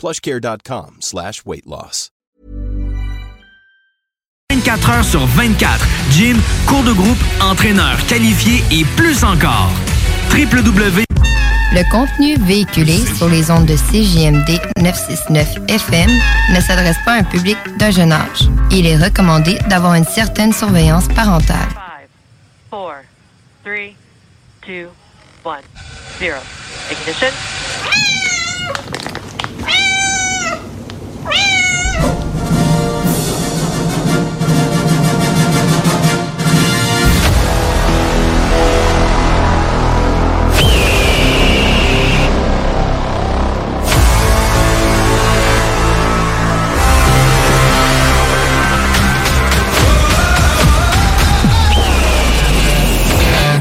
plushcare.com slash weight loss. 24 heures sur 24. Gym, cours de groupe, entraîneur qualifié et plus encore. www. Le contenu véhiculé sur les ondes de CJMD 969 FM ne s'adresse pas à un public d'un jeune âge. Il est recommandé d'avoir une certaine surveillance parentale. 4, 3, 2, 1, 0. Ignition.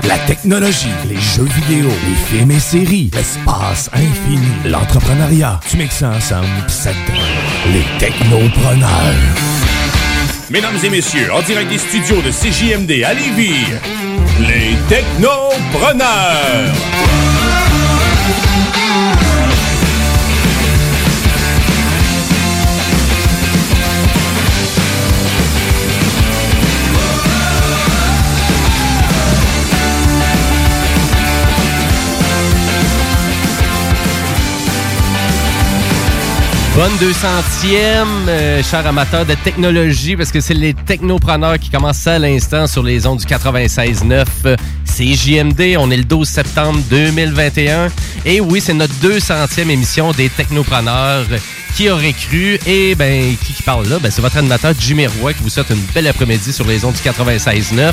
La technologie, les jeux vidéo, les films et séries, l'espace infini, l'entrepreneuriat. Tu mixes ça ensemble, pis ça les technopreneurs. Mesdames et messieurs, en direct des studios de CJMD à Lévis, les technopreneurs. Bonne 200e, euh, chers amateurs de technologie, parce que c'est les technopreneurs qui commencent à l'instant sur les ondes du 96.9. Euh, C'est JMD, on est le 12 septembre 2021. Et oui, c'est notre 200e émission des technopreneurs. Qui aurait cru? Et ben, qui, qui parle là? Ben, c'est votre animateur Jimmy Roy qui vous souhaite une belle après-midi sur les ondes du 96.9.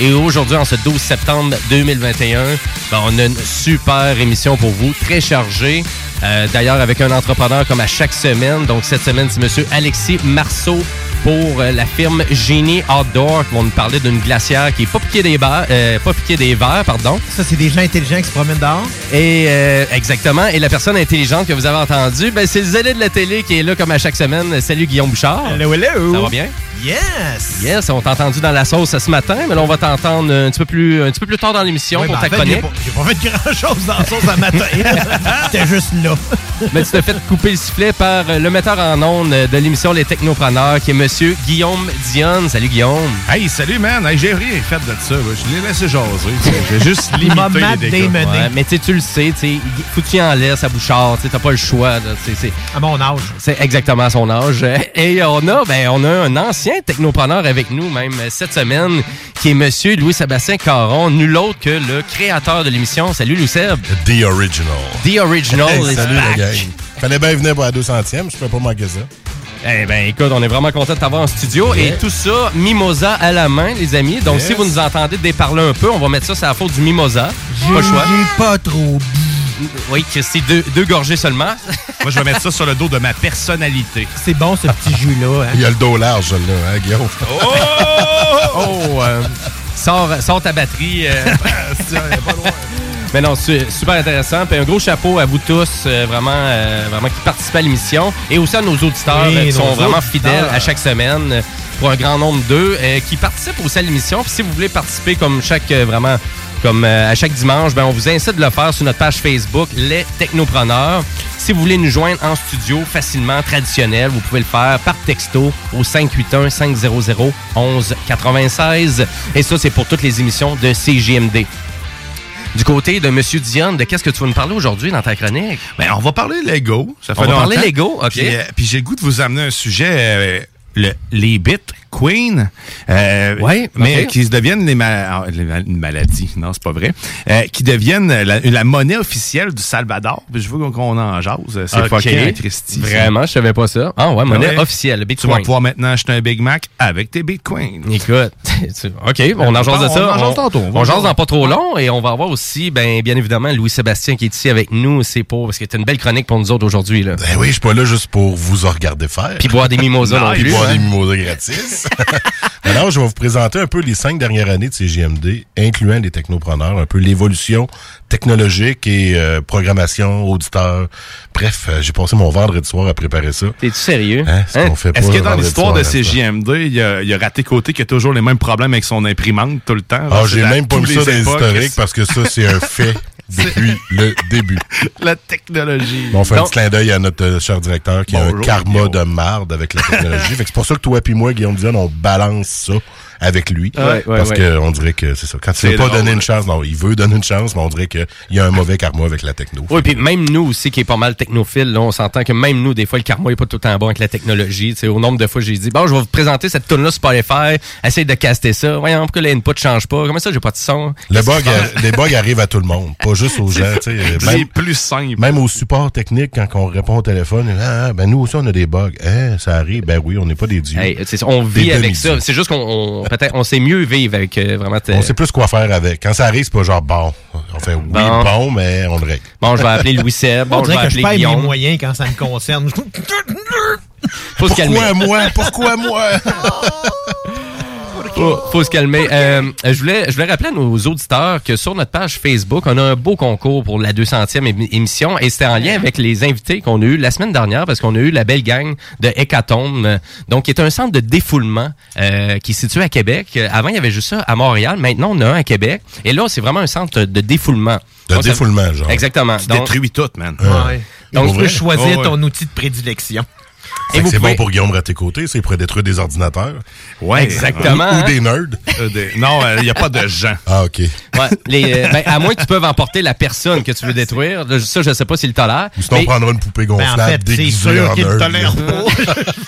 Et aujourd'hui, en ce 12 septembre 2021, ben, on a une super émission pour vous, très chargée. Euh, D'ailleurs, avec un entrepreneur comme à chaque semaine. Donc, cette semaine, c'est Monsieur Alexis Marceau pour euh, la firme Genie Outdoor qui vont nous parler d'une glacière qui est pas piquée des verres, euh, pas piquée des verres, pardon. Ça, c'est des gens intelligents qui se promènent dehors. Et euh, exactement. Et la personne intelligente que vous avez entendue, ben, c'est le zélé de la télé qui est là comme à chaque semaine. Salut Guillaume Bouchard. Hello, hello. Ça va bien? Yes! Yes, on t'a entendu dans la sauce ce matin, mais là on va t'entendre un petit peu plus un petit peu plus tard dans l'émission Ouais, pour ben, ta en fait, j'ai chronique. pas- J'ai pas fait grand-chose dans la sauce à matin. J'étais juste là. Mais tu t'es fait couper le sifflet par euh, le metteur en ondes de l'émission Les Technopreneurs, qui est Monsieur Guillaume Dionne. Salut Guillaume. Hey, salut, man. Hey, j'ai rien fait de ça. Je l'ai laissé jaser. J'ai juste limité les dégâts. Ouais, mais tu sais, tu le sais, faut que tu en laisses à Bouchard, t'as pas le choix. là, À mon âge. C'est exactement à son âge. Et on a, ben, on a un ancien technopreneur avec nous, même cette semaine, qui est Monsieur Louis-Sébastien Caron, nul autre que le créateur de l'émission. Salut, Louis-Seb. The Original. The Original Hey, is salut back. la gang. Fallait bien venir pour la 200e, je peux pas manquer ça. Eh ben, écoute, on est vraiment content de t'avoir en studio. Yeah. Et tout ça, mimosa à la main, les amis. Donc, Yes. si vous nous entendez déparler un peu, on va mettre ça, c'est la faute du mimosa. Pas le choix. J'ai pas trop Oui, que c'est deux, deux gorgées seulement. Moi, je vais mettre ça sur le dos de ma personnalité. C'est bon, ce petit jus-là. hein? Il y a le dos large, là, hein, Guillaume? Oh! euh, sors, sors ta batterie. euh. Mais non, c'est super intéressant. Puis un gros chapeau à vous tous, euh, vraiment, euh, vraiment qui participent à l'émission. Et aussi à nos auditeurs Oui, euh, qui nos sont vraiment fidèles à chaque semaine. Pour un grand nombre d'eux, euh, qui participent aussi à l'émission. Puis si vous voulez participer comme chaque, euh, vraiment, comme euh, à chaque dimanche, ben, on vous incite de le faire sur notre page Facebook, Les Technopreneurs. Si vous voulez nous joindre en studio facilement, traditionnel, vous pouvez le faire par texto au 581-500-1196. Et ça, c'est pour toutes les émissions de CGMD. Du côté de Monsieur Dion, de qu'est-ce que tu vas nous parler aujourd'hui dans ta chronique? Ben, on va parler Lego. Ça fait On va longtemps. parler Lego, OK. Puis, euh, puis j'ai le goût de vous amener un sujet, euh, le- les bits Queen, euh, Ouais, mais qui se deviennent les, ma- ah, les ma- une maladie, non, c'est pas vrai, euh, qui deviennent la, la monnaie officielle du Salvador. Je veux qu'on en jase. C'est OK. fucking Christy. ça. Vraiment, je savais pas ça. Ah ouais, monnaie Ouais. officielle, Tu vas pouvoir maintenant acheter un Big Mac avec tes Bitcoins. Écoute, OK, on en jase de On ça. en jase tantôt, on va On jase dans pas trop long et on va avoir aussi, ben, bien évidemment, Louis-Sébastien qui est ici avec nous. C'est pour, parce que t'as une belle chronique pour nous autres aujourd'hui, là. Ben oui, je suis pas là juste pour vous regarder faire. Puis boire des mimosas non Puis plus. boire hein. des mimosas gratis. Alors, je vais vous présenter un peu les cinq dernières années de CGMD, incluant les technopreneurs, un peu l'évolution technologique et euh, programmation, auditeur. Bref, euh, j'ai passé mon vendredi soir à préparer ça. T'es-tu sérieux? Hein, ce qu'on fait pas Est-ce que dans l'histoire de hein. CJMD, il y a, il y a raté côté qui a toujours les mêmes problèmes avec son imprimante tout le temps? Ah, j'ai même pas mis ça dans historiques parce que ça, c'est un fait depuis le début. La technologie. Bon, on fait un petit clin d'œil à notre euh, cher directeur qui a un karma Guillaume. de marde avec la technologie. fait que c'est pour ça que toi et moi, Guillaume Dion, on balance ça avec lui. Ouais, ouais, parce ouais. que on dirait que c'est ça. Quand tu C'est veux pas donner une chance, non, il veut donner une chance, mais on dirait qu'il y a un mauvais karma avec la techno. Oui, puis même nous aussi, qui est pas mal technophile, là, on s'entend que même nous, des fois, le karma est pas tout le temps bon avec la technologie. Tu sais, au nombre de fois, j'ai dit, bon, je vais vous présenter cette tune là Spotify, essaye de caster ça. Voyons, pourquoi l'input change pas? Comment ça, j'ai pas de son? Le bug, les bugs arrivent à tout le monde, pas juste aux gens. tu sais, C'est Même, plus simple. même au support technique, quand on répond au téléphone, ah, ben nous aussi on a des bugs. Hein, ça arrive, ben oui, on n'est pas des dieux. Hey, on vit Des avec ça. C'est juste qu'on on- peut-être on sait mieux vivre avec euh, vraiment. On sait plus quoi faire avec. Quand ça arrive, c'est pas genre bon. On fait oui, Bon. bon, mais on le règle. Bon, je vais appeler Louis Seb. On Bon, je vais dirait que je appeler perds mes moyens quand ça me concerne. Faut se calmer. Pourquoi moi? Pourquoi moi? Faut, faut se calmer. Euh, je, voulais, je voulais rappeler à nos auditeurs que sur notre page Facebook, on a un beau concours pour la 200e émi- émission et c'était en lien avec les invités qu'on a eu la semaine dernière parce qu'on a eu la belle gang de Hécatombe, euh, donc qui est un centre de défoulement euh, qui est situé à Québec. Euh, Avant, il y avait juste ça à Montréal. Maintenant, on a un à Québec. Et là, c'est vraiment un centre de défoulement. De Donc, défoulement, genre. Exactement. Tu Donc, détruis tout, man. Ouais. Donc, Donc, tu peux choisir Oh, ouais. ton outil de prédilection. C'est pouvez- bon pour Guillaume à tes côtés, c'est pour détruire des ordinateurs. Ouais. Exactement. Ou hein? des nerds. Euh, des- Non, il n'y a pas de gens. Ah, OK. Ouais, les, euh, ben, à moins que tu peux emporter la personne que tu veux détruire. Ça, je sais pas s'il le tolère. Ou sinon, Mais- on prendra une poupée Ben, gonflable en fait, déguisée sûr en qu'il tolère pas. Je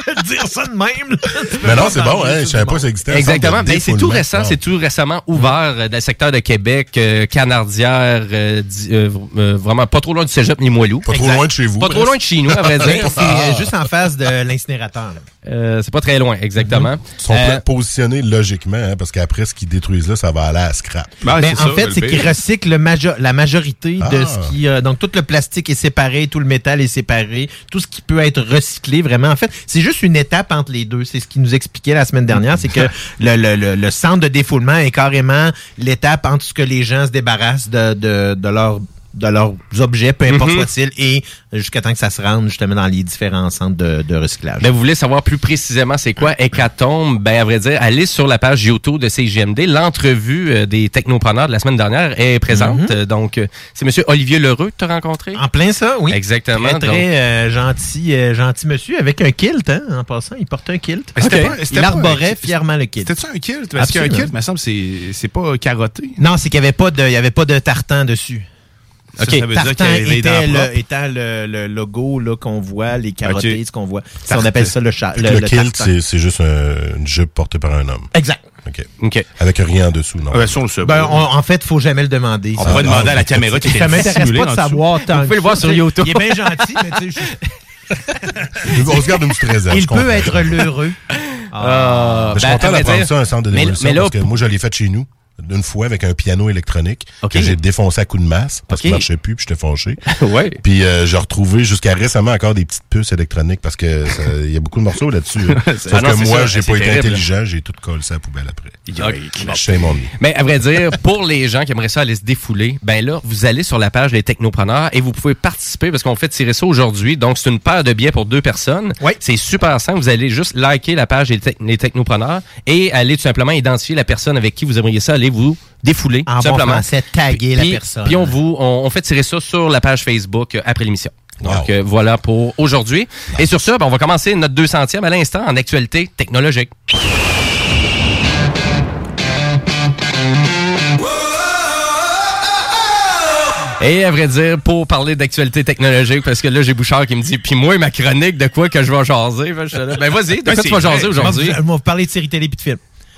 vais te dire ça de même. Mais non, c'est bon, hein. Je savais du pas monde. ça existait. Exactement. Ben, c'est tout récent, c'est tout récemment ouvert euh, dans le secteur de Québec, euh, Canardière, euh, di- euh, euh, vraiment pas trop loin du Cégep ni Moilou. Pas trop loin de chez vous. Pas trop loin de chez nous, à vrai dire. C'est euh, juste en face de l'incinérateur. Euh, c'est pas très loin, exactement. Ils sont Euh, positionnés logiquement, hein, parce qu'après, ce qu'ils détruisent là, ça va aller à scrap. Ben, Ben, en ça, fait, c'est qu'ils recyclent le majo- la majorité de Ah. ce qui... euh, donc, tout le plastique est séparé, tout le métal est séparé, tout ce qui peut être recyclé, vraiment. En fait, c'est juste une étape entre les deux. C'est ce qu'il nous expliquait la semaine dernière, c'est que le, le, le, le centre de défoulement est carrément l'étape entre ce que les gens se débarrassent de, de, de leur de leurs objets, peu importe Mhm. soit-il, et jusqu'à temps que ça se rende justement dans les différents centres de, de recyclage. Ben, vous voulez savoir plus précisément c'est quoi Hécatombe? Ben, à vrai dire, allez sur la page YouTube de CGMD. L'entrevue euh, des technopreneurs de la semaine dernière est présente. Euh, Donc, euh, c'est Monsieur Olivier Lheureux que tu as rencontré? En plein ça, oui. Exactement. Très, très donc- euh, gentil, euh, gentil monsieur avec un kilt, hein, en passant. Il portait un kilt. Mais c'était Ok. pas- c'était Il pas arborait un- fièrement le kilt. C'était-tu un kilt? Parce qu'un kilt, me semble, c'est c'est pas carotté. Non, c'est qu'il n'y avait pas de, il y avait pas de tartan dessus. Ça, Ok, ça veut dire Tartan qu'il y avait les était, dents le, étant le, le logo là qu'on voit, les ce qu'on voit. Ça, on appelle ça le chat. Le, kilt, c'est c'est juste un- une jupe portée par un homme. Exact. OK. OK. Avec rien en dessous, non? Ah, ben, ça, on le sait Ben, on- en fait, faut jamais le demander. On ça. pourrait Ah, demander à la mais- caméra qui était Ça m'intéresse pas de savoir tant Vous pouvez le voir ça. sur YouTube. Il est bien gentil, mais tu sais, je- On se garde une petite réserve. il peut être l'heureux. Ah, Mais je suis ben, content à d'apprendre dire- ça, un centre de là- parce que moi, je l'ai fait chez nous, d'une fois, avec un piano électronique, que j'ai défoncé à coups de masse, parce OK. qu'il marchait plus, puis j'étais fâché. ouais. Puis euh, j'ai retrouvé jusqu'à récemment encore des petites puces électroniques, parce que il y a beaucoup de morceaux là-dessus. hein. Sauf Ah non, que moi, j'ai c'est pas été terrible. intelligent, j'ai tout collé ça à la poubelle après. Ok. Shame on me. Mais à vrai dire, pour les gens qui aimeraient ça aller se défouler, ben là, vous allez sur la page des technopreneurs et vous pouvez participer parce qu'on fait tirer ça aujourd'hui. Donc, c'est une paire de billets pour deux personnes. Oui. C'est super simple. Vous allez juste liker la page des, des technopreneurs et aller tout simplement identifier la personne avec qui vous aimeriez ça aller vous défouler. En tout bon simplement. français, taguer la Puis- personne. Puis on vous, on, on fait tirer ça sur la page Facebook euh, après l'émission. Donc Wow. euh, voilà pour aujourd'hui. Et sur ça, ben, on va commencer notre 200e à l'instant en actualité technologique. Et à vrai dire, pour parler d'actualité technologique, parce que là, j'ai Bouchard qui me dit, puis moi, ma chronique, de quoi que je vais jaser? Ben, ben vas-y, de Ben, quoi tu vas jaser aujourd'hui? On va vous parler de séries télé puis de films.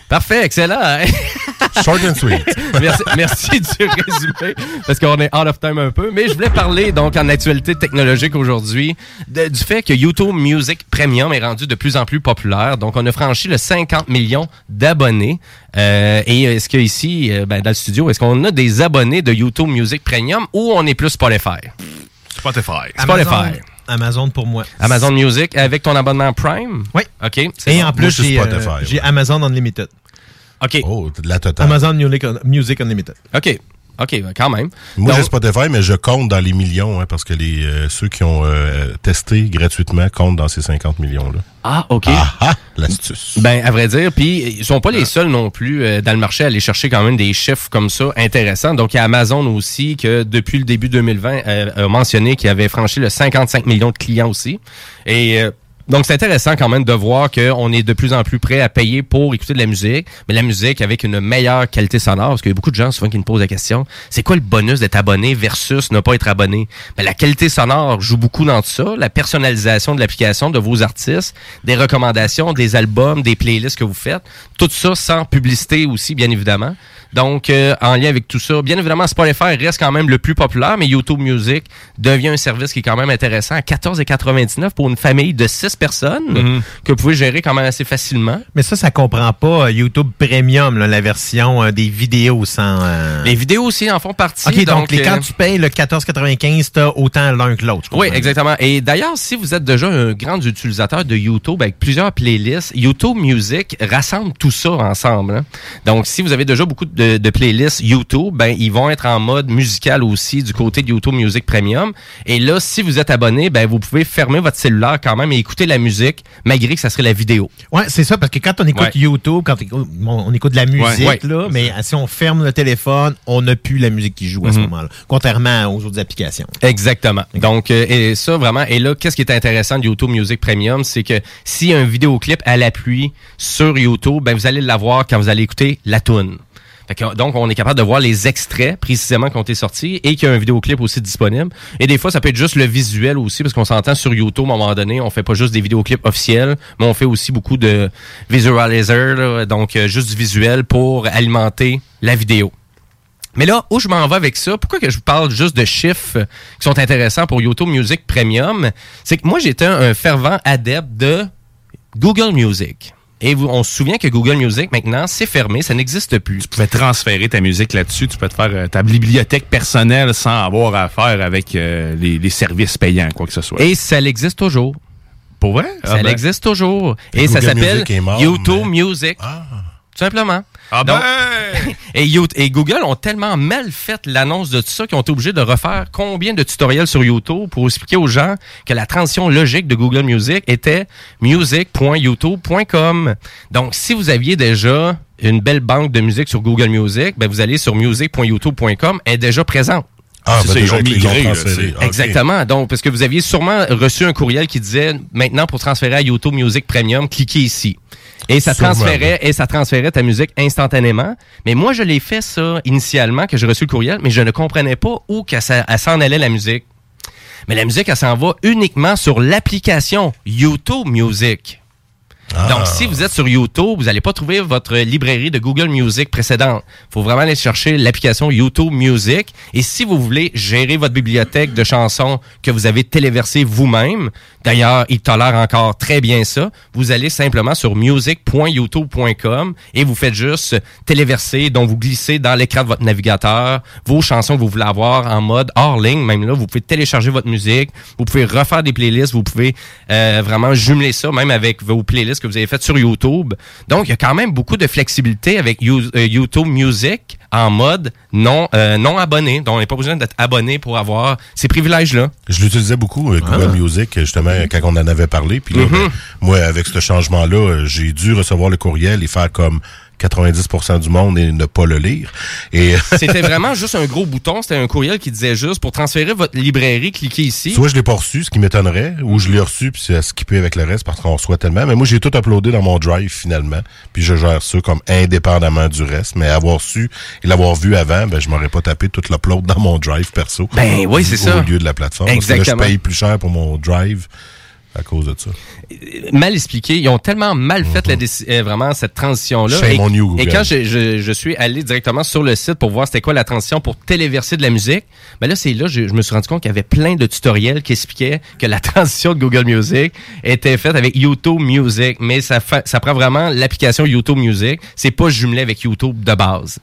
Parfait, excellent. Short and sweet. merci, merci du résumé, parce qu'on est out of time un peu. Mais je voulais parler, donc, en actualité technologique aujourd'hui, du fait que YouTube Music Premium est rendu de plus en plus populaire. Donc, on a franchi le 50 millions d'abonnés. Euh, et est-ce que ici, euh, ben, dans le studio, est-ce qu'on a des abonnés de YouTube Music Premium ou on est plus Spotify? Spotify. Spotify. Amazon, Amazon pour moi. Amazon Music avec ton abonnement Prime? Oui. OK. Et bon. en plus, j'ai euh, j'ai Amazon Unlimited. OK. Oh, de la totale. Amazon Music, Music Unlimited. OK. OK, quand même. Moi, j'ai Spotify, mais je compte dans les millions, hein, parce que les euh, ceux qui ont euh, testé gratuitement comptent dans ces 50 millions-là. Ah, OK. Ah, ah, l'astuce. Ben, à vrai dire, puis ils sont pas les seuls non plus euh, dans le marché à aller chercher quand même des chiffres comme ça intéressants. Donc, il y a Amazon aussi que depuis le début 2020 euh, a mentionné qu'il avait franchi le 55 millions de clients aussi. Et euh, donc, c'est intéressant quand même de voir qu'on est de plus en plus prêt à payer pour écouter de la musique, mais la musique avec une meilleure qualité sonore, parce qu'il y a beaucoup de gens souvent qui me posent la question, c'est quoi le bonus d'être abonné versus ne pas être abonné? Ben, la qualité sonore joue beaucoup dans tout ça, la personnalisation de l'application de vos artistes, des recommandations, des albums, des playlists que vous faites, tout ça sans publicité aussi, bien évidemment. Donc, euh, en lien avec tout ça, bien évidemment, Spotify reste quand même le plus populaire, mais YouTube Music devient un service qui est quand même intéressant à 14,99 pour une famille de 6 personnes Mhm. que vous pouvez gérer quand même assez facilement. Mais ça, ça comprend pas euh, YouTube Premium, là, la version euh, des vidéos sans... euh, Les vidéos aussi en font partie. OK, donc, les, quand tu payes le 14,95, t'as autant l'un que l'autre. Oui, exactement. Et d'ailleurs, si vous êtes déjà un grand utilisateur de YouTube avec plusieurs playlists, YouTube Music rassemble tout ça ensemble. hein. Donc, si vous avez déjà beaucoup de, de playlists YouTube, ben ils vont être en mode musical aussi du côté de YouTube Music Premium. Et là, si vous êtes abonné, ben vous pouvez fermer votre cellulaire quand même et écouter la musique, malgré que ça serait la vidéo. Ouais, c'est ça, parce que quand on écoute Ouais. YouTube, quand on écoute, bon, on écoute de la musique, Ouais. là, mais si on ferme le téléphone, on n'a plus la musique qui joue à ce Mhm. moment-là. Contrairement aux autres applications. Exactement. Donc, euh, et ça vraiment, et là, qu'est-ce qui est intéressant de YouTube Music Premium, c'est que a un vidéoclip à l'appui sur YouTube, ben vous allez l'avoir quand vous allez écouter la tune. Donc, on est capable de voir les extraits précisément qui ont été sortis et qu'il y a un vidéoclip aussi disponible. Et des fois, ça peut être juste le visuel aussi, parce qu'on s'entend sur YouTube, à un moment donné, on fait pas juste des vidéoclips officiels, mais on fait aussi beaucoup de visualizer, donc euh, juste du visuel pour alimenter la vidéo. Mais là, où je m'en vais avec ça, pourquoi que je vous parle juste de chiffres qui sont intéressants pour YouTube Music Premium, c'est que moi, j'étais un fervent adepte de Google Music. Et vous, on se souvient que Google Music, maintenant, c'est fermé, ça n'existe plus. Tu pouvais transférer ta musique là-dessus, tu peux te faire euh, ta bibliothèque personnelle sans avoir à faire avec euh, les, les services payants, quoi que ce soit. Et ça existe toujours. Pour vrai? Ça Ah ben. existe toujours. Puis Et ça s'appelle YouTube Music. Tout simplement. Ah Donc- ben! et, et Google ont tellement mal fait l'annonce de tout ça qu'ils ont été obligés de refaire combien de tutoriels sur YouTube pour expliquer aux gens que la transition logique de Google Music était music.youtube.com. Donc, si vous aviez déjà une belle banque de musique sur Google Music, ben vous allez sur music.youtube.com, elle est déjà présente. Ah, C'est ben déjà, ils migré, là. Exactement. Donc, parce que vous aviez sûrement reçu un courriel qui disait maintenant pour transférer à YouTube Music Premium, cliquez ici. Et ça transférait, et ça transférait ta musique instantanément. Mais moi, je l'ai fait ça initialement, que j'ai reçu le courriel, mais je ne comprenais pas où que ça, elle s'en allait la musique. Mais la musique, elle s'en va uniquement sur l'application YouTube Music. Ah. Donc, si vous êtes sur YouTube, vous n'allez pas trouver votre librairie de Google Music précédente. Il faut vraiment aller chercher l'application YouTube Music. Et si vous voulez gérer votre bibliothèque de chansons que vous avez téléversées vous-même, d'ailleurs, il tolère encore très bien ça, vous allez simplement sur music.youtube.com et vous faites juste téléverser, donc vous glissez dans l'écran de votre navigateur vos chansons que vous voulez avoir en mode hors ligne. Même là, vous pouvez télécharger votre musique, vous pouvez refaire des playlists, vous pouvez euh, vraiment jumeler ça même avec vos playlists que vous avez faites sur YouTube. Donc, il y a quand même beaucoup de flexibilité avec euh, YouTube Music en mode non euh, non abonné. Donc, on n'est pas besoin d'être abonné pour avoir ces privilèges-là. Je l'utilisais beaucoup, euh, Google Ah. Music, justement, quand on en avait parlé. Puis là, Mhm. ben, moi, avec ce changement-là, euh, j'ai dû recevoir le courriel et faire comme 90% du monde et ne pas le lire. Et C'était vraiment juste un gros bouton, c'était un courriel qui disait juste pour transférer votre librairie, cliquez ici. Soit je l'ai pas reçu, ce qui m'étonnerait, ou je l'ai reçu puis c'est à skipper avec le reste parce qu'on reçoit tellement. Mais moi, j'ai tout uploadé dans mon drive finalement, puis je gère ça comme indépendamment du reste. Mais avoir su et l'avoir vu avant, ben je m'aurais pas tapé tout l'upload dans mon drive perso. Ben oui, c'est au ça. lieu de la plateforme. Parce que là, Exactement. je paye plus cher pour mon drive à cause de ça. mal expliqué. Ils ont tellement mal fait la déci- euh, vraiment cette transition-là. Et, et quand je, je, je suis allé directement sur le site pour voir c'était quoi la transition pour téléverser de la musique, ben là, c'est là je, je me suis rendu compte qu'il y avait plein de tutoriels qui expliquaient que la transition de Google Music était faite avec YouTube Music, mais ça, fa- ça prend vraiment l'application YouTube Music. C'est pas jumelé avec YouTube de base.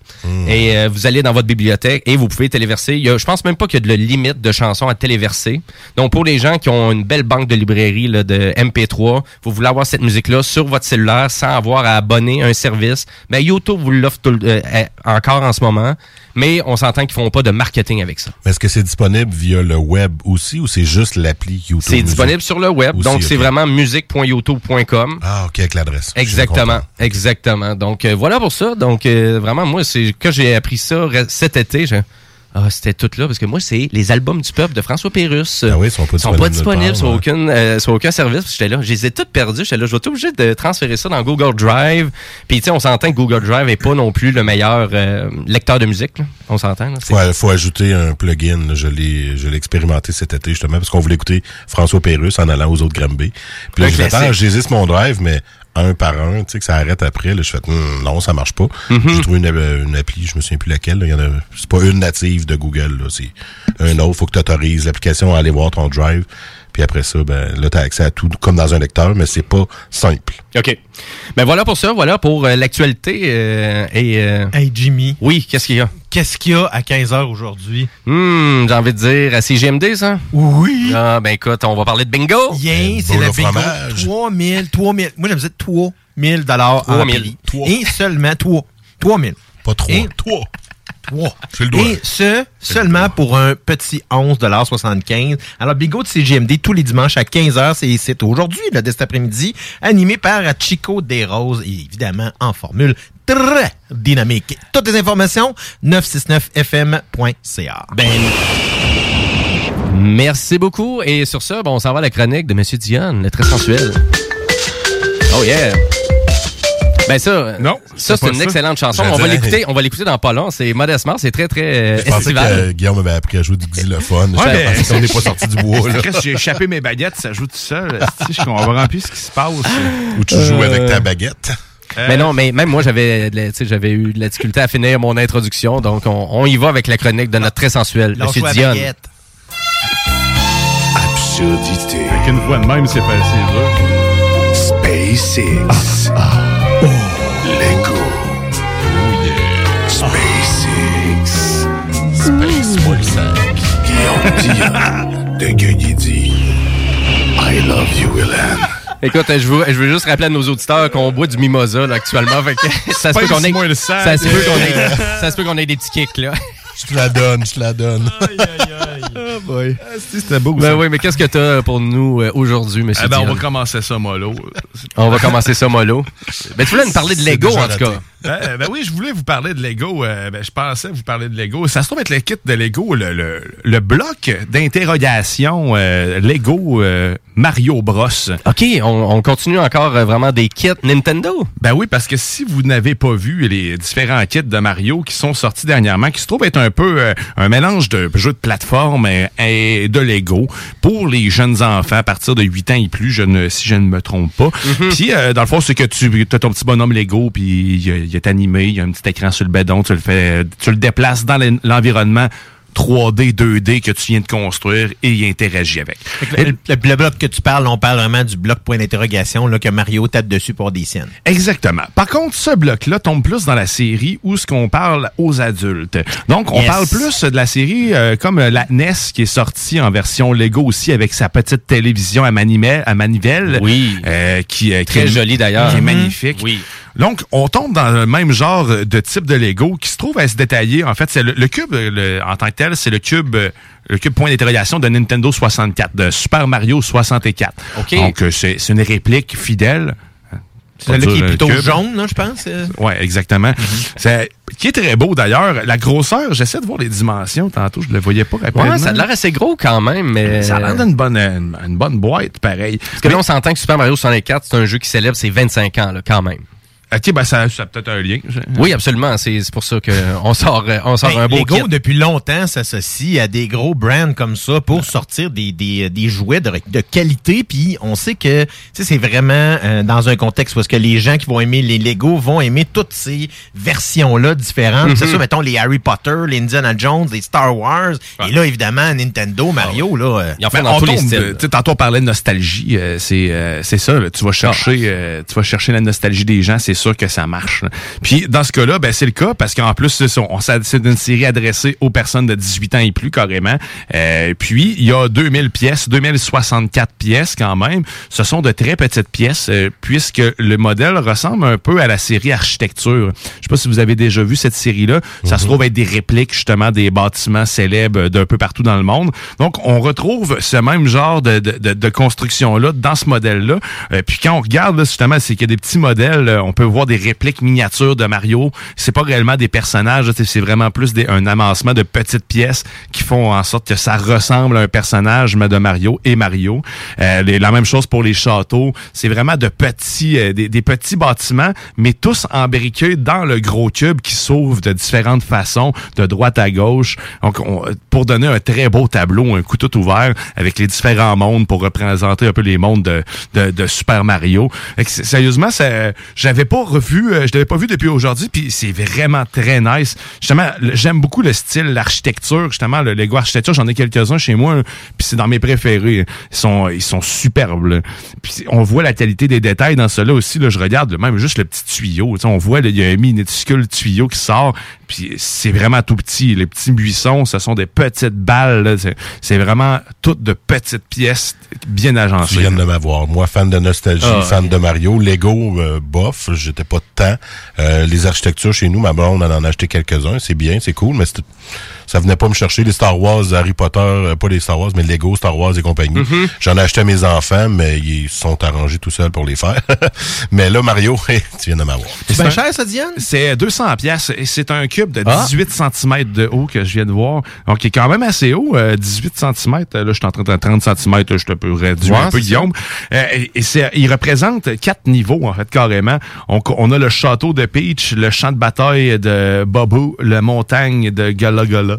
Et euh, vous allez dans votre bibliothèque et vous pouvez téléverser. Il y a, je pense même pas qu'il y a de limite de chansons à téléverser. Donc pour les gens qui ont une belle banque de librairie là, de MP3, vous voulez avoir cette musique-là sur votre cellulaire sans avoir à abonner un service, ben YouTube vous l'offre euh, euh, encore en ce moment. Mais on s'entend qu'ils font pas de marketing avec ça. Est-ce que c'est disponible via le web aussi ou c'est juste l'appli YouTube? C'est disponible sur le web. Aussi, donc c'est vraiment musique.youtube.com. Ah, OK, avec l'adresse. Exactement, exactement. Donc euh, voilà pour ça. Donc euh, vraiment moi c'est quand j'ai appris ça cet été, j'ai ah, c'était tout là parce que moi c'est les albums du peuple de François Pérusse. Ah oui, ils sont pas sont pas disponibles sur aucun euh, sur aucun service. J'étais là, je les ai toutes perdues. J'étais là, je vais être obligé de transférer ça dans Google Drive. Puis tu sais, on s'entend que Google Drive est pas non plus le meilleur euh, lecteur de musique. là. On s'entend. C'est- Faut, faut ajouter un plugin. là. Je l'ai, je l'ai expérimenté cet été justement parce qu'on voulait écouter François Pérusse en allant aux autres Granby. Puis là, je j'hésite mon drive, mais un par un, tu sais, que ça arrête après. Là, je fais, Hum, non, ça marche pas. Mm-hmm. J'ai trouvé une, euh, une appli, je me souviens plus laquelle. là. Il y en a, c'est pas une native de Google. C'est un autre. Faut que tu autorises l'application à aller voir ton drive. Puis après ça, ben, là, tu as accès à tout comme dans un lecteur, mais c'est pas simple. OK. Ben voilà pour ça, voilà pour euh, l'actualité. Euh, euh... Hey Jimmy. Oui, qu'est-ce qu'il y a? Qu'est-ce qu'il y a à 15h aujourd'hui? Hum, j'ai envie de dire à CGMD, ça? Oui. Ah, ben écoute, on va parler de bingo. Yeah, c'est le bingo. 3000, 3000. Moi, j'aime dire 3000 dollars en 3 000. Et seulement 3. 3000. Pas 3. Et... 3. Et ce, seulement pour un petit 11,75 Alors, Bigot de CGMD, tous les dimanches à 15h, c'est. Aujourd'hui, le dès cet après-midi, animé par Chico Desroses, et évidemment en formule très dynamique. Toutes les informations, 969fm.ca. Ben... Merci beaucoup. Et sur ça, bon, on s'en va à la chronique de Monsieur Dion, le très sensuel. Oh yeah! Ben ça, Non, ça c'est une ça. excellente chanson. On va l'écouter, on va l'écouter dans pas long. C'est Modest Mars, c'est très très euh, Je pensais que euh, Guillaume avait appris à jouer du xylophone. Ouais, je mais- qu'on n'est pas sorti du bois. Là. J'ai échappé mes baguettes, ça joue tout seul. Je comprends plus ce qui se passe. Où tu joues avec ta baguette. Mais non, mais même moi j'avais, j'avais eu de la difficulté à finir mon introduction, donc on, on y va avec la chronique de notre très sensuel, Monsieur Dion. Absurdité. Avec une voix de même, c'est facile. là. Lego. Oh yeah. SpaceX. Space Wolfsack. Guillaume Dion. De Guigui dit I love you, Willem. Écoute, je veux, je veux juste rappeler à nos auditeurs qu'on boit du mimosa là, actuellement, fait que ça se peut qu'on ait, ça se peut qu'on ait, ça se peut qu'on ait des petits kicks là. Je te la donne, je te la donne. C'était beau, Ben ça. oui, mais qu'est-ce que t'as pour nous euh, aujourd'hui, Monsieur Eh ben, on va commencer ça mollo. On va commencer ça mollo. Ben tu voulais nous parler de Lego en tout cas. Ben, ben oui, je voulais vous parler de Lego. euh, ben, je pensais vous parler de Lego. Ça se trouve être le kit de Lego, le, le, le bloc d'interrogation euh, Lego euh, Mario Bros. Ok, on, on continue encore euh, vraiment des kits Nintendo? Ben oui, parce que si vous n'avez pas vu les différents kits de Mario qui sont sortis dernièrement, qui se trouvent être un peu euh, un mélange de jeux de plateforme et de Lego pour les jeunes enfants à partir de 8 ans et plus, je ne, si je ne me trompe pas. Puis, euh, dans le fond, c'est que tu as ton petit bonhomme Lego, puis il, il est animé, il y a un petit écran sur le bédon, tu le fais, tu le déplaces dans l'en- l'environnement 3D, 2D que tu viens de construire et il interagit avec. Le, le- le bloc que tu parles, on parle vraiment du bloc point d'interrogation là, que Mario tape dessus pour des scènes. Exactement. Par contre, ce bloc-là tombe plus dans la série où ce qu'on parle aux adultes. Donc, on Yes. parle plus de la série euh, comme la NES qui est sortie en version Lego aussi avec sa petite télévision à, manivelle, à manivelle. Oui. euh, qui, euh, qui Très est- joli d'ailleurs. Qui est Mhm. magnifique. Oui. Donc, on tombe dans le même genre de type de Lego qui se trouve à se détailler. En fait, c'est le, le cube, le- en tant que tel, c'est le cube, le cube point d'interrogation de Nintendo 64, de Super Mario 64. OK. Donc, euh, c'est c'est une réplique fidèle. C'est celui qui est plutôt jaune, là, je pense. euh. Oui, exactement. C'est- Qui est très beau d'ailleurs. La grosseur, j'essaie de voir les dimensions tantôt, je ne le voyais pas rapidement. Ouais, ça a l'air assez gros quand même, mais. Ça a l'air d'une bonne, une, une bonne boîte, pareil. Parce que là, on s'entend que Super Mario 64, c'est un jeu qui célèbre ses 25 ans, là, quand même. Ok, ben ça, ça a peut-être un lien. Oui, absolument. C'est c'est pour ça qu'on sort, euh, on sort Ben, un beau Lego, kit. depuis longtemps, s'associe à des gros brands comme ça pour sortir des, des, des jouets de, de qualité. Puis on sait que tu sais, c'est vraiment euh, dans un contexte où est-ce que les gens qui vont aimer les Lego vont aimer toutes ces versions-là différentes. C'est ça, mettons, les Harry Potter, les Indiana Jones, les Star Wars. Et là, évidemment, Nintendo, Mario, là... euh, Ben, on tombe, euh, tu sais, Tantôt, on parlait de nostalgie. euh, c'est euh, c'est ça. là. tu vas chercher euh, tu vas chercher la nostalgie des gens. C'est sûr que ça marche. là. Puis, dans ce cas-là, ben, c'est le cas parce qu'en plus, c'est on une série adressée aux personnes de 18 ans et plus, carrément. Euh, puis, il y a 2000 pièces, 2064 pièces quand même. Ce sont de très petites pièces euh, puisque le modèle ressemble un peu à la série Architecture. Je sais pas si vous avez déjà vu cette série-là. Ça se trouve être des répliques, justement, des bâtiments célèbres d'un peu partout dans le monde. Donc, on retrouve ce même genre de, de, de- de construction-là dans ce modèle-là. Euh, puis quand on regarde, là, justement, c'est qu'il y a des petits modèles. euh, on peut voir des répliques miniatures de Mario. C'est pas réellement des personnages. c'est- vraiment plus des, un amassement de petites pièces qui font en sorte que ça ressemble à un personnage mais de Mario et Mario. Euh, les- la même chose pour les châteaux. C'est vraiment de petits, euh, des, des petits bâtiments, mais tous embriqués dans le gros cube qui s'ouvre de différentes façons, de droite à gauche. Donc, on- pour donner un très beau tableau, un coup tout ouvert avec les différents mondes pour représenter un peu les mondes de, de, de Super Mario. Sérieusement, j'avais pas revu, euh, je l'avais pas vu depuis aujourd'hui, puis c'est vraiment très nice. Justement, j'aime beaucoup le style, l'architecture, justement, le Lego architecture, j'en ai quelques-uns chez moi, puis c'est dans mes préférés. Ils sont, ils sont superbes. Puis on voit la qualité des détails dans cela aussi. Là, je regarde même juste le petit tuyau. On voit, il y a un minuscule tuyau qui sort, puis c'est vraiment tout petit. Les petits buissons, ce sont des petites balles. C'est vraiment toutes de petites pièces bien agencées. Tu viens de m'avoir. Moi, fan de nostalgie, Ah, fan de Mario. Lego, euh, bof, j'étais pas de temps. Euh, les architectures chez nous, ma blonde en en a acheté quelques-uns. C'est bien, c'est cool, mais ça venait pas me chercher. Les Star Wars, Harry Potter, euh, pas les Star Wars, mais Lego, Star Wars et compagnie. Mm-hmm. J'en ai acheté à mes enfants, mais ils se sont arrangés tout seuls pour les faire. mais là, Mario, tu viens de m'avoir. C'est bien cher, ça, Diane? C'est 200 pièces et c'est un cube de Ah. 18 cm de haut que je viens de voir. Donc, il est quand même assez haut, euh, 18 cm. Là, je suis en train de 30 cm, je te peux réduire Ouais, un peu, Guillaume. Euh, et et c'est, il représente quatre niveaux, en fait, carrément. On, on a le château de Peach, le champ de bataille de Bobo, la montagne de Gala Gala.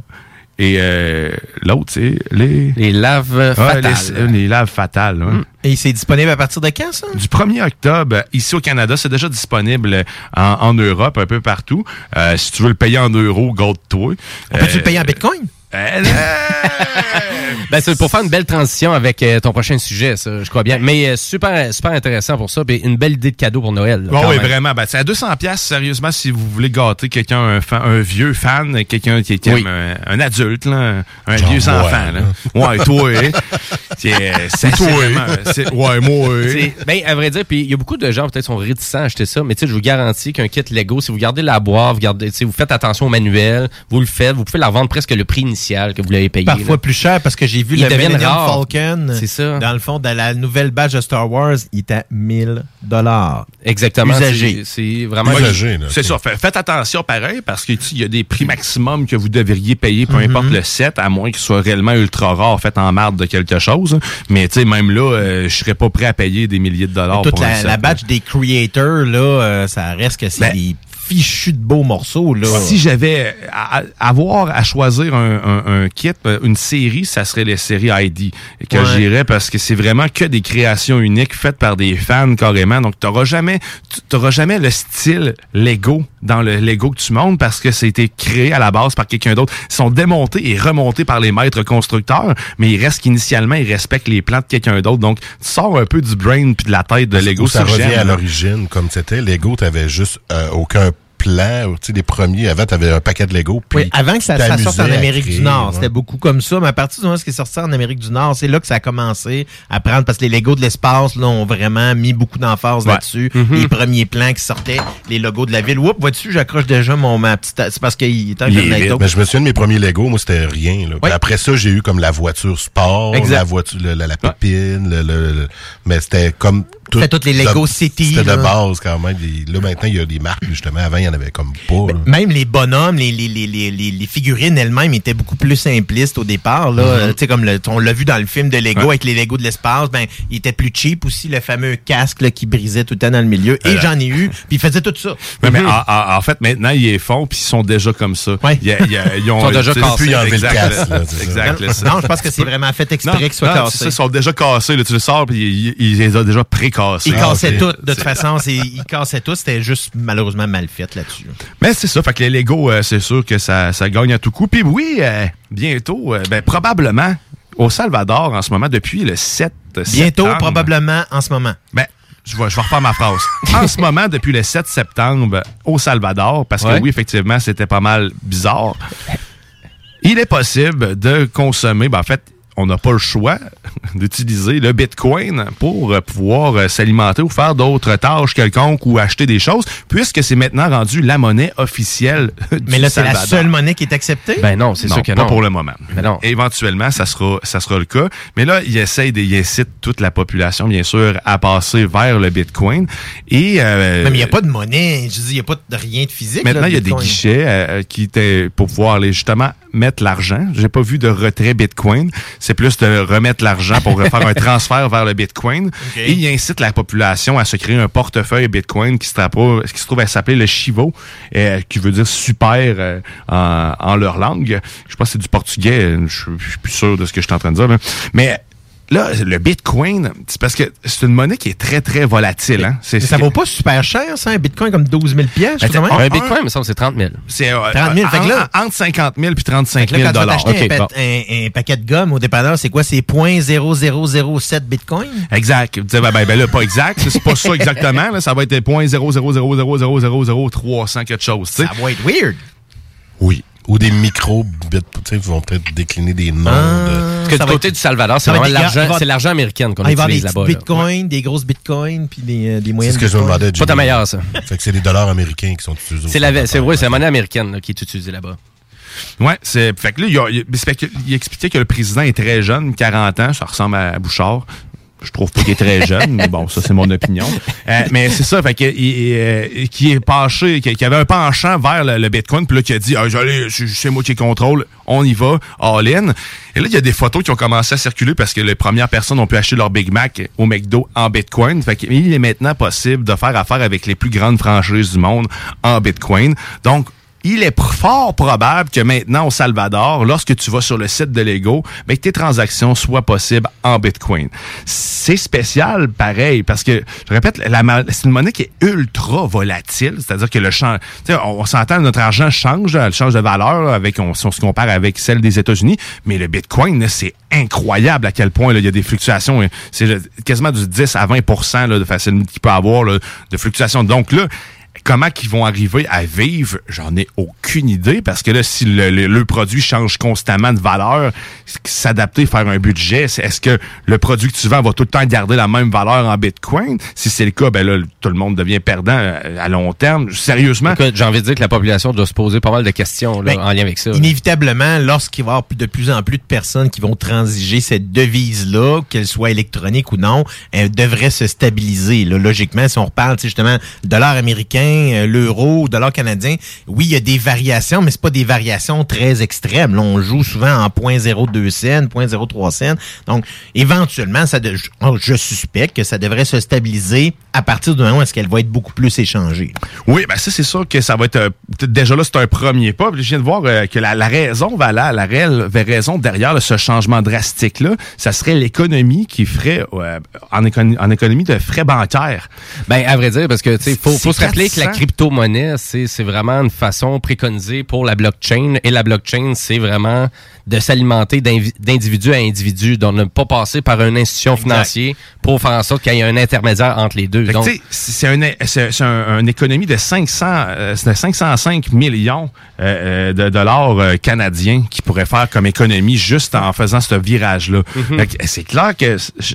Et euh, l'autre, c'est les... Les laves fatales. les, les laves fatales. ouais. Et c'est disponible à partir de quand, ça? Du 1er octobre, ici au Canada, c'est déjà disponible en, en Europe, un peu partout. Euh, si tu veux le payer en euros, garde-toi. On peut-tu Euh, le payer en Bitcoin? Euh, Ben, c'est pour faire une belle transition avec euh, ton prochain sujet, ça, je crois bien. Mais euh, super, super intéressant pour ça. Puis une belle idée de cadeau pour Noël. là, Bon, quand oui, même. vraiment. Ben, c'est à 200 pièces sérieusement, si vous voulez gâter quelqu'un, un, fan- un vieux fan, quelqu'un qui, qui Oui. aime un, un adulte, là, un Genre vieux enfant. Là. Ouais, toi, hein. C'est c'est- c'est Ouais, moi, hein. C'est- Ben, à vrai dire, puis il y a beaucoup de gens peut-être sont réticents à acheter ça, mais tu sais, je vous garantis qu'un kit Lego, si vous gardez la boîte, vous gardez, tu sais, vous faites attention au manuel, vous le faites, vous pouvez la revendre presque le prix initial que vous l'avez payé. Parfois là. plus cher parce que j'ai vu le Millennium. Falcon. C'est ça. Dans le fond, dans la nouvelle badge de Star Wars, il est à 1000 dollars. Exactement. Usagé. C'est c'est vraiment. Usagé. C'est ça. Fait- Faites attention pareil parce qu'il y a des prix maximum que vous devriez payer, Mm-hmm. peu importe le set, à moins qu'il soit réellement ultra rare, fait en marde de quelque chose. Mais tu sais, même là, euh, je serais pas prêt à payer des milliers de dollars Toute pour un la, set, la là. badge des creators, là, euh, ça reste que c'est Ben, des fichus de beaux morceaux, là. Si j'avais à, à- avoir à choisir un, un- un kit, euh, une série, ça serait les séries ID que Ouais. j'irais parce que c'est vraiment que des créations uniques faites par des fans carrément. Donc t'auras jamais, tu- t'auras jamais le style Lego dans le Lego que tu montes parce que c'était créé à la base par quelqu'un d'autre. Ils sont démontés et remontés par les maîtres constructeurs, mais il reste qu'initialement ils respectent les plans de quelqu'un d'autre. Donc tu sors un peu du brain puis de la tête de Lego. Ça sur revient à l'origine, comme c'était. Lego, t'avais juste euh, aucun plan. Tu sais, les premiers, avant, t'avais un paquet de Lego. Puis Oui, avant que ça, tu ça sorte en Amérique créer, du Nord, ouais. c'était beaucoup comme ça. Mais à partir du moment où c'est sorti en Amérique du Nord, c'est là que ça a commencé à prendre parce que les Legos de l'espace là ont vraiment mis beaucoup d'emphase Ouais. là-dessus. Mhm. Les premiers plans qui sortaient, les logos de la ville. Oups, vois-tu, j'accroche déjà mon ma petite. C'est parce qu'il est un. Mais je me souviens de mes premiers Lego, moi, c'était rien. Là. Oui. après ça, j'ai eu comme la voiture sport, Exact. la voiture, la, la pépine, le, le- le- mais c'était comme Fait toutes les Lego City, C'était de base quand même. Là, maintenant, il y a des marques, justement. Avant, il y en avait comme pas. là. Même les bonhommes, les, les, les, les, figurines elles-mêmes étaient beaucoup plus simplistes au départ. Là. Sais, comme le- on l'a vu dans le film de Lego Ouais. avec les Lego de l'espace, ben, il était plus cheap aussi, le fameux casque là, qui brisait tout le temps dans le milieu. Et j'en ai eu, puis il faisait tout ça. Mais en, en- en fait, maintenant, ils les font, puis ils sont déjà comme ça. Ils ont, Ils sont déjà cassés. depuis, ils Exact, casque, là. Exact. Non, là, ça. non, je pense que c'est vraiment fait exprès qu'ils soient cassés. ils sont déjà cassés. Là, tu le sors, puis ils, ils les ont déjà pré-cassés. Cassaient Ah, tout, c'est- de toute façon. Ils cassaient tout. C'était juste malheureusement mal fait là-dessus. Mais c'est ça, fait que les Lego, euh, c'est sûr que ça, ça gagne à tout coup. Puis oui, euh, bientôt, euh, ben, probablement, au Salvador, en ce moment, depuis le 7 Bientôt, septembre. probablement, en ce moment. Ben, je vais, je vais refaire ma phrase. En ce moment, depuis le 7 septembre, au Salvador, parce que oui, effectivement, c'était pas mal bizarre, il est possible de consommer, ben, en fait, on n'a pas le choix d'utiliser le Bitcoin pour euh, pouvoir euh, s'alimenter ou faire d'autres tâches quelconques ou acheter des choses, puisque c'est maintenant rendu la monnaie officielle du Mais là, c'est la seule monnaie qui est acceptée? Ben non, c'est sûr que pas non. pour le moment. Mais non. Éventuellement, ça sera, ça sera le cas. Mais là, il essaye de, il incite toute la population, bien sûr, à passer vers le Bitcoin. Et euh, Même il n'y a pas de monnaie. Je dis, il n'y a pas de rien de physique. maintenant, il y a des guichets euh, qui étaient pour pouvoir aller justement mettre l'argent. J'ai pas vu de retrait Bitcoin. C'est plus de remettre l'argent pour faire un transfert vers le Bitcoin. Et il incite la population à se créer un portefeuille Bitcoin qui se, trappe- qui se trouve à s'appeler le Chivo, euh, qui veut dire super euh, en, en leur langue. Je pense que c'est du portugais. Je suis je suis plus sûr de ce que je suis en train de dire. là. Mais là, le Bitcoin, c'est parce que c'est une monnaie qui est très, très volatile. Hein? Mais ça vaut pas super cher, ça, un bitcoin comme 12 000 pièces. Ben, Un Bitcoin, il me semble, c'est 30 000. C'est euh, 30 000, fait que là- en- entre 50 000 puis 35 Là, 000 quand tu vas dollars. t'acheter un, Ok, pa- bon. un- un paquet de gomme au dépanneur, c'est quoi? C'est 0.0007 bitcoin? Exact. Tu dis, ben, ben, ben là, pas exact. C'est pas ça exactement. Là, ça va être 0.000000300 quelque chose. Ça va être weird. Oui. Ou des sais, ils vont peut-être décliner des noms. de... Parce que du côté être- du Salvador, c'est vraiment des l'argent, va- c'est l'argent américain qu'on Ah, il va y utilise avoir des là-bas. là. bitcoins, des grosses bitcoins, puis des, euh, des C'est moyennes ce que je me bitcoins. demandais. Pas ta meilleure, ça. Fait que c'est les dollars américains qui sont utilisés. C'est la, c'est vrai, c'est la monnaie américaine là, qui est utilisée là-bas. Ouais, c'est fait que là il, a- il- c'est il expliquait que le président est très jeune, 40 ans, ça ressemble à Bouchard. Je trouve pas qu'il est très jeune, mais bon, ça c'est mon opinion. Euh, mais c'est ça, fait que il, euh, qui est penché, qui, avait un penchant vers le, le Bitcoin, puis là qui a dit, ah, c'est moi qui contrôle, on y va, all in. Et là il y a des photos qui ont commencé à circuler parce que les premières personnes ont pu acheter leur Big Mac au McDo en Bitcoin. Fait qu'il est maintenant possible de faire affaire avec les plus grandes franchises du monde en Bitcoin. Donc il est fort probable que maintenant au Salvador, lorsque tu vas sur le site de Lego, ben, que tes transactions soient possibles en Bitcoin. C'est spécial, pareil, parce que, je répète, la c'est une monnaie qui est ultra volatile, c'est-à-dire que le champ, on, on s'entend, notre argent change, elle change de valeur avec, on, si on se compare avec celle des États-Unis, mais le Bitcoin, c'est incroyable à quel point il y a des fluctuations, c'est quasiment du 10 à 20 là, de facile qu'il peut avoir de fluctuations. Donc là, Comment qu'ils vont arriver à vivre, j'en ai aucune idée, parce que là, si le, le- le produit change constamment de valeur, s'adapter, faire un budget, c'est- est-ce que le produit que tu vends va tout le temps garder la même valeur en Bitcoin? Si c'est le cas, ben là, tout le monde devient perdant euh, à long terme. Sérieusement? J'ai envie de dire que la population doit se poser pas mal de questions là, Ben, en lien avec ça. Inévitablement, lorsqu'il va y avoir de plus en plus de personnes qui vont transiger cette devise-là, qu'elle soit électronique ou non, elle devrait se stabiliser. Là. Logiquement, si on reparle tu sais, justement dollar américain, euh, l'euro, dollar canadien, oui, il y a des variations, mais c'est pas des variations très extrêmes. Là, on joue souvent en 0.02 cents, 0.03 cents. Donc, éventuellement, ça de- je, oh, je suspecte que ça devrait se stabiliser à partir du moment où est-ce qu'elle va être beaucoup plus échangée. Oui, ben ça, c'est sûr que ça va être... euh, déjà là, c'est un premier pas. Je viens de voir euh, que la, la raison, voilà, la réelle raison derrière là, ce changement drastique-là, ça serait l'économie qui ferait, euh, en, économie, en économie de frais bancaires. Ben, à vrai dire, parce que, tu sais, faut, faut se rappeler que la 400. crypto-monnaie, c'est, c'est vraiment une façon préconisée pour la blockchain. Et la blockchain, c'est vraiment de s'alimenter d'individu à individu, donc ne pas passer par une institution financière pour faire en sorte qu'il y ait un intermédiaire entre les deux. C'est un, c'est, c'est un- une économie de 500, euh, c'est de 505 millions euh, euh, de dollars euh, canadiens qui pourrait faire comme économie juste en faisant ce virage-là. Mhm. Que C'est clair que je-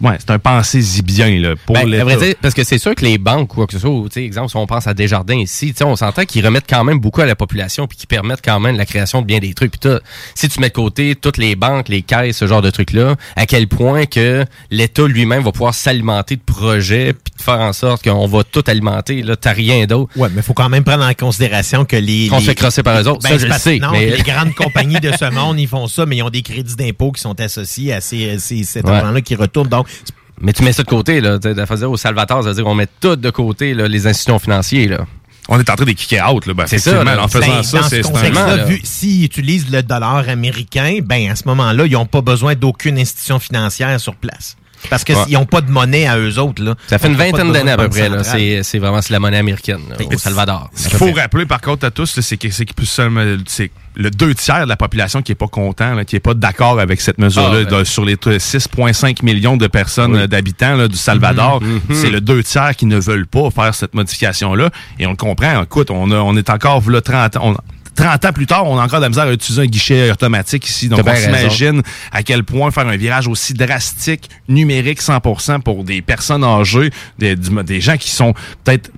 ouais, c'est un pensée-y bien là, pour Ben, à vrai dire, parce que c'est sûr que les banques, quoi que ce soit, tu sais, exemple, si on pense à Desjardins ici, tu sais, on s'entend qu'ils remettent quand même beaucoup à la population puis qu'ils permettent quand même la création de bien des trucs. Puis si tu mets de côté toutes les banques, les caisses, ce genre de trucs-là, à quel point que l'État lui-même va pouvoir s'alimenter de projets puis de faire en sorte qu'on va tout alimenter, là, t'as rien d'autre. Ouais, mais il faut quand même prendre en considération que les. Qu'on les- se fait crosser par eux autres, ça, Ben, je c'est le sais, Non, mais- les grandes compagnies de ce monde, ils font ça, mais ils ont des crédits d'impôt qui sont associés à ces, ces, cet Ouais. argent-là qui retourne. Donc, Mais tu mets ça de côté, là. De faire au Salvatore, ça veut dire qu'on met tout de côté, là, les institutions financières, là. On est en train de kicker out, là. Ben, C'est ça, là. En faisant Ben, ça, c'est ce vu s'ils utilisent le dollar américain, ben à ce moment-là, ils n'ont pas besoin d'aucune institution financière sur place. Parce qu'ils Ouais. n'ont pas de monnaie à eux autres. Là. Ça fait une vingtaine d'années à peu près. C'est c'est vraiment c'est la monnaie américaine, là, au Salvador. Ce qu'il faut rappeler, par contre, à tous, là, c'est que c'est que plus seulement- c'est le deux tiers de la population qui est pas content, là, qui est pas d'accord avec cette mesure-là, Ah, ben. sur les t- 6,5 millions de personnes, d'habitants là, du Salvador, Mhm, mhm. c'est le deux tiers qui ne veulent pas faire cette modification-là. Et on le comprend. Écoute, on, a- on est encore là, 30 ans. on- 30 ans plus tard, on a encore de la misère à utiliser un guichet automatique ici. Donc, on s'imagine à quel point faire un virage aussi drastique, numérique 100% pour des personnes âgées, des, des gens qui sont peut-être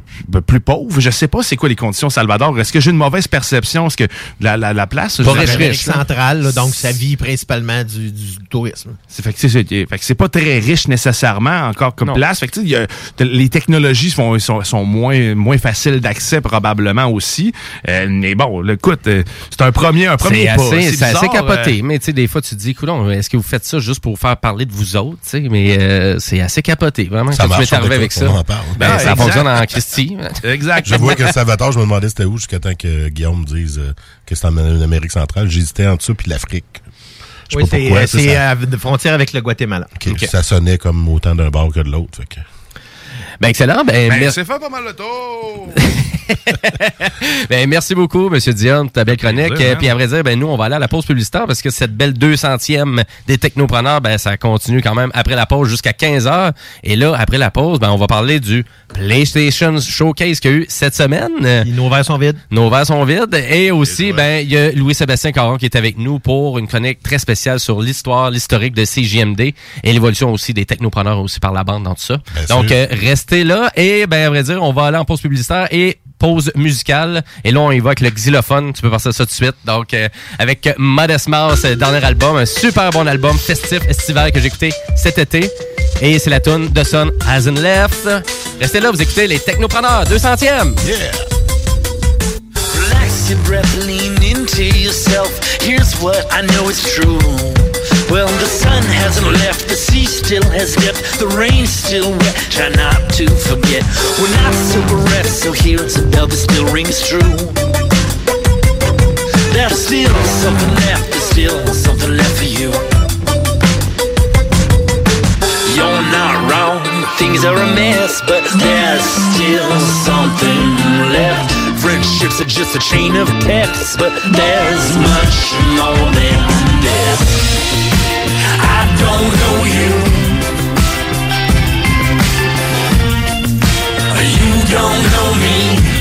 plus pauvres. Je sais pas c'est quoi les conditions au Salvador. Est-ce que j'ai une mauvaise perception? Est-ce que la, la, la place... je Pas dirais- l'Amérique centrale, là, donc ça vit principalement du, du tourisme. c'est fait que c'est fait que c'est pas très riche nécessairement encore comme Non. place. Fait que tu sais, il y a- les technologies sont, sont, sont moins moins faciles d'accès probablement aussi. Euh, mais bon, là, écoute, euh, c'est un premier un premier C'est pas. assez, c'est assez capoté. euh, Mais tu sais, des fois, tu te dis, coudonc, est-ce que vous faites ça juste pour faire parler de vous autres? tu sais? Mais euh, c'est assez capoté, vraiment. Ça que tu m'es arrivé avec ça? Ben, Ah, ça exact. fonctionne en Christie. Exact. Je vois que Salvatore, je me demandais c'était où jusqu'à temps que Guillaume me dise euh, que c'est en Amérique centrale. J'hésitais entre ça puis l'Afrique. Je sais Oui, pas c'est pourquoi. euh, de frontière avec le Guatemala. Ça sonnait comme autant d'un bord que de l'autre. fait que- Ben, excellent. Ben, ben, merci. c'est fait pas mal le tour. Ben, merci beaucoup, Monsieur Dion, pour ta belle chronique. plaisir, Euh, hein? Puis à vrai dire, ben nous, on va aller à la pause publicitaire parce que cette belle 200e des technopreneurs, ben ça continue quand même après la pause jusqu'à 15 heures. Et là, après la pause, ben on va parler du PlayStation Showcase qu'il y a eu cette semaine. Nos verres sont vides. Nos verres sont vides. Et aussi, ben il y a Louis-Sébastien Caron qui est avec nous pour une chronique très spéciale sur l'histoire, l'historique de CJMD et l'évolution aussi des technopreneurs aussi par la bande dans tout ça. Bien Donc, euh, restez là et, ben à vrai dire, on va aller en pause publicitaire et pause musicale. Et là, on avec le xylophone. Tu peux passer ça tout de suite. Donc, euh, avec Modest Mouse, euh, dernier album, un super bon album festif, estival que j'ai écouté cet été. Et c'est la tune The Sun Hasn't Left. Restez là, vous écoutez les Technopreneurs, 200e. Relax your breath, lean into yourself. Here's what I know is true. Well, the sun hasn't left, the sea still has depth, the rain's still wet. Try not to forget, we're not rest, so here's a bell that still rings true. There's still something left, there's still something left for you. You're not wrong, things are a mess, but there's still something left. Friendships are just a chain of texts, but there's much more than this. Don't know you. You don't know me.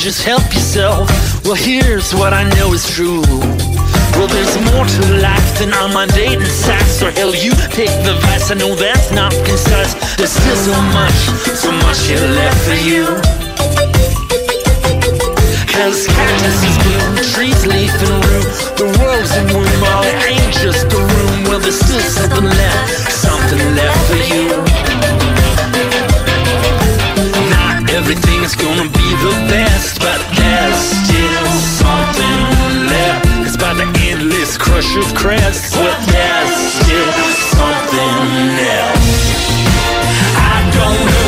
Just help yourself. Well, here's what I know is true. Well, there's more to life than our mundane sacks. Or hell, you take the vice. I know that's not concise. There's still so much, so much here left for you. Cause cactuses bloom, trees leaf and rue. The world's in womb, all it ain't just a room. Well, there's still something left, something left for you. Everything's gonna be the best, but there's still something left. It's by the endless crush of crests, but there's still something else. I don't know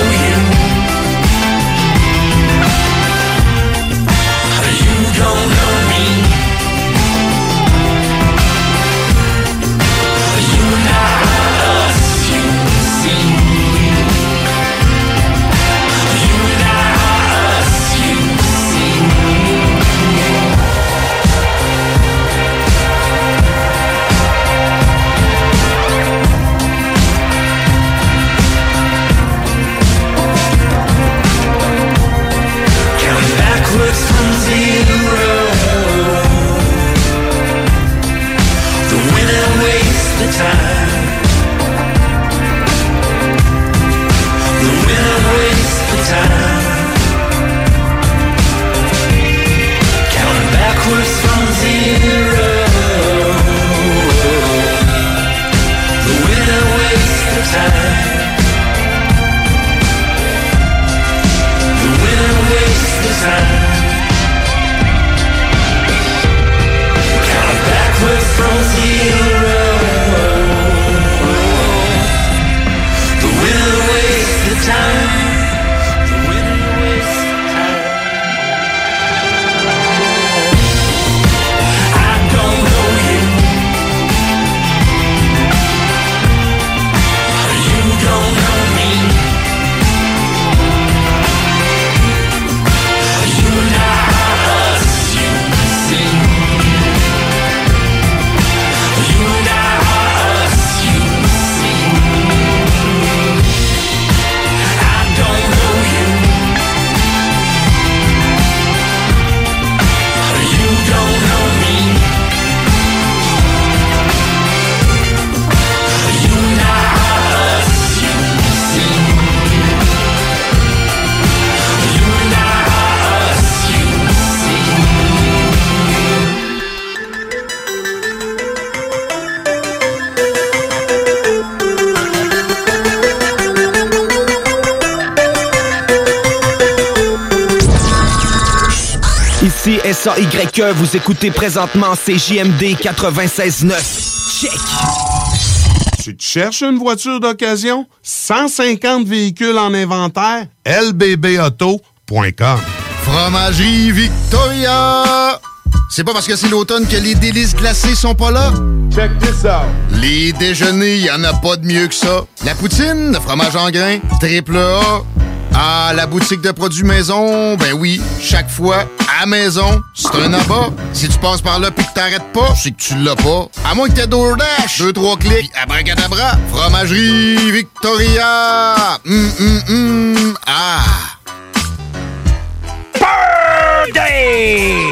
Vous écoutez présentement CJMD 96.9. Check! Tu te cherches une voiture d'occasion? 150 véhicules en inventaire? lbbauto.com Fromagerie Victoria! C'est pas parce que c'est l'automne que les délices glacées sont pas là? Check this out! Les déjeuners, y en a pas de mieux que ça. La poutine, le fromage en grains, triple A. Ah, la boutique de produits maison, ben oui, chaque fois, à maison, c'est un abat. Si tu passes par là pis que t'arrêtes pas, c'est que tu l'as pas. À moins que t'aies DoorDash, deux, trois clics, abracadabra, fromagerie Victoria! Hum, hum, hum, ah! Birthday!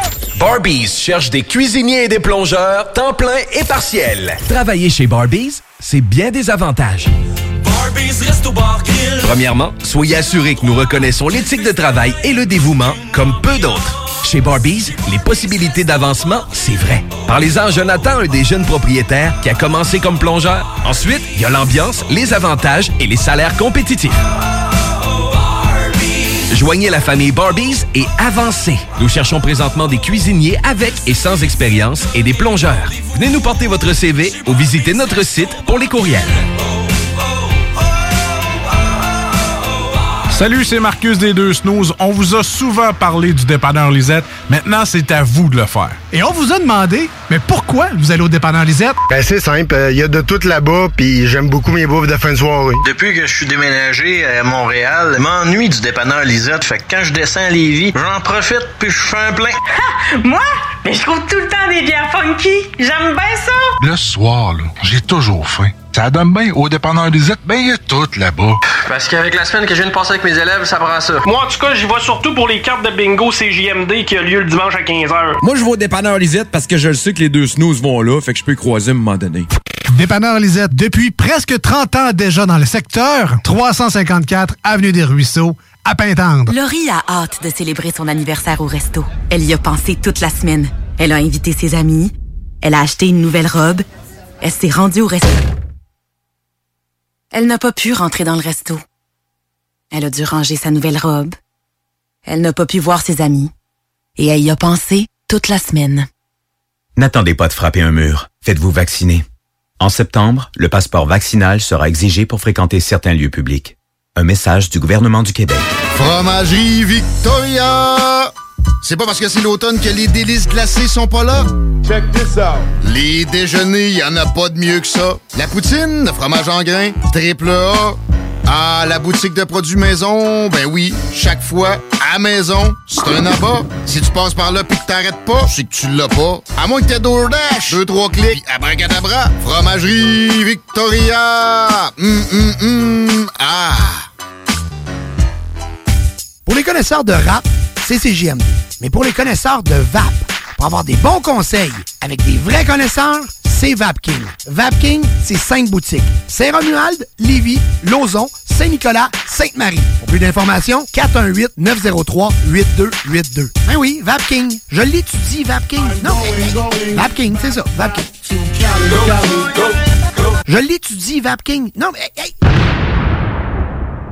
Barbies cherche des cuisiniers et des plongeurs, temps plein et partiel. Travailler chez Barbies, c'est bien des avantages. Premièrement, soyez assurés que nous reconnaissons l'éthique de travail et le dévouement comme peu d'autres. Chez Barbies, les possibilités d'avancement, c'est vrai. Parlez-en à Jonathan, un des jeunes propriétaires qui a commencé comme plongeur. Ensuite, il y a l'ambiance, les avantages et les salaires compétitifs. Joignez la famille Barbies et avancez. Nous cherchons présentement des cuisiniers avec et sans expérience et des plongeurs. Venez nous porter votre CV ou visitez notre site pour les courriels. Salut, c'est Marcus des Deux Snooze. On vous a souvent parlé du dépanneur Lisette. Maintenant, c'est à vous de le faire. Et on vous a demandé, mais pourquoi vous allez au dépanneur Lisette? Ben, c'est simple. Il y a de tout là-bas, puis j'aime beaucoup mes bouffes de fin de soirée. Depuis que je suis déménagé à Montréal, je m'ennuie du dépanneur Lisette. Fait que quand je descends à Lévis, j'en profite puis je fais un plein. Moi? Mais je trouve tout le temps des bières funky. J'aime bien ça. Le soir, là, j'ai toujours faim. Ça donne bien. Au dépanneur Lisette, ben, il y a tout là-bas. Parce qu'avec la semaine que je viens de passer avec mes élèves, ça prend ça. Moi, en tout cas, j'y vais surtout pour les cartes de bingo CJMD qui a lieu le dimanche à 15h. Moi, je vais au dépanneur Lisette parce que je le sais que les deux snooze vont là, fait que je peux y croiser à un moment donné. Dépanneur Lisette, depuis presque 30 ans déjà dans le secteur, 354 Avenue des Ruisseaux, à Pintendre. Laurie a hâte de célébrer son anniversaire au resto. Elle y a pensé toute la semaine. Elle a invité ses amis. Elle a acheté une nouvelle robe. Elle s'est rendue au resto. Elle n'a pas pu rentrer dans le resto. Elle a dû ranger sa nouvelle robe. Elle n'a pas pu voir ses amis. Et elle y a pensé toute la semaine. N'attendez pas de frapper un mur. Faites-vous vacciner. En septembre, le passeport vaccinal sera exigé pour fréquenter certains lieux publics. Un message du gouvernement du Québec. Fromagerie Victoria! C'est pas parce que c'est l'automne que les délices glacées sont pas là? Check this out! Les déjeuners, y en a pas de mieux que ça. La poutine, le fromage en grains, triple A. Ah, la boutique de produits maison, ben oui, chaque fois, à maison, c'est un abat. Si tu passes par là pis que t'arrêtes pas, c'est que tu l'as pas. À moins que t'aies DoorDash, deux, trois clics, abracadabra, fromagerie Victoria! Hum, hum, hum, ah! Pour les connaisseurs de rap, c'est CJMD. Mais pour les connaisseurs de VAP, pour avoir des bons conseils avec des vrais connaisseurs, c'est VapKing. VapKing, c'est cinq boutiques. Saint-Romuald, Lévis, Lauson, Saint-Nicolas, Sainte-Marie. Pour plus d'informations, 418-903-8282. Ben oui, VapKing. Je l'étudie, VapKing. Non, VapKing, c'est ça, VapKing. Je l'étudie, VapKing. Non, mais... Hey,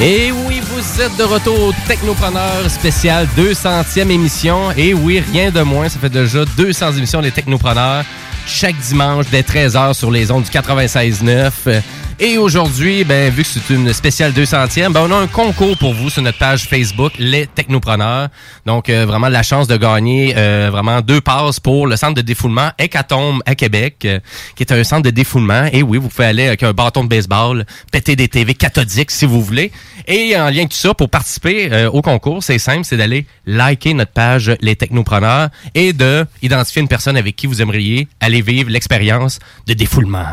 Et oui, vous êtes de retour au Technopreneur spécial 200e émission. Et oui, rien de moins, ça fait déjà 200 émissions des Technopreneurs chaque dimanche dès 13h sur les ondes du 96.9. Et aujourd'hui, ben, vu que c'est une spéciale 200e, ben, on a un concours pour vous sur notre page Facebook, Les Technopreneurs. Donc, euh, vraiment la chance de gagner euh, vraiment deux passes pour le centre de défoulement Hécatombe à Québec, euh, qui est un centre de défoulement. Et oui, vous pouvez aller avec un bâton de baseball, péter des TV cathodiques si vous voulez. Et en lien avec tout ça, pour participer euh, au concours, c'est simple, c'est d'aller liker notre page Les Technopreneurs et de identifier une personne avec qui vous aimeriez aller vivre l'expérience de défoulement.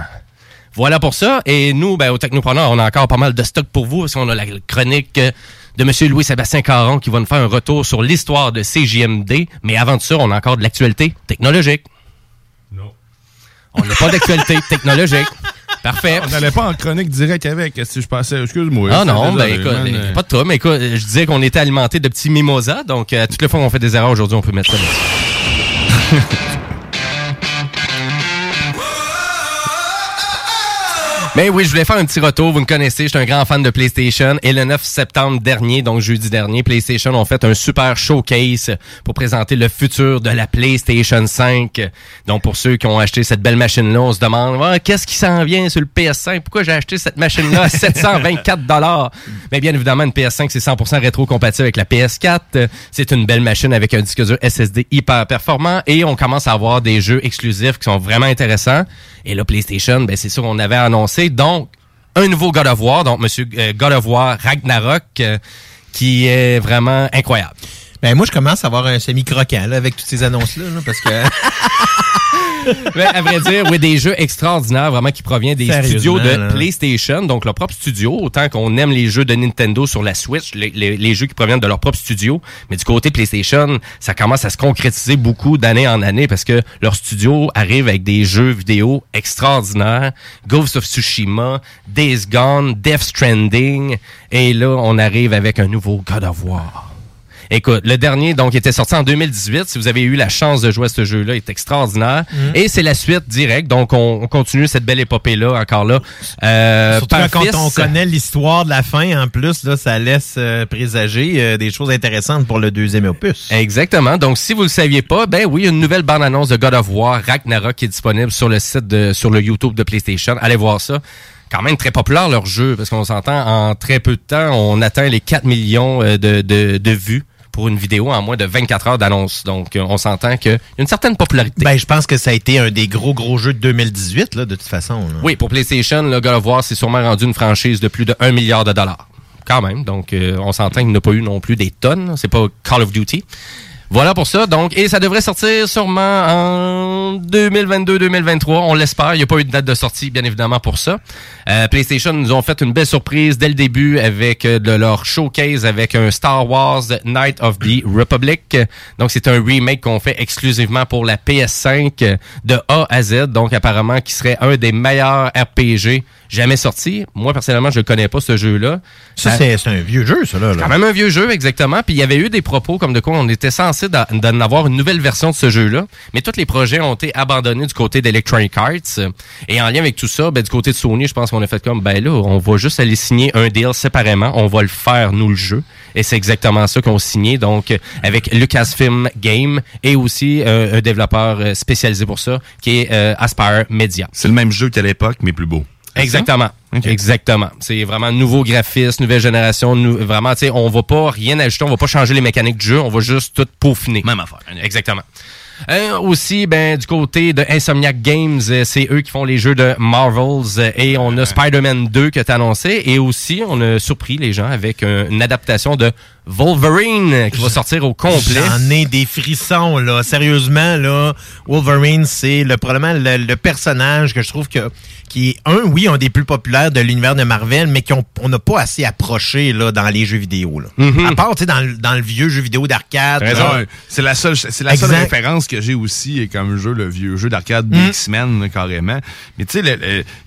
Voilà pour ça. Et nous, ben, au Technopreneur, on a encore pas mal de stock pour vous parce qu'on a la chronique euh, de M. Louis-Sébastien Caron qui va nous faire un retour sur l'histoire de CJMD. Mais avant de ça, on a encore de l'actualité technologique. Non. On n'a pas d'actualité technologique. Parfait. On n'allait pas en chronique direct avec, si je passais. Excuse-moi. Ah non, ben écoute, man. pas de trouble. Mais écoute, je disais qu'on était alimenté de petits mimosas. Donc, euh, toutes les fois qu'on fait des erreurs aujourd'hui, on peut mettre ça Mais oui, je voulais faire un petit retour. Vous me connaissez, je suis un grand fan de PlayStation. Et le 9 septembre dernier, donc jeudi dernier, PlayStation ont fait un super showcase pour présenter le futur de la PlayStation 5. Donc pour ceux qui ont acheté cette belle machine-là, on se demande Ah, qu'est-ce qui s'en vient sur le PS5 Pourquoi j'ai acheté cette machine-là à 724 dollars? Mais bien évidemment, une PS5 c'est 100% rétro-compatible avec la PS4. Euh, C'est une belle machine avec un disque dur SSD hyper performant et on commence à avoir des jeux exclusifs qui sont vraiment intéressants. Et là, PlayStation, ben c'est sûr qu'on avait annoncé. Donc, un nouveau God of War, donc Monsieur euh, God of War Ragnarok, euh, qui est vraiment incroyable. Ben moi, je commence à avoir un semi-croquant là, avec toutes ces annonces-là, là, parce que... Ben, à vrai dire, oui, des jeux extraordinaires, vraiment, qui proviennent des studios de là. PlayStation, donc leur propre studio. Autant qu'on aime les jeux de Nintendo sur la Switch, les, les- les jeux qui proviennent de leur propre studio. Mais du côté PlayStation, ça commence à se concrétiser beaucoup d'année en année parce que leur studio arrive avec des jeux vidéo extraordinaires. Ghost of Tsushima, Days Gone, Death Stranding. Et là, on arrive avec un nouveau God of War. Écoute, le dernier, donc, était sorti en 2018. Si vous avez eu la chance de jouer à ce jeu-là, il est extraordinaire. Mhm. Et c'est la suite directe. Donc, on, on continue cette belle épopée-là, encore là. Euh, Surtout par quand fils. on connaît l'histoire de la fin, en plus, là, ça laisse euh, présager euh, des choses intéressantes pour le deuxième opus. Exactement. Donc, si vous le saviez pas, ben oui, une nouvelle bande-annonce de God of War Ragnarok qui est disponible sur le site de, sur le YouTube de PlayStation. Allez voir ça. Quand même très populaire leur jeu, parce qu'on s'entend, en très peu de temps, on atteint les 4 millions euh, de, de, de vues pour une vidéo en moins de 24 heures d'annonce. Donc, euh, on s'entend qu'il y a une certaine popularité. Ben, je pense que ça a été un des gros, gros jeux de 2018, là, de toute façon. là. Oui, pour PlayStation, le God of War, c'est sûrement rendu une franchise de plus de 1 milliard de dollars. Quand même. Donc, euh, on s'entend qu'il n'a pas eu non plus des tonnes. C'est pas Call of Duty. Voilà pour ça. Donc, et ça devrait sortir sûrement en 2022-2023. On l'espère. Il n'y a pas eu de date de sortie, bien évidemment, pour ça. Euh, PlayStation nous ont fait une belle surprise dès le début avec euh, de leur showcase avec un Star Wars Night of the Republic. Donc, c'est un remake qu'on fait exclusivement pour la PS5 euh, de A à Z. Donc, apparemment, qui serait un des meilleurs RPG jamais sortis. Moi, personnellement, je ne connais pas ce jeu-là. Ça, c'est c'est un vieux jeu, ça, là. là. quand même un vieux jeu, exactement. Puis il y avait eu des propos comme de quoi on était censé d'en avoir une nouvelle version de ce jeu-là. Mais tous les projets ont été abandonnés du côté d'Electronic Arts. Et en lien avec tout ça, ben, du côté de Sony, je pense qu'on a fait comme, ben là, on va juste aller signer un deal séparément. On va le faire, nous, le jeu. Et c'est exactement ça qu'on signé. Donc, avec Lucasfilm Game et aussi euh, un développeur euh, spécialisé pour ça, qui est euh, Aspire Media. C'est le même jeu qu'à l'époque, mais plus beau. Exactement. Exactement. C'est vraiment nouveau graphisme, nouvelle génération. nou- vraiment, tu sais, on va pas rien ajouter, on va pas changer les mécaniques du jeu, on va juste tout peaufiner. Même affaire. Exactement. Euh, aussi, ben, du côté de Insomniac Games, euh, c'est eux qui font les jeux de Marvels euh, et on a Spider-Man 2 qui est annoncé et aussi on a surpris les gens avec une adaptation de Wolverine qui va sortir au complet. J'en ai des frissons, là. Sérieusement, là, Wolverine, c'est le, probablement le, le personnage que je trouve que qui est un, oui, un des plus populaires de l'univers de Marvel, mais qu'on on n'a pas assez approché là, dans les jeux vidéo. Là. Mhm. À part, tu sais, dans, le- dans le vieux jeu vidéo d'arcade. C'est la seule, c'est la seule référence que j'ai aussi et comme jeu, le vieux jeu d'arcade Mm. X-Men, carrément. Mais tu sais,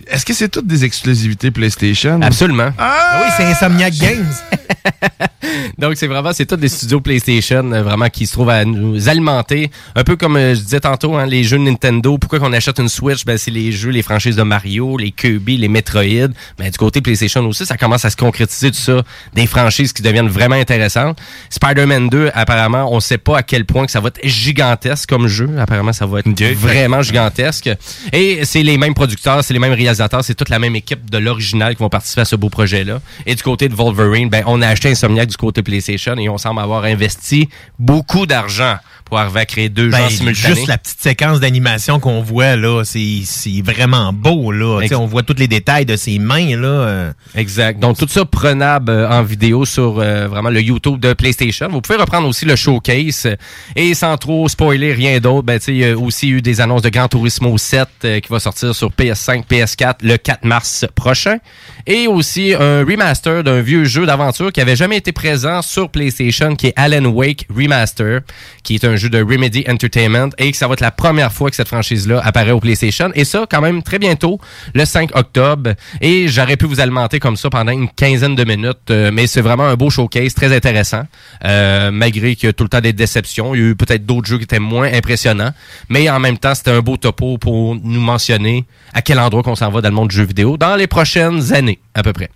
est-ce que c'est toutes des exclusivités PlayStation? Absolument. Ah oui, c'est Insomniac Games. Donc, c'est vraiment, c'est tous des studios PlayStation, euh, vraiment, qui se trouvent à nous alimenter. Un peu comme euh, je disais tantôt, hein, les jeux de Nintendo. Pourquoi qu'on achète une Switch? Ben, c'est les jeux, les franchises de Mario, les Kirby, les Metroid. Ben, du côté PlayStation aussi, ça commence à se concrétiser tout ça. Des franchises qui deviennent vraiment intéressantes. Spider-Man 2, apparemment, on sait pas à quel point que ça va être gigantesque comme jeu. Apparemment, ça va être vraiment gigantesque. Et c'est les mêmes producteurs, c'est les mêmes réalisateurs, c'est toute la même équipe de l'original qui vont participer à ce beau projet-là. Et du côté de Wolverine, ben, on a acheté Insomniac du côté PlayStation et on semble avoir investi beaucoup d'argent pour arriver à créer deux Ben, genres simultanés. juste la petite séquence d'animation qu'on voit là, c'est vraiment beau là. On voit tous les détails de ses mains là. euh. Exact. Donc, tout ça prenable euh, en vidéo sur euh, vraiment le YouTube de PlayStation. Vous pouvez reprendre aussi le showcase. Et sans trop spoiler rien d'autre, ben, tu sais, il y a aussi eu des annonces de Gran Turismo 7 euh, qui va sortir sur PS5, PS4 le 4 mars prochain. Et aussi un remaster d'un vieux jeu d'aventure qui avait jamais été présent sur PlayStation, qui est Alan Wake Remaster, qui est un jeu de Remedy Entertainment et que ça va être la première fois que cette franchise-là apparaît au PlayStation. Et ça, quand même, très bientôt, le 5 octobre. Et j'aurais pu vous alimenter comme ça pendant une quinzaine de minutes, euh, mais c'est vraiment un beau showcase, très intéressant. Euh, malgré qu'il y a tout le temps des déceptions. Il y a eu peut-être d'autres jeux qui étaient moins impressionnants. Mais en même temps, c'était un beau topo pour nous mentionner à quel endroit qu'on s'en va dans le monde du jeu vidéo dans les prochaines années, à peu près.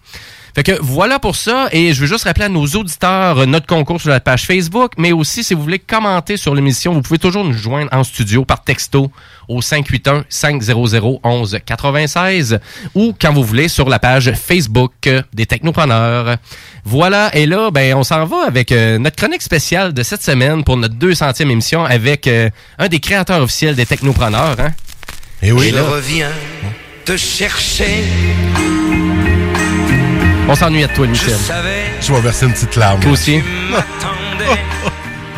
Fait que voilà pour ça. Et je veux juste rappeler à nos auditeurs euh, notre concours sur la page Facebook. Mais aussi, si vous voulez commenter sur l'émission, vous pouvez toujours nous joindre en studio par texto au 581-500-1196 ou quand vous voulez sur la page Facebook des Technopreneurs. Voilà. Et là, ben, on s'en va avec euh, notre chronique spéciale de cette semaine pour notre 200e émission avec euh, un des créateurs officiels des Technopreneurs. Hein? Et oui, Il là. revient te chercher. On s'ennuie de toi, Michel. Je vais verser une petite larme. Toi aussi.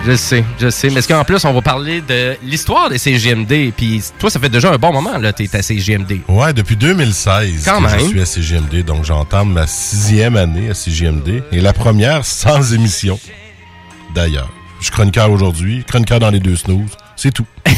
Je sais, je sais. Mais est-ce qu'en plus, on va parler de l'histoire des CGMD. Puis toi, ça fait déjà un bon moment, là, t'es à CGMD. Ouais, depuis 2016 Quand que je même. suis à CGMD, donc j'entame ma sixième année à CGMD et la première sans émission. D'ailleurs, je suis chroniqueur aujourd'hui, chroniqueur dans les deux snooze, c'est tout.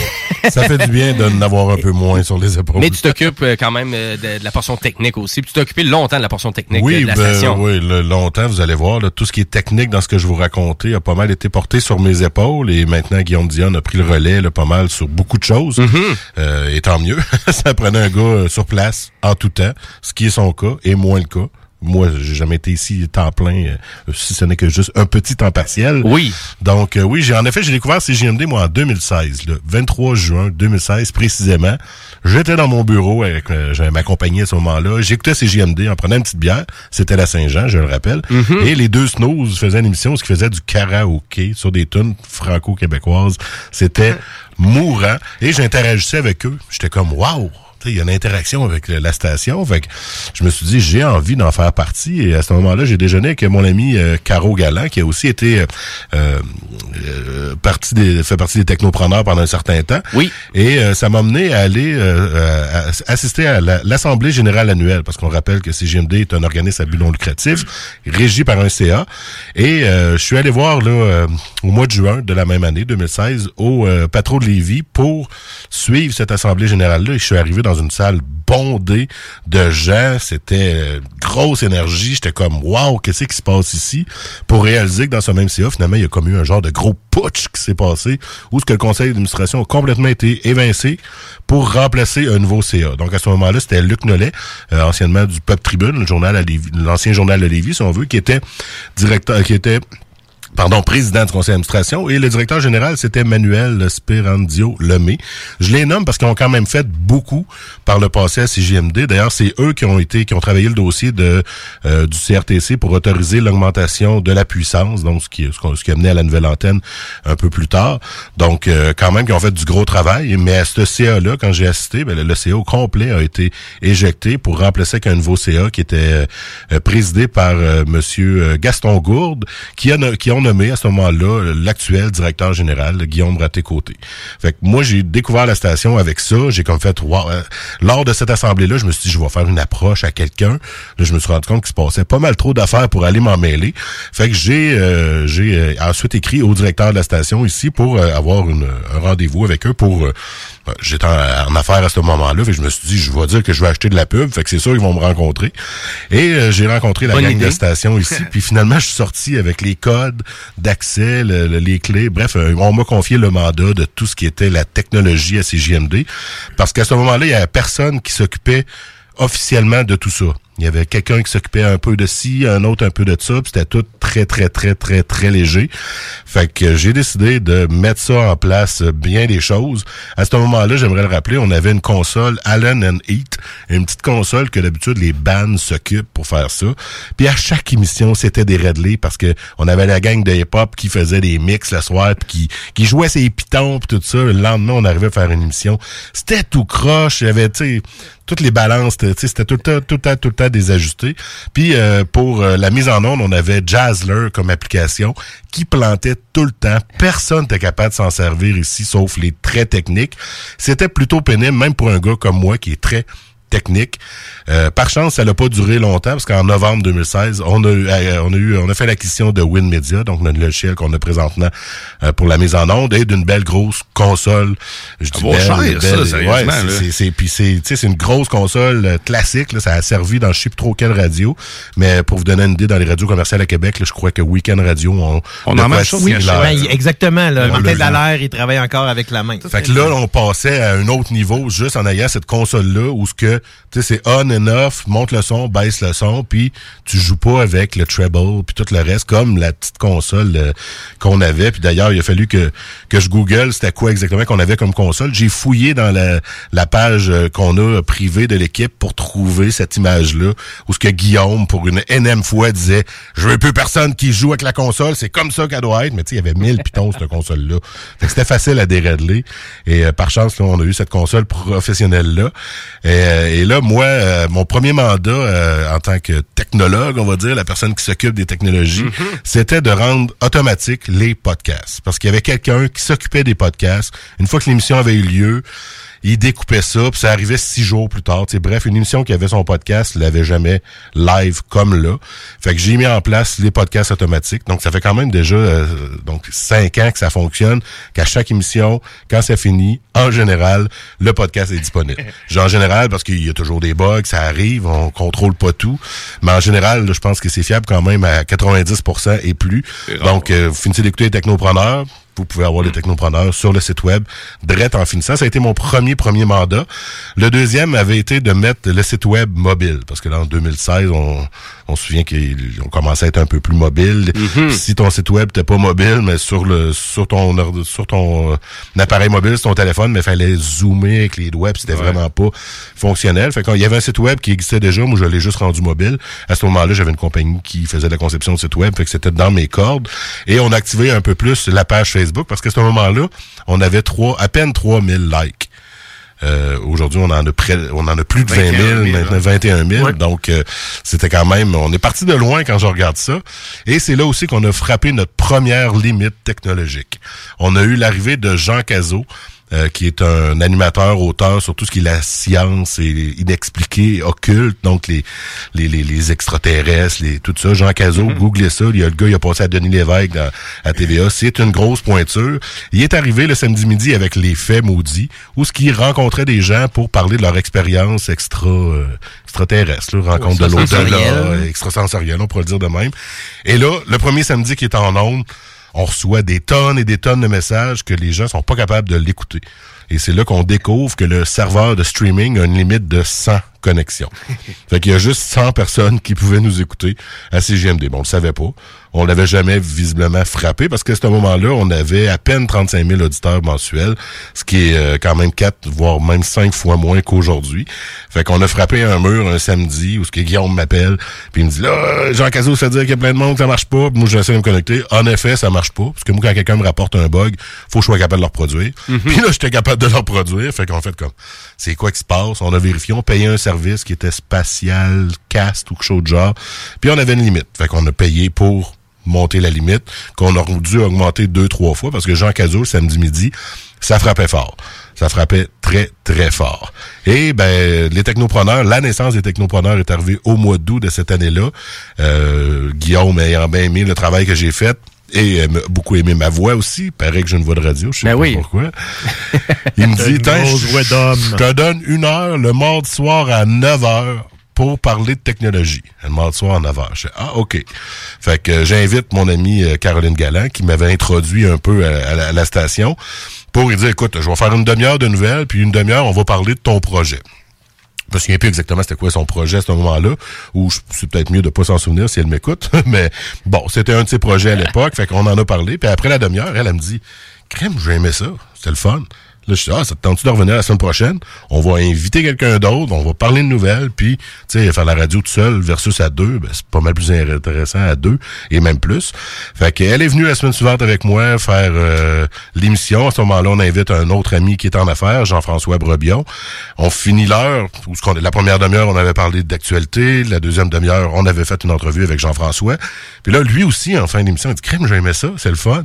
Ça fait du bien de n'avoir un peu moins sur les épaules. Mais tu t'occupes euh, quand même euh, de, de la portion technique aussi. Puis tu t'es occupé longtemps de la portion technique euh, oui, de la ben, station. oui, le- longtemps, vous allez voir, là, tout ce qui est technique dans ce que je vous racontais a pas mal été porté sur mes épaules et maintenant Guillaume Dion a pris le relais là, pas mal sur beaucoup de choses. Mm-hmm. Euh, et tant mieux, ça prenait un gars euh, sur place en tout temps, ce qui est son cas et moins le cas. Moi, j'ai jamais été ici temps plein, euh, si ce n'est que juste un petit temps partiel. Oui. Donc, euh, oui, j'ai en effet, j'ai découvert CGMD, moi, en 2016, le 23 juin 2016 précisément. J'étais dans mon bureau avec, euh, compagnie à ce moment-là. J'écoutais CGMD en prenant une petite bière. C'était la Saint-Jean, je le rappelle. Mhm. Et les deux snooze faisaient une émission, ce qui faisait du karaoké sur des tunes franco-québécoises. C'était mourant. Et j'interagissais avec eux. J'étais comme, waouh! Il y a une interaction avec la station. Fait que je me suis dit, j'ai envie d'en faire partie. Et à ce moment-là, j'ai déjeuné avec mon ami euh, Caro Galland, qui a aussi été euh, euh, partie des, fait partie des technopreneurs pendant un certain temps. Oui. Et euh, ça m'a mené à aller euh, à- assister à la- l'Assemblée générale annuelle, parce qu'on rappelle que CGMD est un organisme à but non lucratif, régi par un CA. Et euh, je suis allé voir là euh, au mois de juin de la même année, 2016, au euh, Patro de Lévis pour suivre cette Assemblée générale-là. Et je suis arrivé dans une salle bondée de gens. C'était euh, grosse énergie. J'étais comme, wow, qu'est-ce qui se passe ici? Pour réaliser que dans ce même CA, finalement, il y a comme eu un genre de gros putsch qui s'est passé, où ce que le conseil d'administration a complètement été évincé pour remplacer un nouveau CA. Donc, à ce moment-là, c'était Luc Nollet, euh, anciennement du Peuple Tribune, le journal l'ancien journal de Lévis, si on veut, qui était directeur, qui était pardon, président du conseil d'administration, et le directeur général, c'était Manuel Sperandio Lemay. Je les nomme parce qu'ils ont quand même fait beaucoup par le passé à CJMD. D'ailleurs, c'est eux qui ont été, qui ont travaillé le dossier de euh, du CRTC pour autoriser l'augmentation de la puissance, donc ce qui, ce, qui a mené à la nouvelle antenne un peu plus tard. Donc, euh, quand même, qui ont fait du gros travail. Mais à ce CA-là, quand j'ai assisté, ben, le, CA au complet a été éjecté pour remplacer avec un nouveau CA qui était euh, euh, présidé par euh, Monsieur euh, Gaston Gourde, qui a, qui ont à ce moment-là euh, l'actuel directeur général, Guillaume Raté-Côté. Fait que moi, j'ai découvert la station avec ça. J'ai comme fait, wow, euh, lors de cette assemblée-là, je me suis dit, je vais faire une approche à quelqu'un. Là, je me suis rendu compte qu'il se passait pas mal trop d'affaires pour aller m'en mêler. Fait que j'ai euh, j'ai euh, ensuite écrit au directeur de la station ici pour euh, avoir une, un rendez-vous avec eux pour J'étais en, en affaires à ce moment-là, fait que je me suis dit, je vais dire que je vais acheter de la pub, fait que c'est sûr qu'ils vont me rencontrer. Et euh, j'ai rencontré la Bonne gang idée. de stations ici, puis finalement, je suis sorti avec les codes d'accès, le- le- les clés. Bref, euh, on m'a confié le mandat de tout ce qui était la technologie à CJMD, parce qu'à ce moment-là, il y avait personne qui s'occupait officiellement de tout ça. Il y avait quelqu'un qui s'occupait un peu de ci, un autre un peu de ça, puis c'était tout très, très, très, très, très léger. Fait que j'ai décidé de mettre ça en place, bien des choses. À ce moment-là, j'aimerais le rappeler, on avait une console Allen and Heat, une petite console que d'habitude les bands s'occupent pour faire ça. Puis à chaque émission, c'était des redlés parce que on avait la gang de hip-hop qui faisait des mix le soir, puis qui, qui jouait ses pitons, puis tout ça. Le lendemain, on arrivait à faire une émission. C'était tout croche. Il y avait, tu sais, toutes les balances, c'était tout le temps, tout le temps, tout le temps désajusté. Puis euh, pour euh, la mise en onde, on avait Jazzler comme application qui plantait tout le temps. Personne n'était capable de s'en servir ici, sauf les très techniques. C'était plutôt pénible, même pour un gars comme moi qui est très technique. Euh, par chance, ça n'a pas duré longtemps parce qu'en novembre 2016, on a eu, euh, on a eu, on a fait l'acquisition de WinMedia, donc notre logiciel qu'on a présentement euh, pour la mise en onde et d'une belle grosse console. Je dis belle, cher, belle, ça, ouais, sérieusement, c'est- là. c'est- c'est puis c'est tu sais c'est une grosse console euh, classique là, ça a servi dans je sais plus trop quelle radio, mais pour vous donner une idée dans les radios commerciales à Québec, là, je crois que Weekend Radio on On de a quoi même chose. Ben, exactement. Là. On Martin. Dallaire, il travaille encore avec la main. Fait que là, on passait à un autre niveau juste en ayant cette console-là où ce que, tu sais, c'est on and off, monte le son, baisse le son, puis tu joues pas avec le treble puis tout le reste comme la petite console euh, qu'on avait. Puis d'ailleurs, il a fallu que que je google c'était quoi exactement qu'on avait comme console. J'ai fouillé dans la, la page euh, qu'on a privée de l'équipe pour trouver cette image-là où ce que Guillaume, pour une énième fois, disait « Je veux plus personne qui joue avec la console, c'est comme ça qu'elle doit être. » Mais tu sais, il y avait 1000 pitons, cette console-là. Fait que c'était facile à dérédeler. Et euh, par chance, là, on a eu cette console professionnelle-là. Et, euh, et là, moi, euh, mon premier mandat euh, en tant que technologue, on va dire, la personne qui s'occupe des technologies, c'était de rendre automatique les podcasts. Parce qu'il y avait quelqu'un qui s'occupait des podcasts. Une fois que l'émission avait eu lieu, il découpait ça, puis ça arrivait six jours plus tard. T'sais, bref, une émission qui avait son podcast l'avait jamais live comme là. Fait que j'ai mis en place les podcasts automatiques. Donc, ça fait quand même déjà euh, donc cinq ans que ça fonctionne, qu'à chaque émission, quand ça finit, en général, le podcast est disponible. Genre, en général, parce qu'il y a toujours des bugs, ça arrive, on contrôle pas tout. Mais en général, là, je pense que c'est fiable quand même à 90% et plus. Donc, euh, vous finissez d'écouter les technopreneurs, vous pouvez avoir les technopreneurs sur le site web direct en finissant. Ça a été mon premier, premier mandat. Le deuxième avait été de mettre le site web mobile, parce que là, en 2016, on, on se souvient qu'on commençait à être un peu plus mobile. Si ton site web n'était pas mobile, mais sur le sur ton sur ton euh, appareil mobile, sur ton téléphone, mais fallait zoomer avec les doigts, puis c'était vraiment pas fonctionnel. Fait quand il y avait un site web qui existait déjà, moi je l'ai juste rendu mobile. À ce moment-là, j'avais une compagnie qui faisait la conception de site web, fait que c'était dans mes cordes. Et on a activé un peu plus la page Facebook parce qu'à ce moment-là, on avait trois, à peine 3000 likes. Euh, Aujourd'hui, on en a près, on en a plus de 20 000, 21 000, maintenant 21 000. Donc, euh, c'était quand même, on est parti de loin quand je regarde ça. Et c'est là aussi qu'on a frappé notre première limite technologique. On a eu l'arrivée de Jean Cazot, euh, qui est un animateur, auteur sur tout ce qui est la science et inexpliqué, occulte, donc les les, les, les extraterrestres, les tout ça. Jean Cazot, googlez ça. Il y a le gars, il a passé à Denis Lévesque dans- à TVA. C'est une grosse pointure. Il est arrivé le samedi midi avec les faits maudits, où ce qui rencontrait des gens pour parler de leur expérience extra euh, extraterrestre, là, rencontre de l'au-delà, Extrasensorielle. extrasensorielle, on pourrait le dire de même. Et là, le premier samedi qui est en onde, on reçoit des tonnes et des tonnes de messages que les gens sont pas capables de l'écouter. Et c'est là qu'on découvre que le serveur de streaming a une limite de 100 connexions. fait qu'il y a juste 100 personnes qui pouvaient nous écouter à CGMD. Bon, on le savait pas. On l'avait jamais visiblement frappé parce qu'à ce moment-là, on avait à peine 35 000 auditeurs mensuels, ce qui est euh, quand même 4, voire même 5 fois moins qu'aujourd'hui. Fait qu'on a frappé un mur un samedi où ce que Guillaume m'appelle, puis il me dit là, Jean Cazot se fait dire qu'il y a plein de monde ça marche pas. Puis moi, j'essaie de me connecter. En effet, ça marche pas. Parce que moi, quand quelqu'un me rapporte un bug, faut que je sois capable de le reproduire. Puis là, j'étais capable de le reproduire. Fait qu'on fait comme, c'est quoi qui se passe? On a vérifié, on payait un qui était spatial, cast ou quelque chose de genre. Puis on avait une limite. Fait qu'on a payé pour monter la limite, qu'on a dû augmenter deux, trois fois, parce que Jean Cazot, samedi midi, ça frappait fort. Ça frappait très, très fort. Et ben, les technopreneurs, la naissance des technopreneurs est arrivée au mois d'août de cette année-là. Euh, Guillaume ayant bien aimé le travail que j'ai fait, Et euh, m'a beaucoup aimé ma voix aussi. Paraît que j'ai une voix de radio, je sais Ben pas oui. pourquoi. Il me dit, je te donne une heure le mardi soir à 9 heures pour parler de technologie. Le mardi soir à 9 heures. Je fais, ah, OK. Fait que euh, j'invite mon amie euh, Caroline Galland, qui m'avait introduit un peu à, à la, à la station, pour lui dire, écoute, je vais faire une demi-heure de nouvelles, puis une demi-heure, on va parler de ton projet. Je me souviens plus exactement c'était quoi son projet à ce moment-là, ou je- c'est peut-être mieux de pas s'en souvenir si elle m'écoute, mais bon, c'était un de ses projets à l'époque, fait qu'on en a parlé, puis après la demi-heure, elle, elle me dit, crème, j'ai aimé ça, c'était le fun. Là, je dis, ah, ça te tente-tu de revenir la semaine prochaine? On va inviter quelqu'un d'autre, on va parler de nouvelles, puis, tu sais, faire la radio tout seul versus à deux, ben, c'est pas mal plus intéressant à deux, et même plus. Fait qu'elle est venue la semaine suivante avec moi faire euh, l'émission. À ce moment-là, on invite un autre ami qui est en affaires, Jean-François Brebion. On finit l'heure, où la première demi-heure, on avait parlé d'actualité. La deuxième demi-heure, on avait fait une entrevue avec Jean-François. Puis là, lui aussi, en fin d'émission, il dit, crème, j'aimais ça, c'est le fun.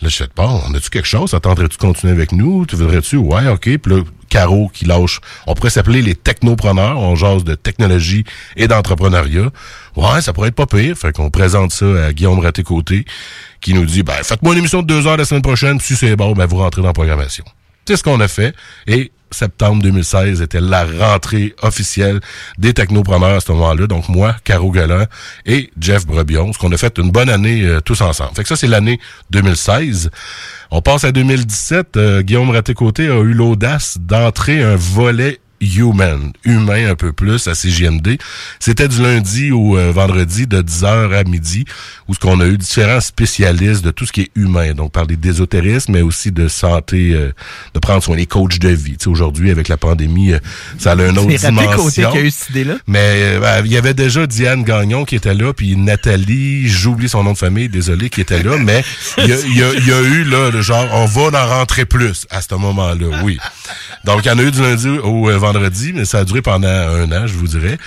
Là, je fais, bon, on a-tu quelque chose? Attendrais-tu continuer avec nous? Tu voudrais-tu? Ouais, OK. Puis là, Caro qui lâche. On pourrait s'appeler les technopreneurs. On jase de technologie et d'entrepreneuriat. Ouais, ça pourrait être pas pire. Fait qu'on présente ça à Guillaume Raté-Côté qui nous dit, ben, faites-moi une émission de deux heures la semaine prochaine. Puis si c'est bon, ben, vous rentrez dans la programmation. C'est ce qu'on a fait. Et septembre 2016 était la rentrée officielle des technopreneurs à ce moment-là. Donc moi, Caro Galland et Jeff Brebion. Ce qu'on a fait une bonne année euh, tous ensemble. Fait que ça, c'est l'année 2016. On passe à 2017. Euh, Guillaume Raté-Côté a eu l'audace d'entrer un volet human, humain un peu plus à CGMD. C'était du lundi au euh, vendredi de 10h à midi où ce qu'on a eu différents spécialistes de tout ce qui est humain. Donc parler d'ésotérisme mais aussi de santé euh, de prendre soin des coachs de vie. Tu sais, aujourd'hui avec la pandémie, euh, ça a une autre Côté dimension. qui a eu cette idée-là. Mais ben, il y avait déjà Diane Gagnon qui était là, puis Nathalie, j'oublie son nom de famille, désolé, qui était là, mais il y y a- il y a eu là, le genre, on va en rentrer plus à ce moment-là, oui. Donc, il y en a eu du lundi au euh, vendredi, mais ça a duré pendant un an, je vous dirais.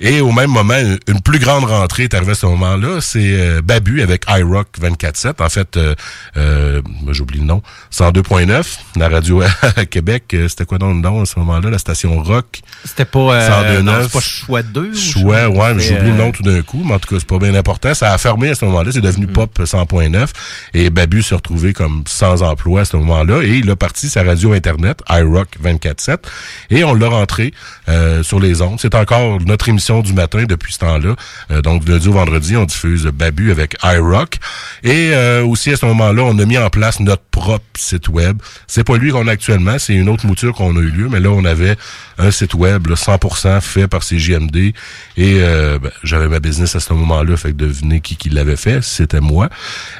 Et au même moment, une, plus grande rentrée est arrivée à ce moment-là, c'est euh, Babu avec iRock 24-7. En fait, euh, euh, j'oublie le nom, 102.9, la radio à Québec. C'était quoi dans le nom à ce moment-là? La station Rock. C'était pas, euh, 102.9. non, c'est pas Choix 2 ou Choix, ouais, mais j'oublie le nom tout d'un coup, mais en tout cas, c'est pas bien important. Ça a fermé à ce moment-là, c'est Mm. devenu Pop 100.9 et Babu s'est retrouvé comme sans emploi à ce moment-là et il a parti sa radio Internet, iRock 24-7 et on l'a rentré euh, sur les ondes. C'est encore notre émission du matin depuis ce temps-là. Euh, donc, lundi au vendredi, on diffuse Babu avec iRock et euh, aussi à ce moment-là, on a mis en place notre propre site web. C'est pas lui qu'on a actuellement, c'est une autre mouture qu'on a eu lieu, mais là, on avait un site web là, 100% fait par CJMD et euh, ben, j'avais ma business à ce moment-là, fait que devinez qui qui l'avait fait, c'était moi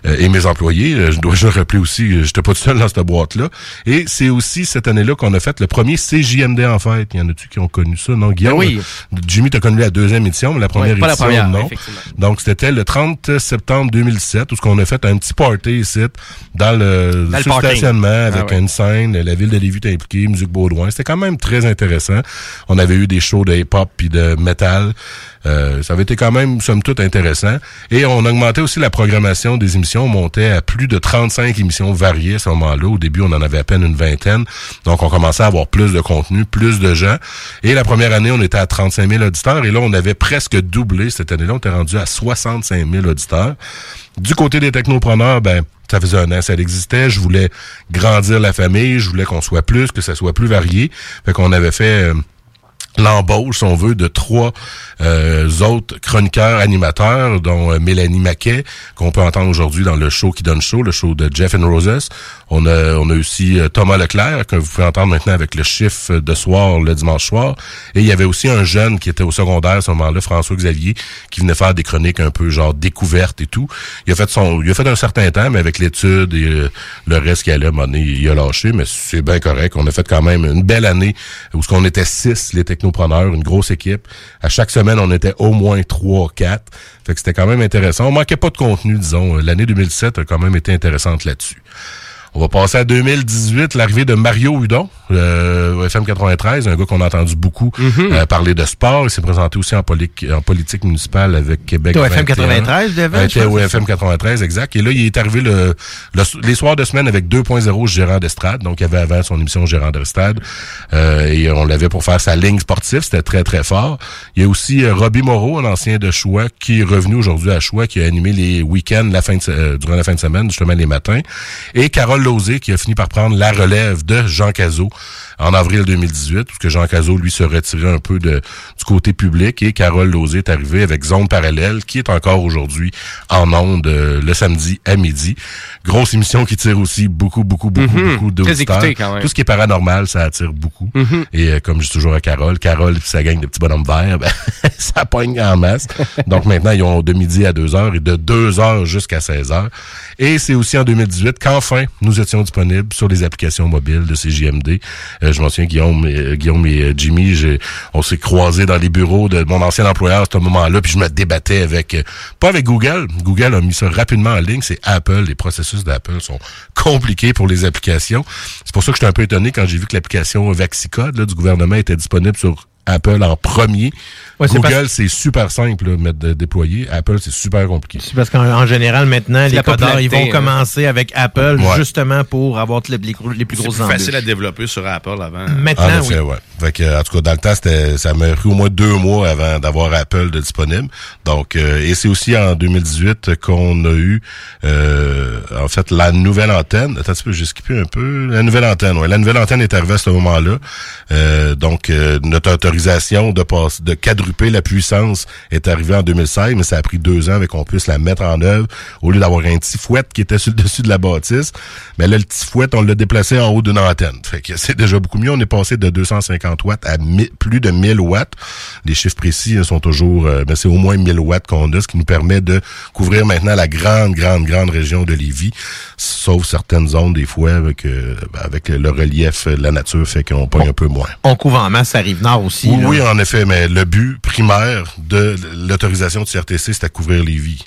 Euh, et mes employés. Je dois le rappeler aussi, j'étais pas tout seul dans cette boîte-là. Et c'est aussi cette année-là qu'on a fait le premier CJMD en Il y en a-tu qui ont connu ça, non Guillaume? Ben oui. Jimmy, t'as connu la deuxième édition, mais la première pas la édition, première, non. Donc, c'était le 30 septembre 2007 où ce qu'on a fait un petit party ici, dans le, Dans le stationnement, avec Ah ouais. une scène, la ville de Lévis était impliquée, musique Baudouin. C'était quand même très intéressant. On avait eu des shows de hip-hop puis de métal. Euh, ça avait été quand même, somme toute, intéressant. Et on augmentait aussi la programmation des émissions. On montait à plus de 35 émissions variées à ce moment-là. Au début, on en avait à peine une vingtaine. Donc, on commençait à avoir plus de contenu, plus de gens. Et la première année, on était à 35 000 auditeurs. Et là, on avait presque doublé cette année-là. On était rendu à 65 000 auditeurs. Du côté des technopreneurs, ben, ça faisait un an, ça existait. Je voulais grandir la famille. Je voulais qu'on soit plus, que ça soit plus varié. Fait qu'on avait fait... euh, l'embauche, on veut, de trois euh, autres chroniqueurs animateurs, dont euh, Mélanie Maquet, qu'on peut entendre aujourd'hui dans le show qui donne show, le show de Jeff and Roses. On a, aussi euh, Thomas Leclerc, que vous pouvez entendre maintenant avec le chiffre de soir, le dimanche soir. Et il y avait aussi un jeune qui était au secondaire à ce moment-là, François Xavier, qui venait faire des chroniques un peu genre découvertes et tout. Il a fait son, il a fait un certain temps, mais avec l'étude et euh, le reste qui allait, à un il a lâché, mais c'est bien correct. On a fait quand même une belle année où ce qu'on était six, les technopreneurs, une grosse équipe. À chaque semaine, on était au moins trois, quatre. Fait que c'était quand même intéressant. On manquait pas de contenu, disons. L'année 2007 a quand même été intéressante là-dessus. On va passer à 2018, l'arrivée de Mario Hudon euh, au FM 93, un gars qu'on a entendu beaucoup Mhm. euh, parler de sport. Il s'est présenté aussi en, poli- en politique municipale avec Québec. Au FM 21. 93, Devin, Euh, était au FM 93, exact. Et là, il est arrivé le, le- les soirs de semaine avec 2.0 gérant d'estrade. Donc, il avait avant son émission gérant d'estrade. Euh, et on l'avait pour faire sa ligne sportive. C'était très, très fort. Il y a aussi euh, Robbie Moreau, un ancien de Choix, qui est revenu aujourd'hui à Choix, qui a animé les week-ends la fin de, euh, durant la fin de semaine, justement les matins. Et Carole Lauzé, qui a fini par prendre la relève de Jean Cazot en avril 2018, puisque Jean Cazot, lui, se retirait un peu de, du côté public. Et Carole Lauzé est arrivée avec Zone Parallèle, qui est encore aujourd'hui en ondes euh, le samedi à midi. Grosse émission qui tire aussi beaucoup, beaucoup, beaucoup, Mhm. beaucoup d'auditeurs. Tout ce qui est paranormal, ça attire beaucoup. Mhm. Et euh, comme je dis toujours à Carole, Carole et sa gang de petits bonhommes verts, ben, ça pogne en masse. Donc maintenant, ils ont de midi à 2 heures et de 2 heures jusqu'à 16 heures. Et c'est aussi en 2018 qu'enfin, nous disponibles sur les applications mobiles de CJMD. Euh, je m'en souviens, Guillaume, et- Guillaume et euh, Jimmy, j'ai- on s'est croisés dans les bureaux de mon ancien employeur à ce moment-là, puis je me débattais avec, euh, pas avec Google. Google a mis ça rapidement en ligne. C'est Apple. Les processus d'Apple sont compliqués pour les applications. C'est pour ça que j'étais un peu étonné quand j'ai vu que l'application Vaxicode du gouvernement était disponible sur Apple en premier. Ouais, c'est Google, parce- c'est super simple là, mettre de déployer. Apple, c'est super compliqué. C'est parce qu'en en général, maintenant, C'est les codeurs, ils vont hein. commencer avec Apple Ouais. justement pour avoir les, les plus C'est grosses plus embûches. facile à développer sur Apple avant. Maintenant, En effet, oui. ouais. Fait que, en tout cas, dans le temps, c'était, ça m'a pris au moins deux mois avant d'avoir Apple de disponible. Donc, euh, et c'est aussi en 2018 qu'on a eu, euh, en fait, la nouvelle antenne. Attends un petit peu, j'ai skippé un peu. La nouvelle antenne, ouais. La nouvelle antenne est arrivée à ce moment-là. Euh, donc, euh, notre autorisation de passe, de la puissance est arrivée en 2016, mais ça a pris deux ans avec qu'on puisse la mettre en œuvre au lieu d'avoir un petit fouette qui était sur le dessus de la bâtisse. Mais là, le petit fouette, on l'a déplacé en haut d'une antenne. Fait que c'est déjà beaucoup mieux. On est passé de 250 watts à plus de 1000 watts. Les chiffres précis euh, sont toujours, euh, ben, c'est au moins 1000 watts qu'on a, ce qui nous permet de couvrir maintenant la grande, grande, grande région de Lévis, sauf certaines zones des fois avec, euh, ben, avec le relief, euh, la nature fait qu'on pogne un peu moins. On couvre en masse à Rive-Nord aussi. Oui, là. oui, en effet, mais le but primaire de l'autorisation de CRTC, c'était de couvrir Lévis.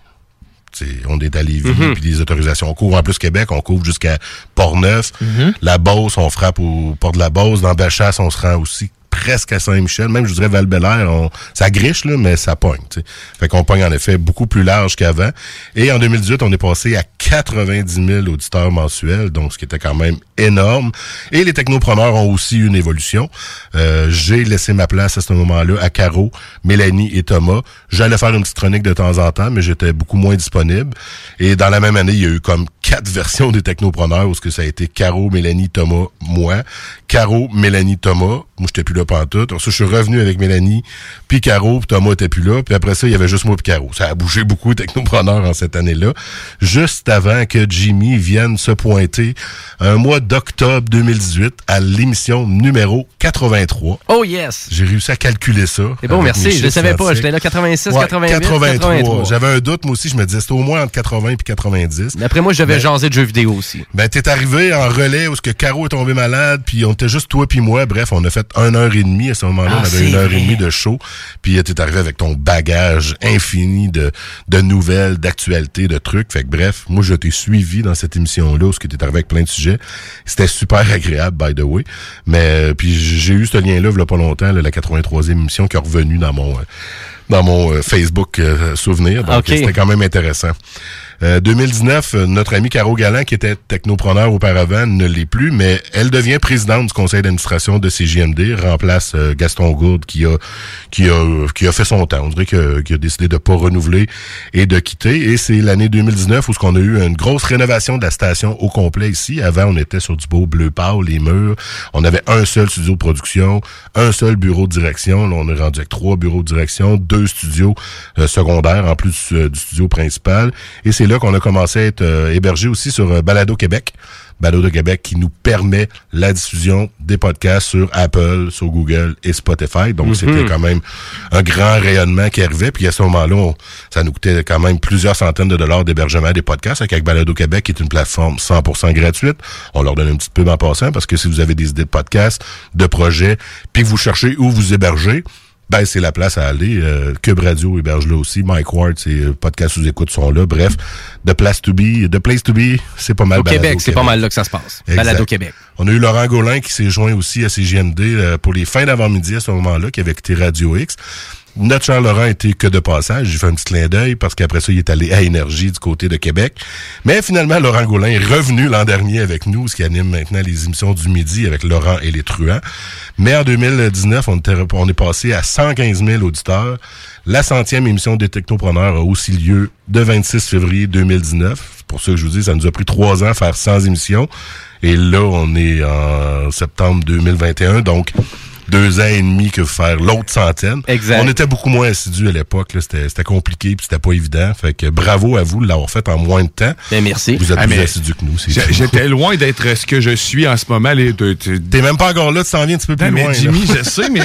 T'sais, on est à Lévis, Mhm. puis des autorisations. On couvre en plus Québec, on couvre jusqu'à Port-Neuf. Mhm. La Beauce, on frappe au port de la Beauce. Dans Bellechasse, on se rend aussi presque à Saint-Michel. Même, je dirais, val on, ça griche, là, mais ça pogne. t'sais. Fait qu'on pogne, en effet, beaucoup plus large qu'avant. Et en 2018, on est passé à 90 000 auditeurs mensuels, donc ce qui était quand même énorme. Et les technopreneurs ont aussi une évolution. Euh, J'ai laissé ma place à ce moment-là à Caro, Mélanie et Thomas. J'allais faire une petite chronique de temps en temps, mais j'étais beaucoup moins disponible. Et dans la même année, il y a eu comme quatre versions des technopreneurs où ce que ça a été Caro, Mélanie, Thomas, moi. Caro, Mélanie, Thomas. Moi, j'étais plus là pantoute. Ensuite, je suis revenu avec Mélanie, puis Caro, puis Thomas était plus là. Puis après ça, il y avait juste moi puis Caro. Ça a bougé beaucoup de technopreneurs en cette année-là. Juste avant que Jimmy vienne se pointer un mois d'octobre 2018 à l'émission numéro 83. Oh yes! J'ai réussi à calculer ça. C'est bon, merci. Je le chiffres savais pas. J'étais là 86, Ouais, 88, 83. 83. J'avais un doute, moi aussi. Je me disais, c'était au moins entre 80 et 90. D'après moi, j'avais Ben, jasé de jeux vidéo aussi. ben, t'es arrivé en relais où ce que Caro est tombé malade, puis on était juste toi puis moi. Bref, on a fait une heure et demie. À ce moment-là, Ah, on avait c'est une heure vrai. et demie de show. Puis t'es arrivé avec ton bagage infini de, de nouvelles, d'actualités, de trucs. Fait que bref, moi, je t'ai suivi dans cette émission-là, où ce que t'es arrivé avec plein de sujets. C'était super agréable, by the way. Mais, euh, puis j'ai eu ce lien-là, il y a pas longtemps, là, la 83e émission qui est revenue dans mon... euh, dans mon euh, Facebook euh, souvenir. Donc, c'était quand même intéressant. Euh, 2019, euh, notre amie Caro Galland, qui était technopreneur auparavant, ne l'est plus, mais elle devient présidente du conseil d'administration de CJMD, remplace euh, Gaston Gourde, qui a, qui a, qui a fait son temps. On dirait qu'il a décidé de pas renouveler et de quitter. Et c'est l'année 2019 où ce qu'on a eu une grosse rénovation de la station au complet ici. Avant, on était sur du beau bleu pâle, les murs. On avait un seul studio de production, un seul bureau de direction. Là, on est rendu avec trois bureaux de direction, deux studios euh, secondaires en plus euh, du studio principal. Et c'est là qu'on a commencé à être euh, hébergé aussi sur euh, Balado Québec. Balado Québec qui nous permet la diffusion des podcasts sur Apple, sur Google et Spotify. Donc, Mhm. c'était quand même un grand rayonnement qui arrivait. Puis à ce moment-là, ça nous coûtait quand même plusieurs centaines de dollars d'hébergement des podcasts avec Balado Québec, qui est une plateforme 100% gratuite. On leur donne une petite pub en passant parce que si vous avez des idées de podcasts, de projets, puis que vous cherchez où vous héberger, ben c'est la place à aller. Euh, Cube Radio héberge là aussi. Mike Ward, ses euh, podcasts sous écoute sont là. Bref, The Place to Be, The Place to Be, c'est pas mal. Au Québec, c'est pas mal là que ça se passe. Exact. Balado Québec. On a eu Laurent Gaulin qui s'est joint aussi à CGMD euh, pour les fins d'avant-midi à ce moment-là, qui avait quitté Radio X. Notre cher Laurent était que de passage. J'ai fait un petit clin d'œil parce qu'après ça, il est allé à Énergie du côté de Québec. Mais finalement, Laurent Gaulin est revenu l'an dernier avec nous, ce qui anime maintenant les émissions du midi avec Laurent et les truands. Mais en 2019, on, est passé à 115 000 auditeurs. La centième émission des Technopreneurs a aussi lieu le 26 février 2019. C'est pour ça que je vous dis, ça nous a pris trois ans à faire 100 émissions. Et là, on est en septembre 2021, donc deux ans et demi que faire l'autre centaine. Exact. On était beaucoup moins assidus à l'époque. là. C'était c'était compliqué puis c'était pas évident. Fait que bravo à vous de l'avoir fait en moins de temps. Ben, merci. Vous êtes Ah, plus assidus que nous. J'étais loin d'être ce que je suis en ce moment. T'es même pas encore là, tu s'en viens un petit peu plus Non, mais loin. là. Jimmy, je sais, mais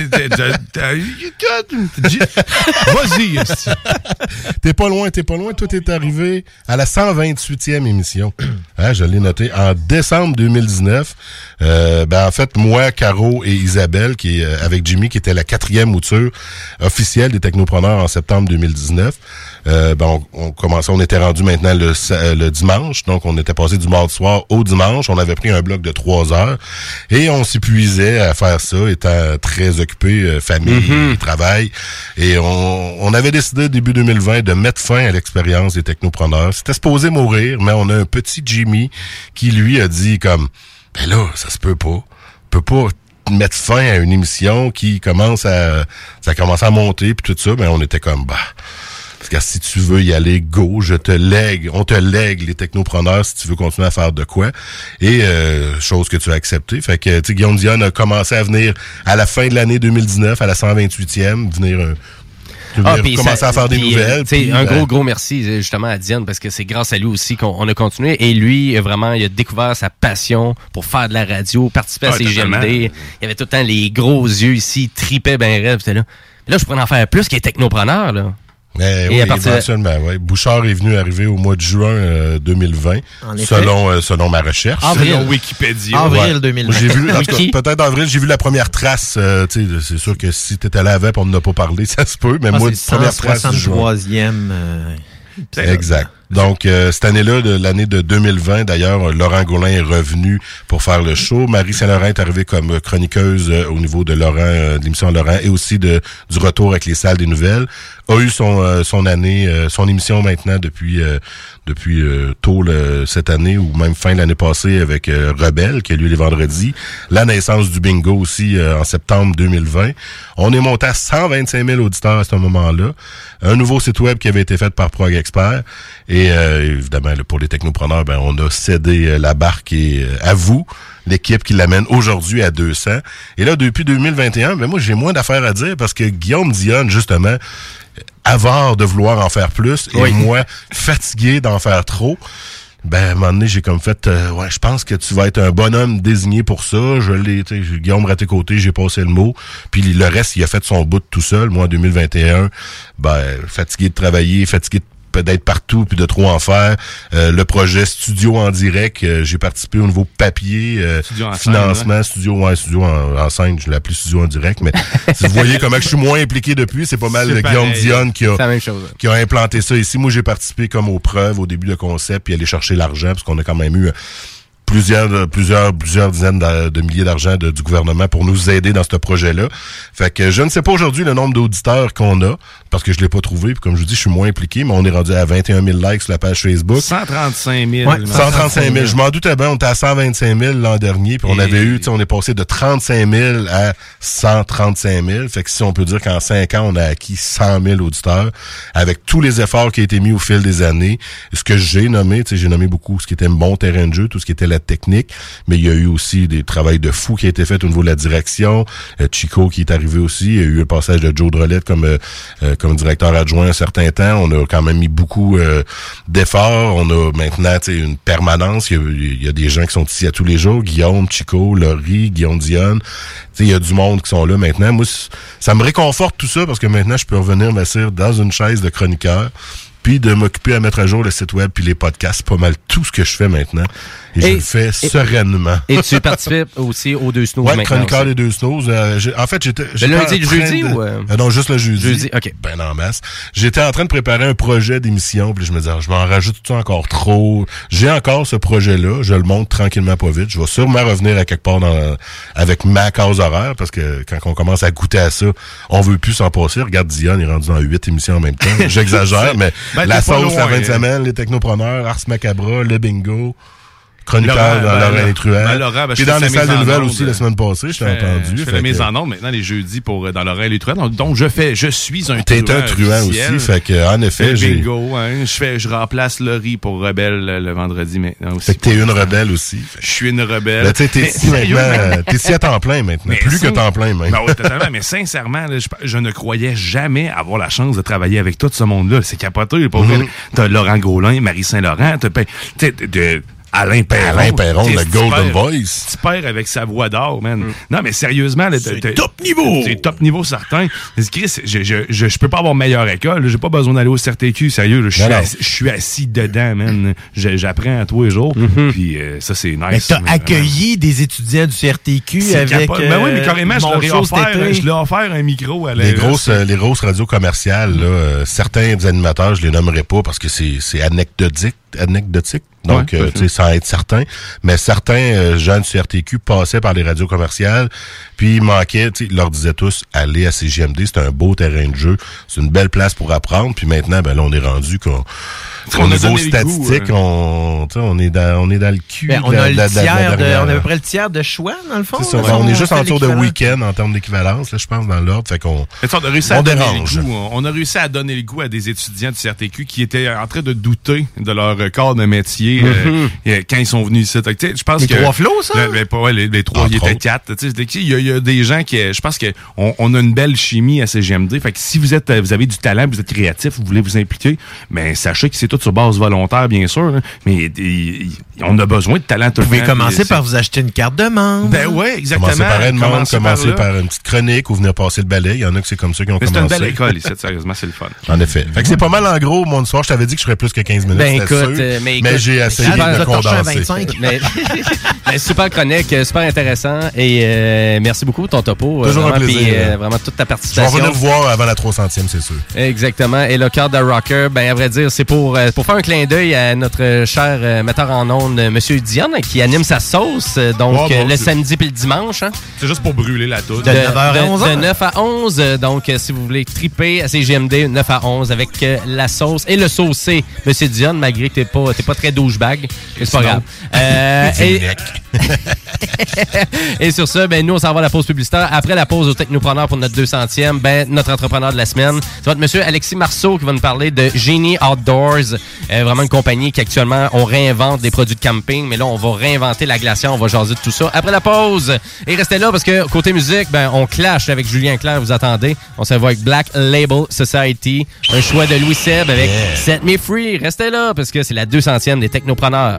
vas-y. T'es pas loin, t'es pas loin. Toi, t'es arrivé à la 128e émission. Hein, je l'ai noté en décembre 2019. Euh, ben, en fait, moi, Caro et Isabelle, qui est euh, avec Jimmy, qui était la quatrième mouture officielle des technopreneurs en septembre 2019. Euh, ben, on, on commençait, on était rendu maintenant le, sa- le dimanche, donc on était passé du mardi soir au dimanche. On avait pris un bloc de trois heures et on s'épuisait à faire ça, étant très occupé, euh, famille, Mhm. travail. Et on, on avait décidé début 2020 de mettre fin à l'expérience des technopreneurs. C'était supposé mourir, mais on a un petit Jimmy qui lui a dit comme, ben là, ça se peut pas, on peut pas mettre fin à une émission qui commence à, ça commence à monter puis tout ça. Ben on était comme, bah. Parce que si tu veux y aller, go, je te lègue, on te lègue les technopreneurs si tu veux continuer à faire de quoi. Et euh, chose que tu as accepté. Fait que, tu Guillaume Dion a commencé à venir à la fin de l'année 2019, à la 128e, venir, euh, puis commencer ça- à faire des puis, euh, nouvelles. puis, un ben, gros, gros merci euh, justement à Diane parce que c'est grâce à lui aussi qu'on on a continué. Et lui, euh, vraiment, il a découvert sa passion pour faire de la radio, participer à Ah, ses totalement. GMD. Il avait tout le temps les gros yeux ici, il tripait ben rêve. Là. là, je pourrais en faire plus qu'il est technopreneur. Là. Eh Et oui, à partir de- éventuellement, ouais. Bouchard est venu arriver au mois de juin euh, 2020, En effet. selon euh, selon ma recherche. Avril. Selon Wikipédia. Avril Ouais. 2020. J'ai vu, en peut-être avril, j'ai vu la première trace. euh, tu sais, c'est sûr que si t'étais là avant, et on n'en a pas parlé, ça se peut. Mais Ah, moi, première trace du juin. 163e. euh, Exact. Donc, euh, cette année-là, l'année de 2020, d'ailleurs, Laurent Gaulin est revenu pour faire le show. Marie Saint-Laurent est arrivée comme chroniqueuse euh, au niveau de Laurent, euh, l'émission Laurent, et aussi de du retour avec les salles des nouvelles. A eu son euh, son année, euh, son émission maintenant depuis depuis tôt cette année ou même fin l'année passée avec Rebelle qui a lieu les vendredis. La naissance du bingo aussi en septembre 2020. On est monté à 125 000 auditeurs à ce moment-là. Un nouveau site web qui avait été fait par Prog Expert. Euh, évidemment, pour les technopreneurs, ben, on a cédé euh, la barque et euh, à vous, l'équipe qui l'amène aujourd'hui à 200. Et là, depuis 2021, ben, moi, j'ai moins d'affaires à dire parce que Guillaume Dionne, justement, avare de vouloir en faire plus et moi, fatigué d'en faire trop. Ben, à un moment donné, j'ai comme fait, euh, ouais, je pense que tu vas être un bonhomme désigné pour ça. Je l'ai, tu sais, j'ai- Guillaume Raté-Côté, j'ai passé le mot. Puis le reste, il a fait son bout tout seul. Moi, en 2021, ben, fatigué de travailler, fatigué de d'être partout puis de trop en faire. Euh, le projet studio en direct, euh, j'ai participé au niveau papier, euh, Studio en scène, financement, studio, ouais, studio en, en scène, je l'ai appelé studio en direct, mais si vous voyez comment je suis moins impliqué depuis, c'est pas mal de Guillaume pareil. Dionne qui a, qui a implanté ça ici. Moi, j'ai participé comme aux preuves au début de concept, puis aller chercher l'argent, parce qu'on a quand même eu euh, plusieurs, euh, plusieurs, plusieurs dizaines de, de milliers d'argent du gouvernement pour nous aider dans ce projet-là. Fait que je ne sais pas aujourd'hui le nombre d'auditeurs qu'on a, parce que je l'ai pas trouvé, puis comme je vous dis, je suis moins impliqué, mais on est rendu à 21 000 likes sur la page Facebook. 135 000. Ouais, 135 000. Je m'en doutais bien, on était à 125 000 l'an dernier, puis on Et- avait eu, tu sais, on est passé de 35 000 à 135 000. Fait que si on peut dire qu'en 5 ans, on a acquis 100 000 auditeurs, avec tous les efforts qui ont été mis au fil des années. Ce que j'ai nommé, tu sais, j'ai nommé beaucoup ce qui était un bon terrain de jeu, tout ce qui était la technique, mais il y a eu aussi des travails de fou qui a été fait au niveau de la direction. Euh, Chico qui est arrivé aussi, il y a eu le passage de Joe Drolette comme euh, euh, comme directeur adjoint un certain temps. On a quand même mis beaucoup d'efforts. On a maintenant une permanence. Il y, a, des gens qui sont ici à tous les jours. Guillaume, Chico, Laurie, Guillaume Dionne. Il y a du monde qui sont là maintenant. Moi, ça me réconforte tout ça parce que maintenant, je peux revenir m'asseoir dans une chaise de chroniqueur puis de m'occuper à mettre à jour le site web puis les podcasts. Pas mal tout ce que je fais maintenant. Et, je le fais et- sereinement. Et tu participes aussi aux deux snooze Ouais, maintenant chroniqueur des deux snows. Euh, en fait, j'étais. j'étais lundi le jeudi de- ou, euh? non, juste le jeudi. Jeudi, ok. Ben en masse. J'étais en train de préparer un projet d'émission, puis je me disais, ah, je m'en rajoute tout encore trop? J'ai encore ce projet-là, je le monte tranquillement pas vite. Je vais sûrement revenir à quelque part dans, avec ma case horaire, parce que quand on commence à goûter à ça, on veut plus s'en passer. Regarde Dion, il est rendu dans huit émissions en même temps. J'exagère, mais Ben, la sauce, la loin, fin de hein. semaine, les technopreneurs, Ars Macabra, le bingo. Chroniqueur Laurent, dans ben, Laurent Laurent, et Truand. ben, Laurent, ben, Puis dans les sa salles de nouvelles aussi la semaine passée, je t'ai entendu. Je fais Fait la mise en onde maintenant les jeudis pour euh, dans l'oreille les truands. Donc, je fais, je suis un T'es un truand aussi, fait que, en effet, j'ai- bingo, hein, je fais, je remplace Laurie pour Rebelle euh, le vendredi maintenant aussi. Fait que t'es une rebelle aussi. Je suis une rebelle. Là, tu sais, t'es ici maintenant, euh, t'es ici à temps plein maintenant. Plus que temps plein, même. Ben totalement. mais sincèrement, je, ne croyais jamais avoir la chance de travailler avec tout ce monde-là. C'est capoté. Mhm. vrai. T'as Laurent Gaulin, Marie Saint-Laurent, t'as Alain Perron. Alain Perron, le Golden Voice. Super avec sa voix d'or, man. Non, mais sérieusement, c'est top niveau. C'est top niveau certain. Chris, je, je, je, je peux pas avoir meilleure école. J'ai pas besoin d'aller au CRTQ, sérieux. Je suis assis, je suis assis dedans, man. J'apprends à tous les jours. Puis euh, ça, c'est nice. Mais t'as accueilli des étudiants du CRTQ avec. capote. ben oui, mais carrément, je leur ai offert, je leur ai offert un micro à la Les grosses, euh, les grosses radios commerciales, là, euh, certains des animateurs, je les nommerai pas parce que c'est, c'est anecdotique, anecdotique. Donc, Ouais, euh, sans être certain. Mais certains euh, jeunes du CRTQ passaient par les radios commerciales, puis ils manquaient, ils leur disaient tous, allez à CGMD, c'est un beau terrain de jeu, c'est une belle place pour apprendre. Puis maintenant, ben là, on est rendu qu'on, On au a niveau statistique, hein. on, tu sais, on est dans, on est dans le cul. Ben, on, la- a le la- de la- de la tiers de, on a à peu près le tiers de choix, dans le fond. C'est ça, là, on est juste en tour de week-end en termes d'équivalence, là, je pense, dans l'ordre. Fait qu'on on a réussi on à donner dérange. le goût. On a réussi à donner le goût à des étudiants du CRTQ qui étaient en train de douter de leur corps de métier euh, euh, quand ils sont venus ici. Je pense Les que trois flots, ça? Le- ben, pas, ouais, les, les trois, il y était quatre. Il y, a- il y a des gens qui, euh, je pense que on, a une belle chimie à CGMD. Fait que si vous êtes, euh, vous avez du talent, vous êtes créatif, vous voulez vous impliquer, mais sachez que c'est sur base volontaire, bien sûr. hein. mais il- on a besoin de talent tout Vous pouvez commencer par vous acheter une carte de membre. Ben ouais, exactement. Commencer par une membre, là. par, une petite chronique ou venir passer le balai. Il y en a que c'est comme ça qui ont Mais c'est commencé. une belle école ici, sérieusement, c'est le fun. En effet. Fait que c'est pas mal en gros, mon soir. Je t'avais dit que je ferais plus que 15 minutes. Ben écoute, sûr. euh, mais j'ai essayé super, de condenser. 25. Mais, mais super chronique, super intéressant. Et euh, merci beaucoup pour ton topo. euh, Toujours un vraiment, plaisir. puis, euh, vraiment toute ta Je vais participation. revenir vous voir avant la 300e, c'est sûr. Exactement. Et le cœur de rocker, ben à vrai dire, c'est pour euh, pour faire un clin d'œil à notre cher metteur en ondes, euh, Monsieur Dion, qui anime sa sauce, euh, donc Oh, euh, le samedi puis le dimanche. hein. C'est juste pour brûler la toute. De 9h à 11h. de 9 à 11. euh, Donc, si vous voulez triper à CGMD, 9 à 11 avec la sauce et le saucé, Monsieur Dion, malgré que t'es pas, t'es pas très douchebag. C'est pas grave. Euh, C'est et. et sur ça, ben, nous, on s'en va à la pause publicitaire. Après la pause au Technopreneur pour notre 200e, ben, notre entrepreneur de la semaine, ça va être Monsieur Alexis Marceau qui va nous parler de Genie Outdoors. Euh, vraiment une compagnie qui actuellement, on réinvente des produits de camping, mais là, on va réinventer la glacière. On va jaser de tout ça après la pause. Et restez là parce que côté musique, ben, on clash avec Julien Clerc, vous attendez. On se voit avec Black Label Society. Un choix de Louis Seb avec Set Me Free. Restez là parce que c'est la 200e des Technopreneurs.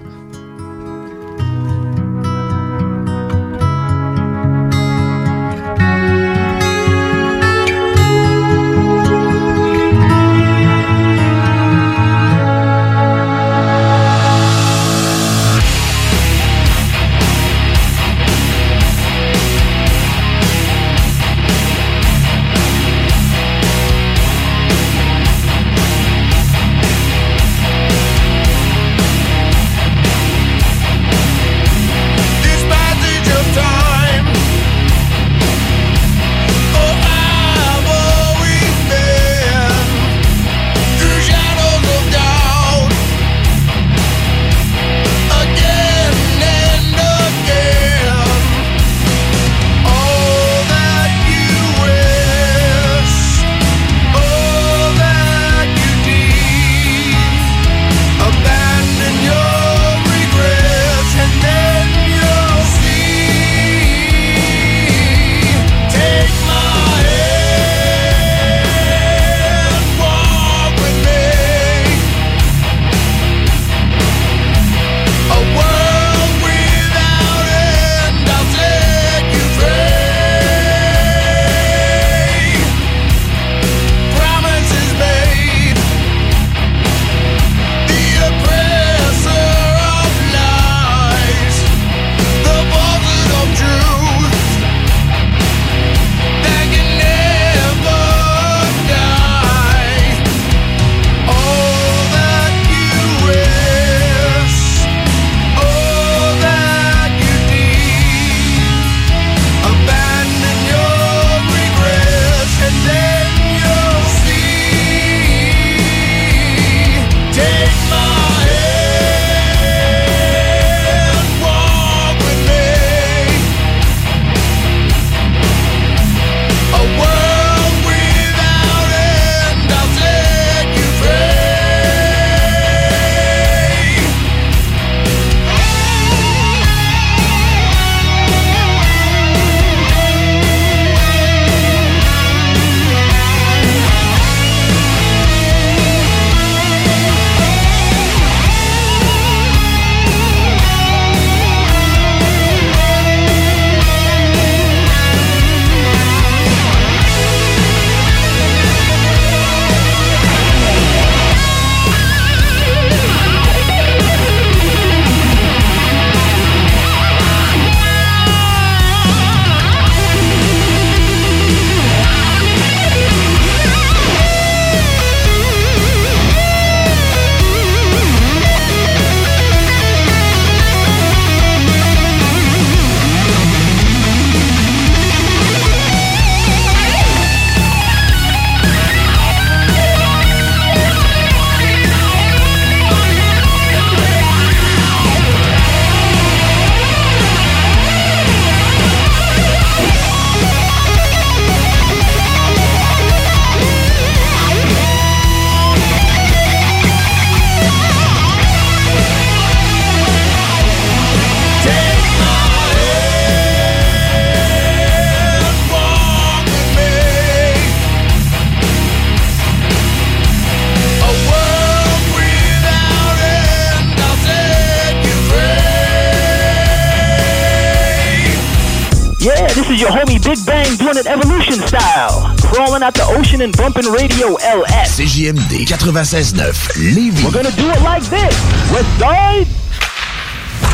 Doing it evolution style. Crawling out the ocean and bumping radio LS. CJMD 96.9 Lévis. We're gonna do it like this.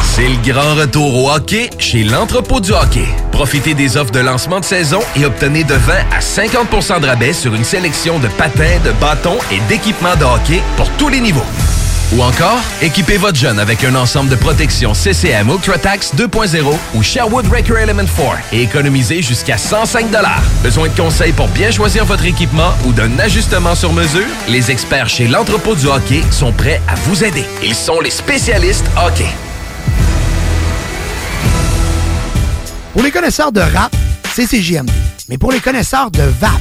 C'est le grand retour au hockey chez l'entrepôt du hockey. Profitez des offres de lancement de saison et obtenez de 20 à 50% de rabais sur une sélection de patins, de bâtons et d'équipements de hockey pour tous les niveaux. Ou encore, équipez votre jeune avec un ensemble de protection CCM UltraTax 2.0 ou Sherwood Record Element 4 et économisez jusqu'à 105 Besoin de conseils pour bien choisir votre équipement ou d'un ajustement sur mesure? Les experts chez l'entrepôt du hockey sont prêts à vous aider. Ils sont les spécialistes hockey. Pour les connaisseurs de rap, c'est CJMD. Mais pour les connaisseurs de VAP,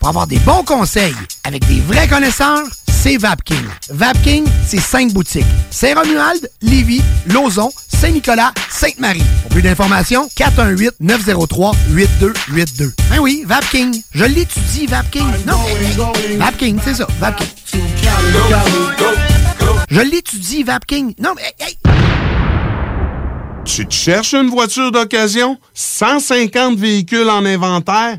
pour avoir des bons conseils avec des vrais connaisseurs, c'est VapKing. VapKing, c'est cinq boutiques. Saint-Romuald, Lévis, Lauson, Saint-Nicolas, Sainte-Marie. Pour plus d'informations, 418-903-8282. Ben oui, VapKing. Je l'étudie, VapKing. Non, VapKing, c'est ça, VapKing. Je l'étudie, VapKing. Non, mais... hey, Tu te cherches une voiture d'occasion? 150 véhicules en inventaire?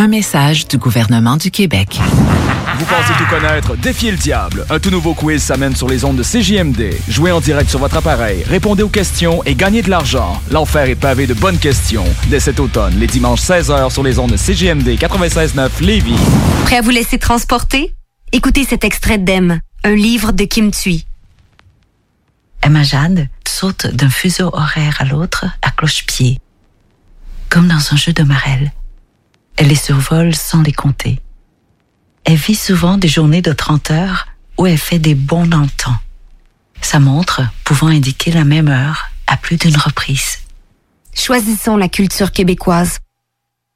Un message du gouvernement du Québec. Vous pensez tout connaître? Défiez le diable. Un tout nouveau quiz s'amène sur les ondes de CJMD. Jouez en direct sur votre appareil, répondez aux questions et gagnez de l'argent. L'enfer est pavé de bonnes questions. Dès cet automne, les dimanches 16h sur les ondes de CJMD 96.9 Lévis. Prêt à vous laisser transporter? Écoutez cet extrait d'Em, un livre de Kim Thuy. Emma Jade saute d'un fuseau horaire à l'autre à cloche-pied. Comme dans un jeu de marelle. Elle les survole sans les compter. Elle vit souvent des journées de 30 heures où elle fait des bonds dans le temps. Sa montre pouvant indiquer la même heure à plus d'une reprise. Choisissons la culture québécoise.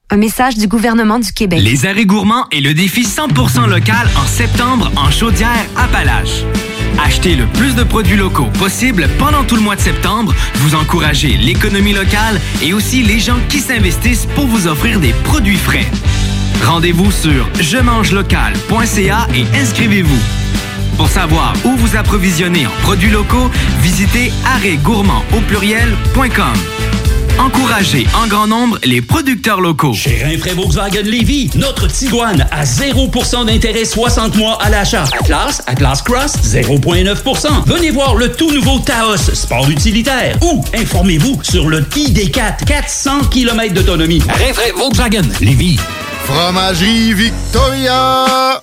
Un message du gouvernement du Québec. Les arrêts gourmands et le défi 100% local en septembre en Chaudière-Appalaches. Achetez le plus de produits locaux possible pendant tout le mois de septembre. Vous encouragez l'économie locale et aussi les gens qui s'investissent pour vous offrir des produits frais. Rendez-vous sur je mange local.ca et inscrivez-vous. Pour savoir où vous approvisionner en produits locaux, visitez arrêtgourmand au pluriel.com. Encouragez en grand nombre les producteurs locaux. Chez Rinfraie Volkswagen Lévy, notre Tiguan à 0% d'intérêt 60 mois à l'achat. Atlas, Atlas Cross, 0,9%. Venez voir le tout nouveau Taos, sport utilitaire. Ou informez-vous sur le ID4, 400 km d'autonomie. Rinfraie Volkswagen Lévy. Fromagerie Victoria!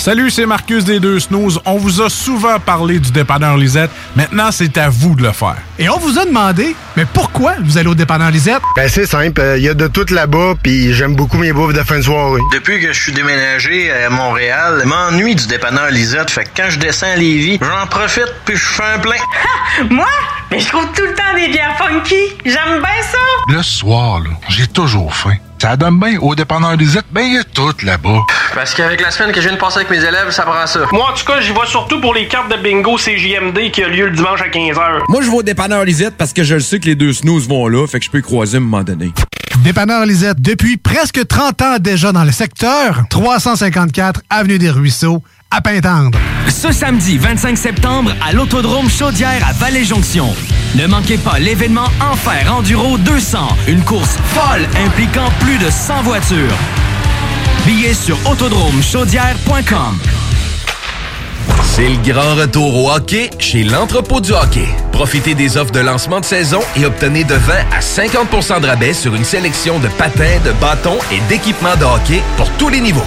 Salut, c'est Marcus des Deux Snooze. On vous a souvent parlé du dépanneur Lisette. Maintenant, c'est à vous de le faire. Et on vous a demandé, mais pourquoi vous allez au dépanneur Lisette? Ben c'est simple, il y a de tout là-bas, puis j'aime beaucoup mes bouffes de fin de soirée. Depuis que je suis déménagé à Montréal, je m'ennuie du dépanneur Lisette. Fait que quand je descends à Lévis, j'en profite puis je fais un plein. Moi? Mais je trouve tout le temps des bières funky. J'aime bien ça. Le soir, là, j'ai toujours faim. Ça donne bien au dépanneur Lisette, ben il y a tout là-bas. Parce qu'avec la semaine que je viens de passer avec mes élèves, ça prend ça. Moi, en tout cas, j'y vais surtout pour les cartes de bingo CJMD qui a lieu le dimanche à 15h. Moi, je vais au dépanneur Lisette parce que je le sais que les deux snooze vont là, fait que je peux y croiser à un moment donné. Dépanneur Lisette, depuis presque 30 ans déjà dans le secteur, 354 Avenue des Ruisseaux, à Pintendre. Ce samedi 25 septembre à l'Autodrome Chaudière à Vallée-Jonction. Ne manquez pas l'événement Enfer Enduro 200, une course folle impliquant plus de 100 voitures. Billets sur autodromechaudière.com. C'est le grand retour au hockey chez l'entrepôt du hockey. Profitez des offres de lancement de saison et obtenez de 20 à 50% de rabais sur une sélection de patins, de bâtons et d'équipements de hockey pour tous les niveaux.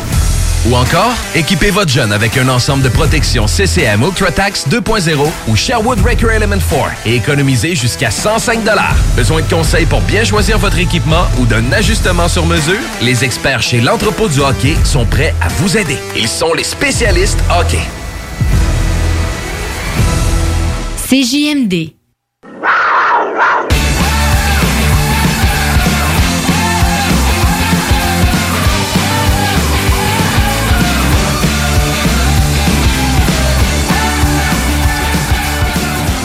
Ou encore, équipez votre jeune avec un ensemble de protection CCM UltraTax 2.0 ou Sherwood Record Element 4 et économisez jusqu'à 105 Besoin de conseils pour bien choisir votre équipement ou d'un ajustement sur mesure? Les experts chez l'entrepôt du hockey sont prêts à vous aider. Ils sont les spécialistes hockey. CJMD.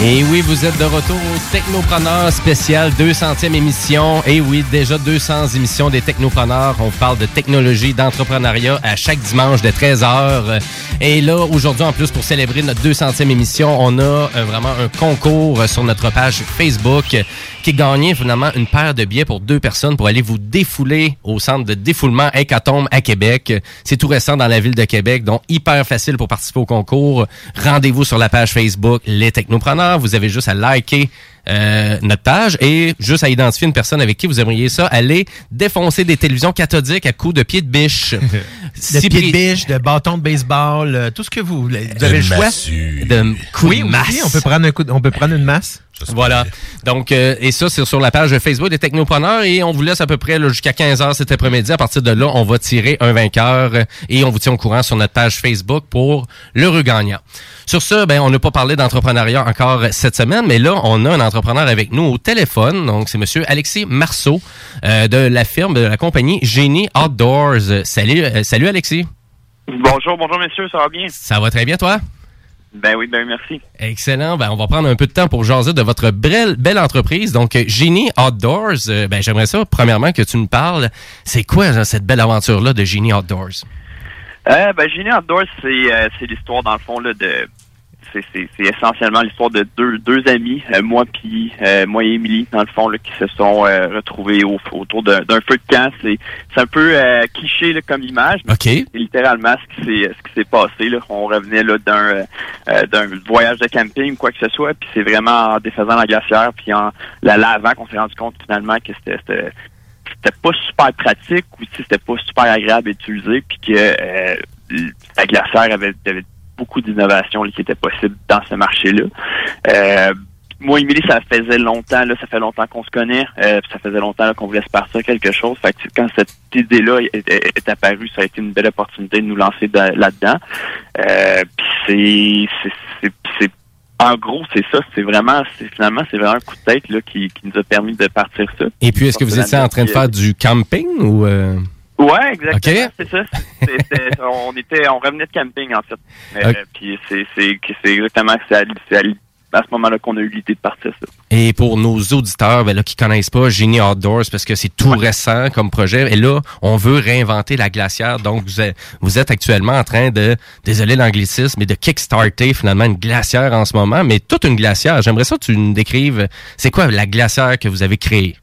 Et oui, vous êtes de retour au Technopreneur spécial 200e émission. Et oui, déjà 200 émissions des Technopreneurs. On parle de technologie, d'entrepreneuriat à chaque dimanche de 13h. Et là, aujourd'hui, en plus, pour célébrer notre 200e émission, on a euh, vraiment un concours sur notre page Facebook qui gagné finalement une paire de billets pour deux personnes pour aller vous défouler au centre de défoulement Hécatombe à Québec. C'est tout récent dans la ville de Québec, donc hyper facile pour participer au concours. Rendez-vous sur la page Facebook Les Technopreneurs. Vous avez juste à liker euh, notre page et juste à identifier une personne avec qui vous aimeriez ça, aller défoncer des télévisions cathodiques à coups de pieds de biche. de pieds de biche, de bâton de baseball, euh, tout ce que vous voulez. Vous avez le choix. De coups Oui, de oui, masse. on peut prendre un coup, de- on peut prendre une masse. Voilà. Donc, euh, et ça, c'est sur la page Facebook des Technopreneurs et on vous laisse à peu près là, jusqu'à 15h cet après-midi. À partir de là, on va tirer un vainqueur et on vous tient au courant sur notre page Facebook pour l'heureux gagnant. Sur ce, ben, on n'a pas parlé d'entrepreneuriat encore cette semaine, mais là, on a un entrepreneur avec nous au téléphone. Donc, c'est monsieur Alexis Marceau euh, de la firme, de la compagnie Génie Outdoors. Euh, Salut, euh, salut Alexis. Bonjour, bonjour messieurs, ça va bien? Ça va très bien, toi? Ben oui, ben merci. Excellent. Ben, on va prendre un peu de temps pour jaser de votre belle, belle entreprise. Donc, Génie Outdoors. Euh, ben, j'aimerais ça, premièrement, que tu nous parles. C'est quoi cette belle aventure-là de Génie Outdoors? Euh, ben, Génie Outdoors, c'est euh, c'est l'histoire, dans le fond, là, de. C'est essentiellement l'histoire de deux, deux amis, euh, moi puis euh, moi et Émilie, dans le fond, là, qui se sont euh, retrouvés au- autour d'un feu de camp. C'est un peu euh, cliché là, comme image, mais c'est littéralement ce qui s'est passé. Là. On revenait là d'un euh, d'un voyage de camping, quoi que ce soit, puis c'est vraiment en défaisant la glacière, puis en la lavant qu'on s'est rendu compte finalement que c'était c'était c'était pas super pratique ou si c'était pas super agréable à utiliser puis que euh, la glacière avait, avait beaucoup d'innovations qui étaient possibles dans ce marché-là. Euh, moi, Émilie, ça faisait longtemps, là, ça fait longtemps qu'on se connaît, euh, ça faisait longtemps qu'on voulait se partir quelque chose. Quand cette idée-là est, apparue, ça a été une belle opportunité de nous lancer de- là-dedans. Euh, c'est, en gros, c'est ça. C'est vraiment, finalement, c'est vraiment un coup de tête qui, nous a permis de partir ça. Et puis, est-ce que vous étiez en train de faire du camping ou... Ouais, exactement. OK. C'est ça. On était, on revenait de camping en fait. Euh. Puis c'est, c'est, c'est exactement c'est à, à, à ce moment-là qu'on a eu l'idée de partir ça. Et pour nos auditeurs ben là, qui connaissent pas Génie Outdoors, parce que c'est tout récent comme projet, et là, on veut réinventer la glacière. Donc, vous êtes, vous êtes actuellement en train de, désolé l'anglicisme, mais de kickstarter finalement une glacière en ce moment, mais toute une glacière. J'aimerais ça que tu nous décrives, c'est quoi la glacière que vous avez créée?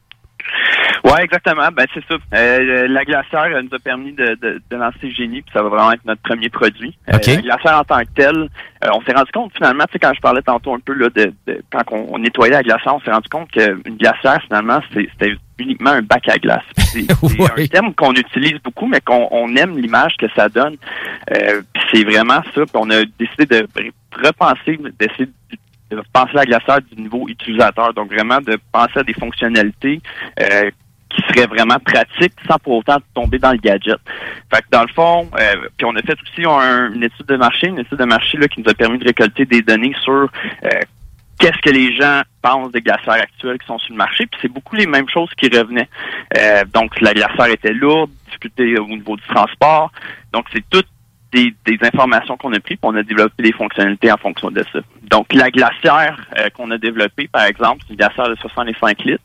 Ouais, exactement. Ben c'est ça. Euh, la glacière elle nous a permis de, de, de lancer Génie, puis ça va vraiment être notre premier produit. Euh, OK. la glacière en tant que telle, euh, on s'est rendu compte finalement, tu sais, quand je parlais tantôt un peu là, de, de- quand on, on nettoyait la glacière, on s'est rendu compte qu'une glacière finalement, c'était uniquement un bac à glace. C'est un terme qu'on utilise beaucoup, mais qu'on on aime l'image que ça donne. Euh, c'est vraiment ça. Puis on a décidé de repenser, d'essayer de penser la glacière du niveau utilisateur. Donc vraiment de penser à des fonctionnalités euh, qui seraient vraiment pratiques sans pour autant tomber dans le gadget. Fait que dans le fond, euh, puis on a fait aussi un- une étude de marché, une étude de marché là, qui nous a permis de récolter des données sur euh, qu'est-ce que les gens pensent des glacières actuelles qui sont sur le marché, puis c'est beaucoup les mêmes choses qui revenaient. Euh, donc la glacière était lourde, difficulté au niveau du transport. Donc c'est toutes des, des informations qu'on a prises, puis on a développé des fonctionnalités en fonction de ça. Donc la glacière euh, qu'on a développée, par exemple, c'est une glacière de 65 litres.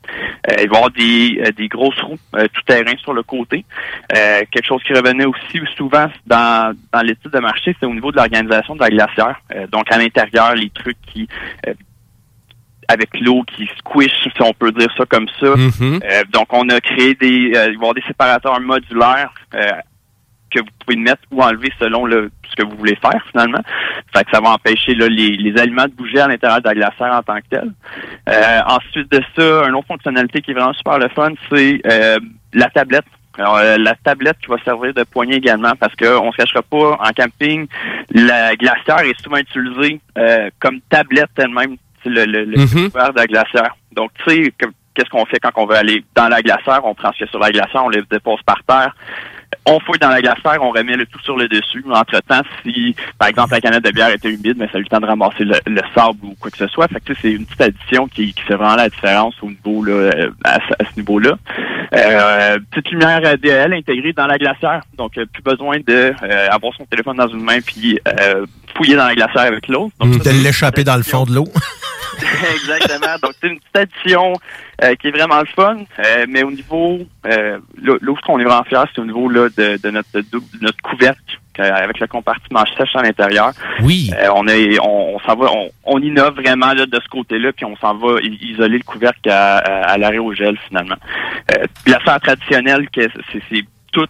Euh, il va y avoir des, euh, des grosses roues euh, tout terrain sur le côté. Quelque chose qui revenait aussi souvent dans, dans l'étude de marché, c'est au niveau de l'organisation de la glacière. Donc à l'intérieur, les trucs qui avec l'eau qui squish, si on peut dire ça comme ça. Euh, donc, on a créé des, euh, il va y avoir des séparateurs modulaires euh, que vous pouvez mettre ou enlever selon le, ce que vous voulez faire finalement. Fait que ça va empêcher là, les, les aliments de bouger à l'intérieur de la glacière en tant que tel. Euh, ensuite de ça, une autre fonctionnalité qui est vraiment super le fun, c'est euh, la tablette Alors, euh, la tablette qui va servir de poignée également, parce qu'on ne se cachera pas, en camping, la glacière est souvent utilisée euh, comme tablette elle-même, le, le, le Mhm. couvert de la glacière. Donc, tu sais, que- qu'est-ce qu'on fait quand on veut aller dans la glacière? On prend ce qu'il y a sur la glacière, on les dépose par terre. On fouille dans la glacière, on remet le tout sur le dessus. Entre-temps, si, par exemple, la canette de bière était humide, mais ça a eu le temps de ramasser le, le sable ou quoi que ce soit. Fait que c'est une petite addition qui, qui fait vraiment la différence au niveau là, euh, à, ce- à ce niveau-là. Euh, petite lumière euh, DL intégrée dans la glacière. Donc, euh, plus besoin de euh, avoir son téléphone dans une main puis euh, fouiller dans la glacière avec l'autre. Donc, ça, De l'échapper dans le fond de l'eau. Exactement. Donc, c'est une petite addition euh, qui est vraiment le fun. Euh, mais au niveau, euh, là, là où on est vraiment fiers, c'est au niveau là, de, de notre, de notre couvercle euh, avec le compartiment sèche à l'intérieur. Oui. Euh, on est, on, on s'en va, on, on innove vraiment là, de ce côté-là, puis on s'en va isoler le couvercle à, à, à l'arrêt au gel finalement. Euh, la serre traditionnelle, que c'est, c'est tout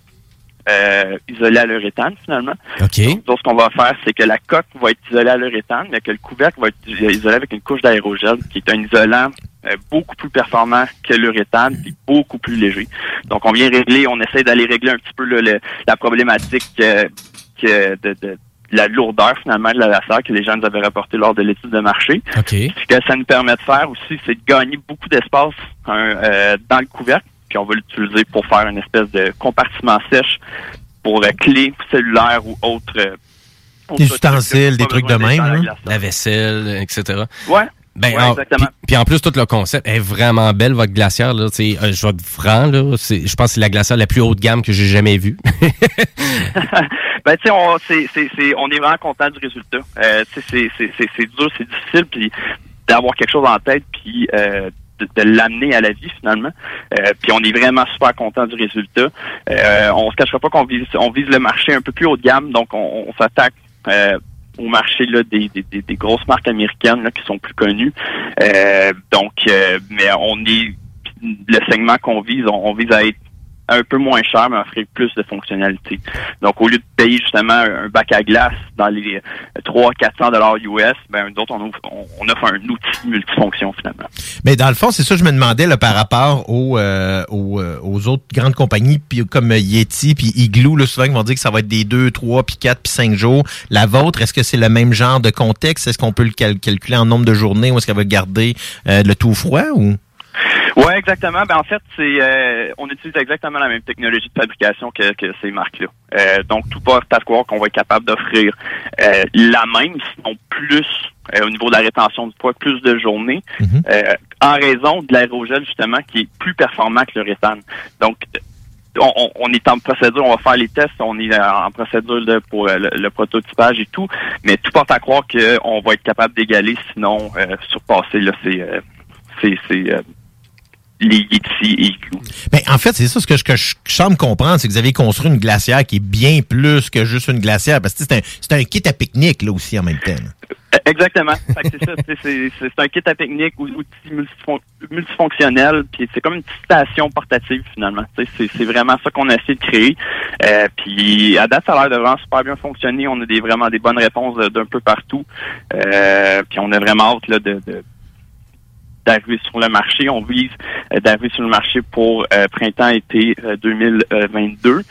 euh, isolé à l'uréthane finalement. OK. Donc, ce qu'on va faire, c'est que la coque va être isolée à l'uréthane, mais que le couvercle va être isolé avec une couche d'aérogel, qui est un isolant beaucoup plus performant que l'uréthane, puis beaucoup plus léger. Donc, on vient régler, on essaie d'aller régler un petit peu là, le- la problématique euh, que de, de la lourdeur finalement de la laser que les gens nous avaient rapporté lors de l'étude de marché. OK. Ce que ça nous permet de faire aussi, c'est de gagner beaucoup d'espace hein, euh, dans le couvercle, puis on va l'utiliser pour faire une espèce de compartiment sèche pour euh, clés cellulaires ou autres. euh, Des ustensiles, des trucs de même. glace. La vaisselle, etc. Ouais. Ben, Ouais, exactement. Puis, puis en plus, tout le concept est vraiment belle, votre glacière. Là, euh, je vais être franc, là, c'est- je pense que c'est la glacière la plus haute gamme que j'ai jamais vue. ben, tu sais, on, c'est, c'est, c'est, on est vraiment content du résultat. Euh, c'est, c'est, c'est, c'est dur, c'est difficile, puis d'avoir quelque chose en tête, puis euh, de, de l'amener à la vie finalement. Euh, puis on est vraiment super content du résultat. Euh, on se cachera pas qu'on vise, on vise le marché un peu plus haut de gamme, donc on, on s'attaque. euh, au marché là, des, des, des- grosses marques américaines là, qui sont plus connues. Euh, donc, euh, mais on est le segment qu'on vise, on, on vise à être un peu moins cher, mais offrir plus de fonctionnalités. Donc, au lieu de payer justement un, bac à glace dans les 300-400 dollars US, ben, nous autres, on offre, un outil multifonction finalement. Mais dans le fond, c'est ça que je me demandais par rapport aux, euh, euh, aux autres grandes compagnies puis comme Yeti puis Igloo, là, souvent ils vont dire que ça va être des 2, 3, puis 4, puis 5 jours. La vôtre, est-ce que c'est le même genre de contexte? Est-ce qu'on peut le cal- calculer en nombre de journées ou est-ce qu'elle va garder euh, le tout froid ou? Ouais, exactement. Ben en fait, c'est euh, on utilise exactement la même technologie de fabrication que, que ces marques-là. Euh, donc tout porte à croire qu'on va être capable d'offrir euh, la même, sinon plus euh, au niveau de la rétention du poids, plus de journées, euh, en raison de l'aérogel justement qui est plus performant que le rétane. Donc on, on- on est en procédure, on va faire les tests, on est en procédure de- pour euh, le, le prototypage et tout, mais tout porte à croire qu'on va être capable d'égaler, sinon euh, surpasser là, ces, euh, ces, ces, euh, les Yeti et Igloo. Ben, en fait, c'est ça ce que je, que je semble comprendre, c'est que vous avez construit une glacière qui est bien plus que juste une glacière, parce que c'est un, c'est un kit à pique-nique là aussi en même temps. là. Exactement. C'est ça. c'est- C'est c'est un kit à pique-nique ou outil multifon- multifonctionnel. Puis c'est comme une petite station portative finalement. C'est c'est vraiment ça qu'on a essayé de créer. Euh, puis à date, ça a l'air de vraiment super bien fonctionner. On a des vraiment des bonnes réponses d'un peu partout. Euh, puis on a vraiment hâte là, de, de d'arriver sur le marché. On vise euh, d'arriver sur le marché pour euh, printemps-été euh, 2022. Euh,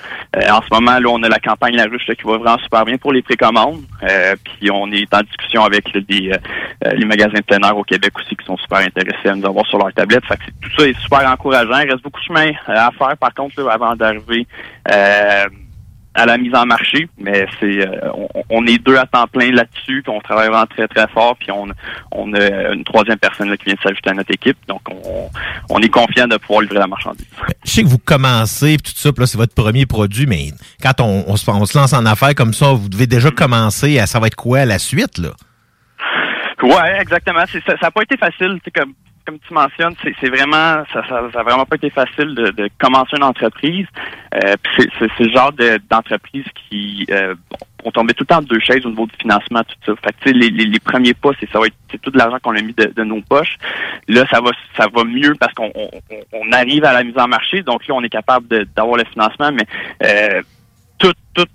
en ce moment, là, on a la campagne La Ruche là, qui va vraiment super bien pour les précommandes. Puis on est en discussion avec là, des, les magasins de plein air au Québec aussi qui sont super intéressés à nous avoir sur leur tablette. Fait que tout ça est super encourageant. Il reste beaucoup de chemin à faire, par contre, là, avant d'arriver euh, à la mise en marché, mais c'est euh, on, on est deux à temps plein là-dessus, puis on travaille vraiment très très fort, puis on, on a une troisième personne là, qui vient de s'ajouter à notre équipe, donc on, on est confiant de pouvoir livrer la marchandise. Je sais que vous commencez pis tout ça, puis là c'est votre premier produit, mais quand on, se, on se lance en affaires comme ça, vous devez déjà commencer à ça va être quoi la suite là? Ouais, exactement. Ça n'a pas été facile. C'est comme comme tu mentionnes, c'est, vraiment ça, ça, ça a vraiment pas été facile de, commencer une entreprise. Euh, c'est, le genre de, d'entreprise qui euh, on tombait tout le temps de deux chaises au niveau du financement, tout ça. Fait que, les, les, les premiers pas, c'est ça va être tout de l'argent qu'on a mis de, nos poches. Là, ça va ça va mieux parce qu'on on, arrive à la mise en marché. Donc là, on est capable d'avoir le financement, mais euh, tout, tout,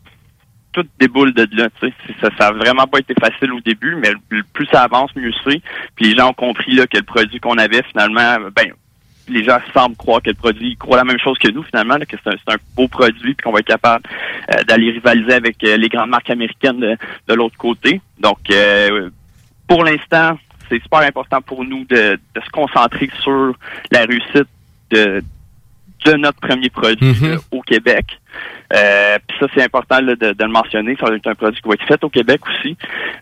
tout déboule de là. Tu sais. Ça, ça a vraiment pas été facile au début, mais plus ça avance, mieux c'est. Puis les gens ont compris là, que le produit qu'on avait finalement, ben les gens semblent croire que le produit, ils croient la même chose que nous finalement, là, que c'est un, c'est un beau produit puis qu'on va être capable euh, d'aller rivaliser avec euh, les grandes marques américaines de, de l'autre côté. Donc, euh, pour l'instant, c'est super important pour nous de, de se concentrer sur la réussite de, de notre premier produit Mhm. euh, au Québec. Euh, Puis ça, c'est important là, de, de le mentionner. Ça va être un produit qui va être fait au Québec aussi.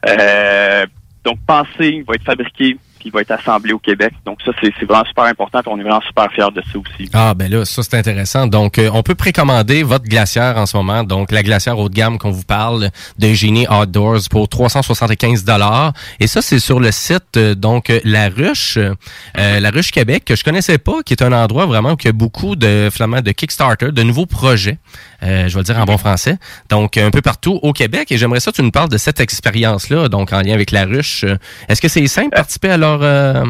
Euh, donc, pensez, il va être fabriqué il va être assemblé au Québec. Donc ça, c'est vraiment super important. on est vraiment super fiers de ça aussi. Ah ben là, ça c'est intéressant. Donc, euh, on peut précommander votre glacière en ce moment. Donc, la glacière haut de gamme qu'on vous parle de Génie Outdoors pour 375 dollars. Et ça, c'est sur le site euh, donc euh, La Ruche, euh, La Ruche Québec que je connaissais pas, qui est un endroit vraiment où il y a beaucoup de finalement de Kickstarter, de nouveaux projets. euh, je vais le dire en bon français. Donc, un peu partout au Québec. Et j'aimerais ça tu nous parles de cette expérience-là, donc en lien avec La Ruche. Est-ce que c'est simple de participer à euh,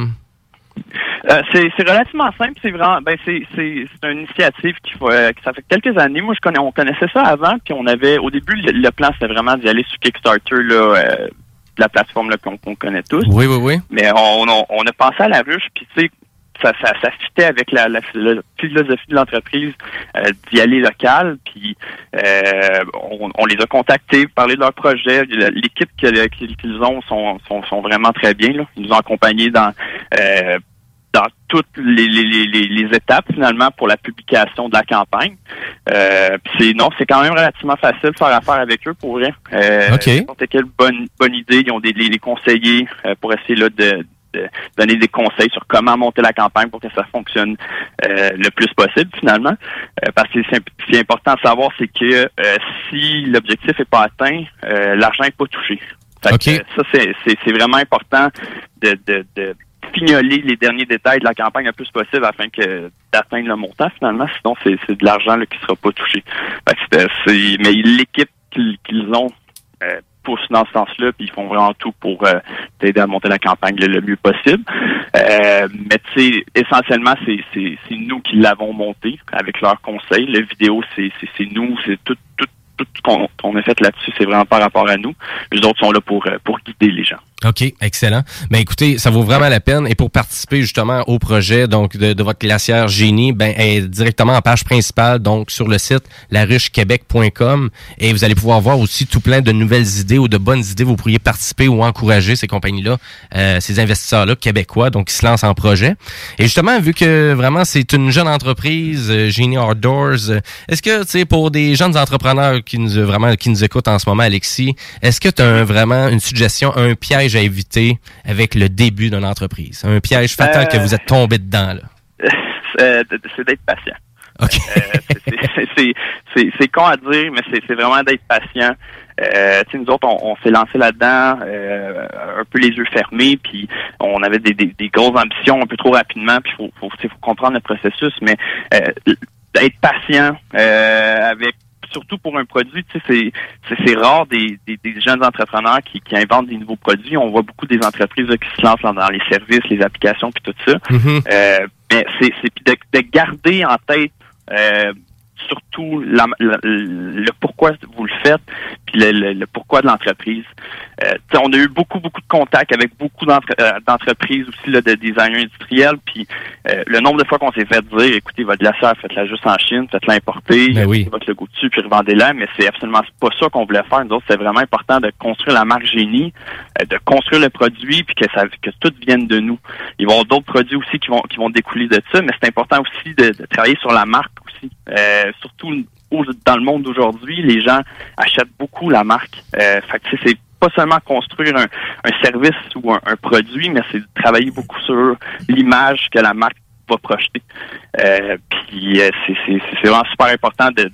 Euh, c'est relativement simple. C'est vraiment, ben c'est une initiative qui euh, ça fait quelques années. Moi, je connais, on connaissait ça avant, puis on avait au début le, le plan c'était vraiment d'y aller sur Kickstarter là, euh, la plateforme qu'on connaît tous. Oui, oui, oui. Mais on, on, on a pensé à la ruche, puis tu sais, ça, ça, ça fitait avec la, la, la philosophie de l'entreprise euh, d'y aller local. Puis euh, on, on les a contactés, parlé de leur projet. L'équipe qu'ils ont sont, sont, sont vraiment très bien. Là. Ils nous ont accompagnés dans euh, dans toutes les, les, les, les- étapes finalement pour la publication de la campagne. Euh, puis c'est non, c'est quand même relativement facile de faire affaire avec eux pour vrai. Euh, quelle bonne bonne idée, ils ont des les, les conseillers euh, pour essayer là de, de donner des conseils sur comment monter la campagne pour que ça fonctionne euh, le plus possible finalement. Euh, parce que c'est ce qui est important de savoir, c'est que euh, si l'objectif est pas atteint, euh, l'argent est pas touché. Fait que, ça, c'est- vraiment important de, de, de fignoler les derniers détails de la campagne le plus possible afin que d'atteindre le montant finalement. Sinon, c'est c'est de l'argent là, qui sera pas touché. Fait que mais l'équipe qu'ils qu'ils ont euh, pousse dans ce sens-là, puis ils font vraiment tout pour euh, t'aider à monter la campagne le, mieux possible. Euh, mais tu sais, essentiellement, c'est c'est- c'est nous qui l'avons monté avec leurs conseils. Le vidéo, c'est c'est- c'est nous, c'est tout, tout, tout ce qu'on a fait là-dessus, c'est vraiment par rapport à nous. Les autres sont là pour, euh, pour guider les gens. OK, excellent. Écoutez, ça vaut vraiment la peine. Et pour participer justement au projet donc de, votre glacière génie, ben directement en page principale, donc sur le site laruchequebec.com. Et vous allez pouvoir voir aussi tout plein de nouvelles idées ou de bonnes idées. Vous pourriez participer ou encourager ces compagnies-là, euh, ces investisseurs-là québécois, donc qui se lancent en projet. Et justement, vu que vraiment c'est une jeune entreprise, euh, Outdoors, euh, est-ce que tu sais pour des jeunes entrepreneurs qui nous vraiment qui nous écoutent en ce moment, Alexis, est-ce que tu as vraiment une suggestion, un piège à éviter avec le début d'une entreprise, un piège fatal Euh, que vous êtes tombé dedans là? Euh, c'est d'être patient. Euh, c'est- con à dire, mais c'est vraiment d'être patient. Euh, nous autres, on, on s'est lancé là-dedans euh, un peu les yeux fermés, puis on avait des, des, des grosses ambitions un peu trop rapidement, puis faut, faut, comprendre le processus, mais euh, d'être patient euh, avec surtout pour un produit, tu sais, c'est- rare des, des, des jeunes entrepreneurs qui, qui inventent des nouveaux produits. On voit beaucoup des entreprises là, qui se lancent dans, les services, les applications, puis tout ça. Mhm. Euh, mais c'est de, de garder en tête euh, surtout la- la- le pourquoi vous le faites, puis le, le- le pourquoi de l'entreprise. Euh, on a eu beaucoup, beaucoup de contacts avec beaucoup d'entre- euh, d'entreprises aussi, là, de designers industriels, puis euh, le nombre de fois qu'on s'est fait dire, écoutez, votre glacière, faites-la juste en Chine, faites-la importer, mettez votre logo dessus, puis revendez-la, mais c'est absolument pas ça qu'on voulait faire. Nous autres, c'est vraiment important de construire la marque génie, euh, de construire le produit, puis que ça que tout vienne de nous. Il va y avoir d'autres produits aussi qui vont qui vont découler de ça, mais c'est important aussi de, de travailler sur la marque Euh, surtout dans le monde d'aujourd'hui, les gens achètent beaucoup la marque. Euh, c'est pas seulement construire un, service ou un, produit, mais c'est de travailler beaucoup sur l'image que la marque va projeter. Euh, puis euh, c'est vraiment super important de,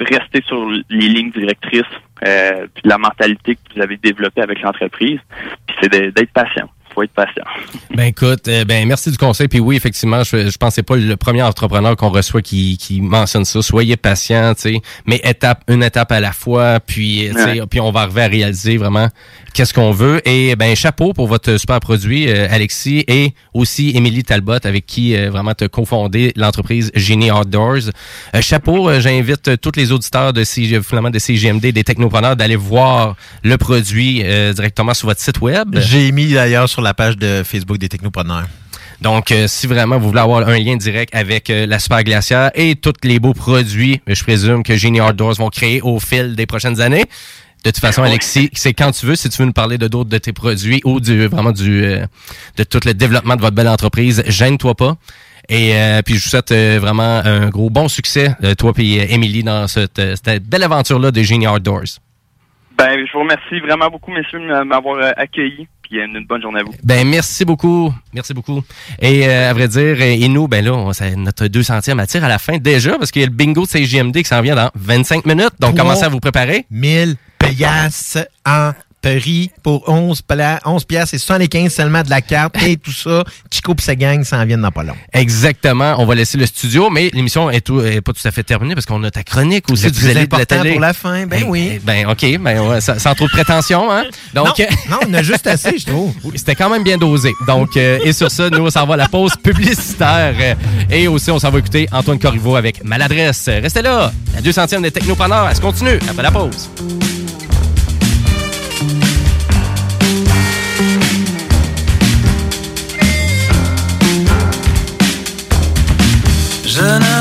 rester sur les lignes directrices euh, puis la mentalité que vous avez développée avec l'entreprise. Puis c'est d'être patient. Faut être patient. Ben écoute, euh, ben merci du conseil. Puis oui, effectivement, je, je pense que c'est pas le premier entrepreneur qu'on reçoit qui, qui mentionne ça. Soyez patient, tu sais, mais étape une étape à la fois. Puis tu sais, Ouais. puis on va arriver à réaliser vraiment qu'est-ce qu'on veut. Et ben chapeau pour votre super produit, euh, Alexis, et aussi Émilie Talbot avec qui euh, vraiment te cofondé l'entreprise Génie Outdoors. Euh, chapeau, euh, j'invite tous les auditeurs de CG, finalement de CGMD, des technopreneurs, d'aller voir le produit euh, directement sur votre site web. J'ai mis d'ailleurs sur la page de Facebook des technopreneurs. Donc, euh, si vraiment vous voulez avoir un lien direct avec euh, la Super Glacière et tous les beaux produits, je présume que Genie Outdoors vont créer au fil des prochaines années. De toute façon, Alexis, c'est quand tu veux, si tu veux nous parler de d'autres de tes produits ou du vraiment du euh, de tout le développement de votre belle entreprise, gêne-toi pas. Et euh, puis je vous souhaite euh, vraiment un gros bon succès, toi et Émilie, dans cette, cette belle aventure-là de Genie Outdoors. Ben, je vous remercie vraiment beaucoup, messieurs, de m'avoir accueilli. Puis une bonne journée à vous. Ben merci beaucoup, merci beaucoup. Et à vrai dire, et nous, ben là, c'est notre 200e attire à la fin déjà parce qu'il y a le bingo de CGMD qui s'en vient dans 25 minutes. Donc commencez à vous préparer. 1000 payasses en Paris pour 11, 11 piastres et 75 seulement de la carte et tout ça. Chico et sa gang s'en viennent dans pas long. Exactement. On va laisser le studio, mais l'émission est, pas tout à fait terminée parce qu'on a ta chronique aussi. Le plus important pour la fin, ben oui. Ben OK, ben, sans trop de prétention. Hein? Donc, non, on a juste assez, je trouve. C'était quand même bien dosé. Donc, euh, et sur ça, nous, on s'en va à la pause publicitaire. Et aussi, on s'en va écouter Antoine Corriveau avec Maladresse. Restez là. La 200e des Technopreneurs, elle se continue après la pause. Je ne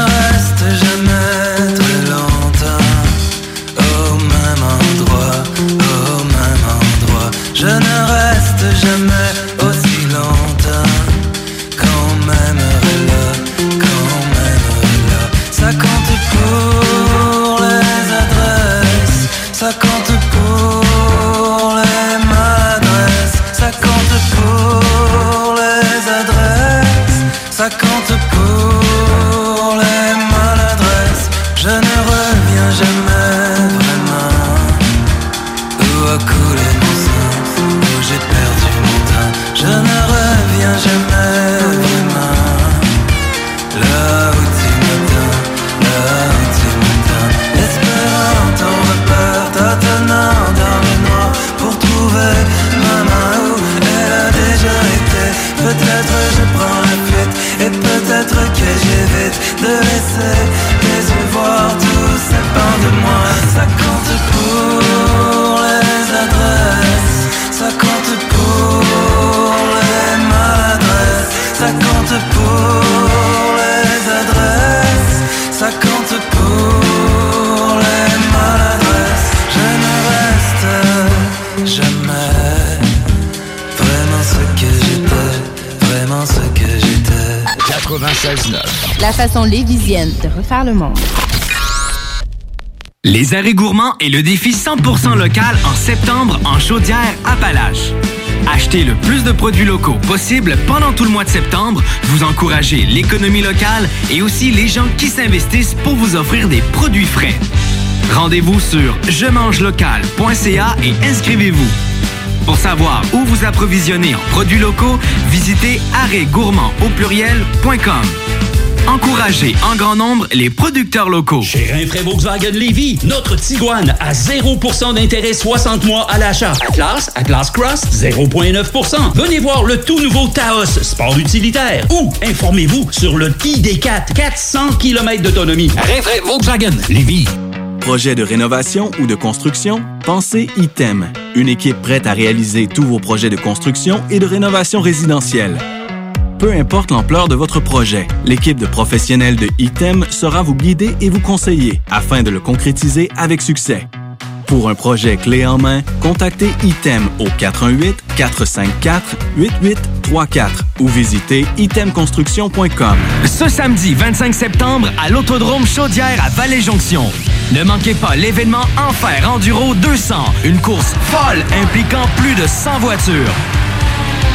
de refaire le monde. Les arrêts gourmands et le défi 100% local en septembre en chaudière Appalaches. Achetez le plus de produits locaux possible pendant tout le mois de septembre. Vous encouragez l'économie locale et aussi les gens qui s'investissent pour vous offrir des produits frais. Rendez-vous sur je mange local.ca et inscrivez-vous. Pour savoir où vous approvisionner en produits locaux, visitez arrêtgourmand au pluriel.com. Encouragez en grand nombre les producteurs locaux. Chez Rinfraie Volkswagen Lévy, notre Tiguan à 0% d'intérêt 60 mois à l'achat. Atlas, Atlas Cross, 0,9%. Venez voir le tout nouveau Taos, sport utilitaire. Ou informez-vous sur le ID4, 400 km d'autonomie. Rinfraie Volkswagen Lévy. Projet de rénovation ou de construction? Pensez ITEM, une équipe prête à réaliser tous vos projets de construction et de rénovation résidentielle. Peu importe l'ampleur de votre projet, l'équipe de professionnels de ITEM sera vous guider et vous conseiller afin de le concrétiser avec succès. Pour un projet clé en main, contactez ITEM au 418-454-8834 ou visitez itemconstruction.com. Ce samedi 25 septembre à l'Autodrome Chaudière à Vallée-Jonction. Ne manquez pas l'événement Enfer Enduro 200, une course folle impliquant plus de 100 voitures.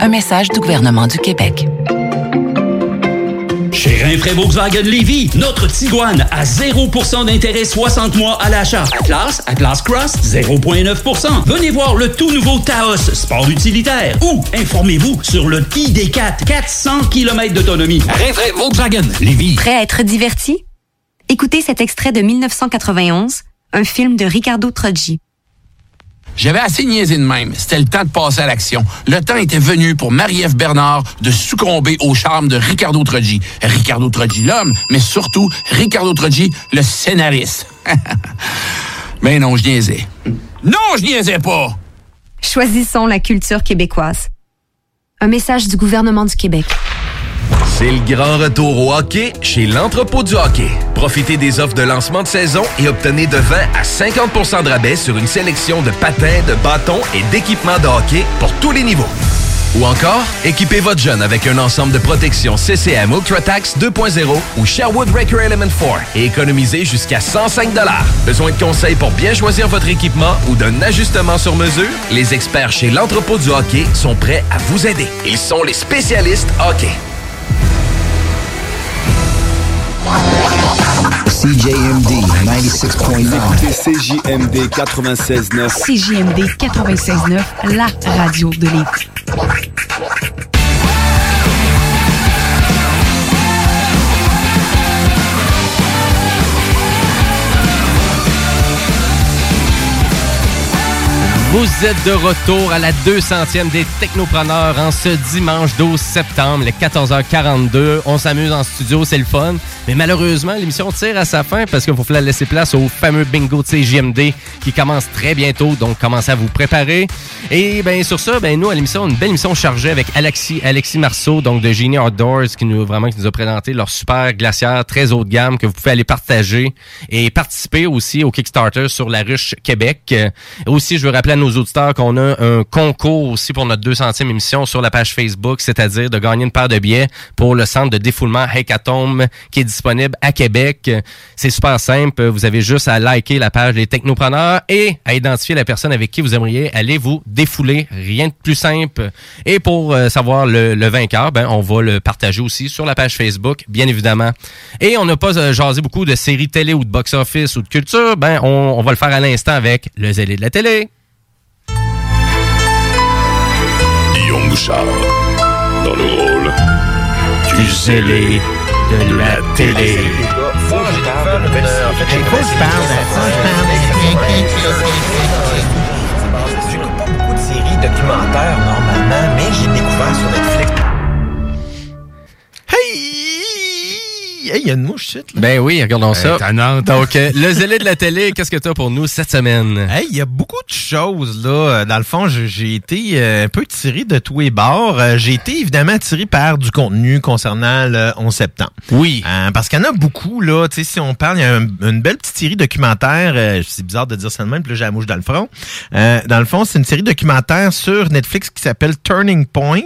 Un message du gouvernement du Québec. Chez Rinfraie Volkswagen Lévy, notre Tiguan à 0% d'intérêt 60 mois à l'achat. Atlas, Atlas Cross, 0,9%. Venez voir le tout nouveau Taos, sport utilitaire. Ou informez-vous sur le ID4, 400 km d'autonomie. Rinfraie Volkswagen Lévy. Prêt à être diverti? Écoutez cet extrait de 1991, un film de Ricardo Troggi. J'avais assez niaisé de même. C'était le temps de passer à l'action. Le temps était venu pour Marie-Ève Bernard de succomber au charme de Ricardo Troggi. Ricardo Troggi, l'homme, mais surtout Ricardo Troggi, le scénariste. mais non, je niaisais. Non, je niaisais pas! Choisissons la culture québécoise. Un message du gouvernement du Québec. C'est le grand retour au hockey chez l'entrepôt du hockey. Profitez des offres de lancement de saison et obtenez de 20 à 50% de rabais sur une sélection de patins, de bâtons et d'équipements de hockey pour tous les niveaux. Ou encore, équipez votre jeune avec un ensemble de protection CCM UltraTax 2.0 ou Sherwood Record Element 4 et économisez jusqu'à 105 Besoin de conseils pour bien choisir votre équipement ou d'un ajustement sur mesure? Les experts chez l'entrepôt du hockey sont prêts à vous aider. Ils sont les spécialistes hockey. CJMD 96.9. CJMD 96.9. CJMD 96.9, la radio de l'État. Vous êtes de retour à la 200e des Technopreneurs en ce dimanche 12 septembre, les 14h42. On s'amuse en studio, c'est le fun. Mais malheureusement, l'émission tire à sa fin parce qu'il faut laisser place au fameux bingo de CJMD qui commence très bientôt. Donc, commencez à vous préparer. Et ben sur ça, ben nous à l'émission, une belle émission chargée avec Alexis, Alexis Marceau, donc de Genie Outdoors, qui nous vraiment qui nous a présenté leur super glacière très haut de gamme que vous pouvez aller partager et participer aussi au Kickstarter sur la ruche Québec. Euh, aussi, je veux rappeler à nos auditeurs qu'on a un concours aussi pour notre 200e émission sur la page Facebook, c'est-à-dire de gagner une paire de billets pour le centre de défoulement Hackathon qui est à Québec. C'est super simple. Vous avez juste à liker la page des technopreneurs et à identifier la personne avec qui vous aimeriez aller vous défouler. Rien de plus simple. Et pour euh, savoir le, vainqueur, ben, on va le partager aussi sur la page Facebook, bien évidemment. Et on n'a pas euh, jasé beaucoup de séries télé ou de box-office ou de culture. Ben, on, on va le faire à l'instant avec le zélé de la télé. Guillaume Bouchard, dans le rôle du zélé de la télé. J'écoute pas beaucoup de séries documentaires normalement, mais j'ai découvert sur Netflix. Hey, il y a une mouche, shit, là. Ben oui, regardons ça. tannante. Donc, euh, le zélé de la télé, qu'est-ce que tu as pour nous cette semaine? Hey, il y a beaucoup de choses, là. Dans le fond, j'ai- été euh, un peu tiré de tous les bords. Euh, J'ai été évidemment tiré par du contenu concernant le 11 septembre. Oui. parce qu'il y en a beaucoup, là. Tu sais, si on parle, il y a un- une belle petite série documentaire. euh, c'est bizarre de dire ça de même, puis là, j'ai la mouche dans le front. Euh, dans le fond, c'est une série documentaire sur Netflix qui s'appelle Turning Point.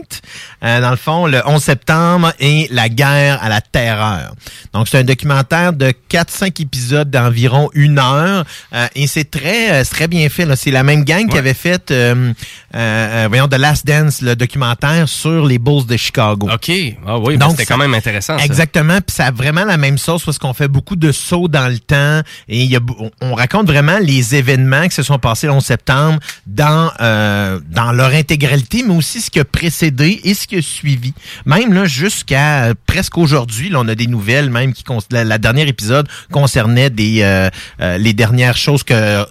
Euh, dans le fond, le 11 septembre et la guerre à la terreur. Donc, c'est un documentaire de 4-5 épisodes d'environ une heure. euh, et c'est très, euh, très bien fait. C'est la même gang qui avait fait, euh, euh, euh, voyons, The Last Dance, le documentaire sur les Bulls de Chicago. OK. Ah oui, ben, c'était quand même intéressant, ça. Exactement. Puis ça a vraiment la même sauce parce qu'on fait beaucoup de sauts dans le temps et y a, on- on raconte vraiment les événements qui se sont passés le 11 septembre dans euh, dans leur intégralité, mais aussi ce qui a précédé et ce qui a suivi. Même là jusqu'à presque aujourd'hui, là, on a des nouvelles même qui la, la dernière épisode concernait euh, euh, les dernières choses que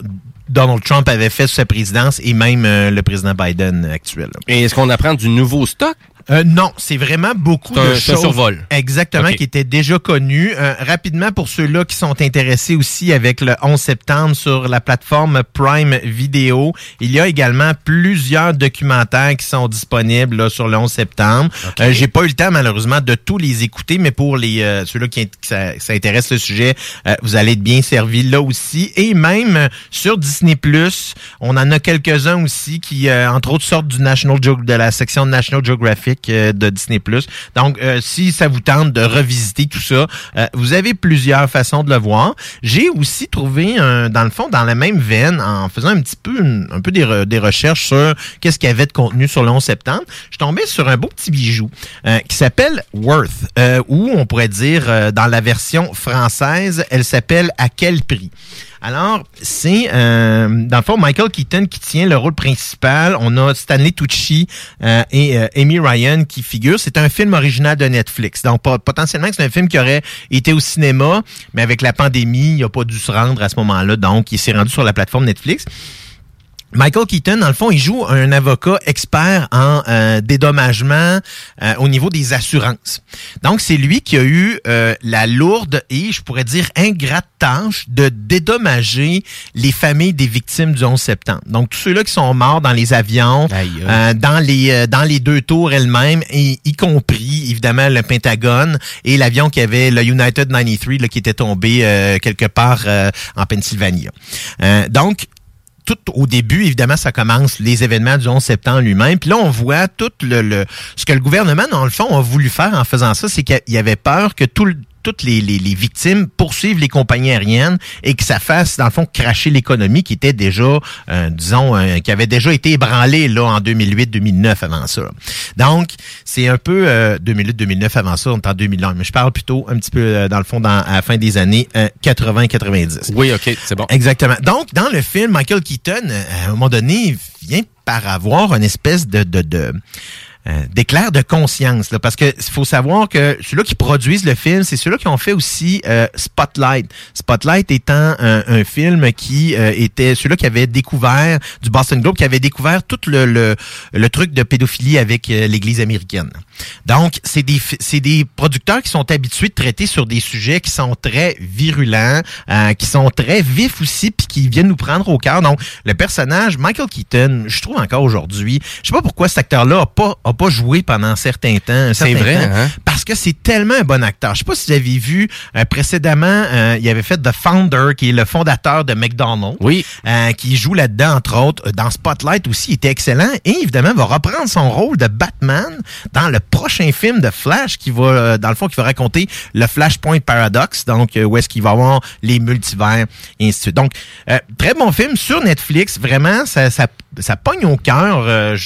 Donald Trump avait fait sous sa présidence et même euh, le président Biden actuel. Et est-ce qu'on apprend du nouveau stock? Euh, non, c'est vraiment beaucoup un- de choses. survol. Exactement, qui étaient déjà connues. Euh, rapidement, pour ceux-là qui sont intéressés aussi avec le 11 septembre sur la plateforme Prime Video, il y a également plusieurs documentaires qui sont disponibles là, sur le 11 septembre. Euh, J'ai pas eu le temps malheureusement de tous les écouter, mais pour les euh, ceux-là qui, qui intéresse le sujet, euh, vous allez être bien servis là aussi. Et même euh, sur Disney Plus, on en a quelques-uns aussi qui, euh, entre autres, sortent du National Geo- de la section National Geographic. Euh, de Disney+. Donc, euh, si ça vous tente de revisiter tout ça, euh, vous avez plusieurs façons de le voir. J'ai aussi trouvé, un, dans le fond, dans la même veine, en faisant un petit peu, une- un peu des, re- des recherches sur qu'est-ce qu'il y avait de contenu sur le 11 septembre, je tombé sur un beau petit bijou qui s'appelle Worth, ou on pourrait dire, dans la version française, elle s'appelle À quel prix? Alors, c'est euh, dans le fond Michael Keaton qui tient le rôle principal. On a Stanley Tucci euh, et euh, Amy Ryan qui figurent. C'est un film original de Netflix. Donc, pot- potentiellement, c'est un film qui aurait été au cinéma, mais avec la pandémie, il n'a pas dû se rendre à ce moment-là. Donc, il s'est rendu sur la plateforme Netflix. Michael Keaton, dans le fond, il joue un avocat expert en euh, dédommagement euh, au niveau des assurances. Donc, c'est lui qui a eu euh, la lourde et, je pourrais dire, ingrate tâche de dédommager les familles des victimes du 11 septembre. Donc, tous ceux-là qui sont morts dans les avions, euh, dans les euh, dans les deux tours elles-mêmes, y compris, évidemment, le Pentagone et l'avion qui avait le United 93 là, qui était tombé euh, quelque part euh, en Pennsylvanie. Euh, donc, tout au début, évidemment, ça commence les événements du 11 septembre lui-même. Puis là, on voit tout le, le- ce que le gouvernement, dans le fond, a voulu faire en faisant ça, c'est qu'il y avait peur que tout le- toutes les, les- les victimes poursuivent les compagnies aériennes et que ça fasse, dans le fond, cracher l'économie qui était déjà, euh, disons, euh, qui avait déjà été ébranlée là en 2008-2009 avant ça. Donc, c'est un peu euh, 2008-2009 avant ça, on est en 2001. Mais je parle plutôt un petit peu, euh, dans le fond, dans, à la fin des années 80-90. Oui, OK, c'est bon. Exactement. Donc, dans le film, Michael Keaton, euh, à un moment donné, vient par avoir une espèce de... de, de euh, d'éclair de conscience là, parce que faut savoir que ceux-là qui produisent le film c'est ceux-là qui ont fait aussi euh, Spotlight. Spotlight étant un, un film qui euh, était ceux-là qui avaient découvert du Boston Globe qui avait découvert tout le, le, le truc de pédophilie avec l'Église américaine. Donc c'est des c'est des producteurs qui sont habitués de traiter sur des sujets qui sont très virulents euh, qui sont très vifs aussi puis qui viennent nous prendre au cœur. Donc le personnage Michael Keaton je trouve encore aujourd'hui je sais pas pourquoi cet acteur-là a pas pas joué pendant un certain temps C'est certain vrai, temps, hein? parce que c'est tellement un bon acteur. Je sais pas si vous avez vu euh, précédemment, euh, il avait fait The Founder, qui est le fondateur de McDonald's. Oui. qui joue là-dedans, entre autres. Dans Spotlight aussi, il était excellent. Et évidemment, va reprendre son rôle de Batman dans le prochain film de Flash, qui va, euh, dans le fond, qui va raconter le Flashpoint Paradox, donc euh, où est-ce qu'il va avoir les multivers, et ainsi de suite. Donc, euh, très bon film sur Netflix. Vraiment, ça, ça, ça pogne au cœur. Euh,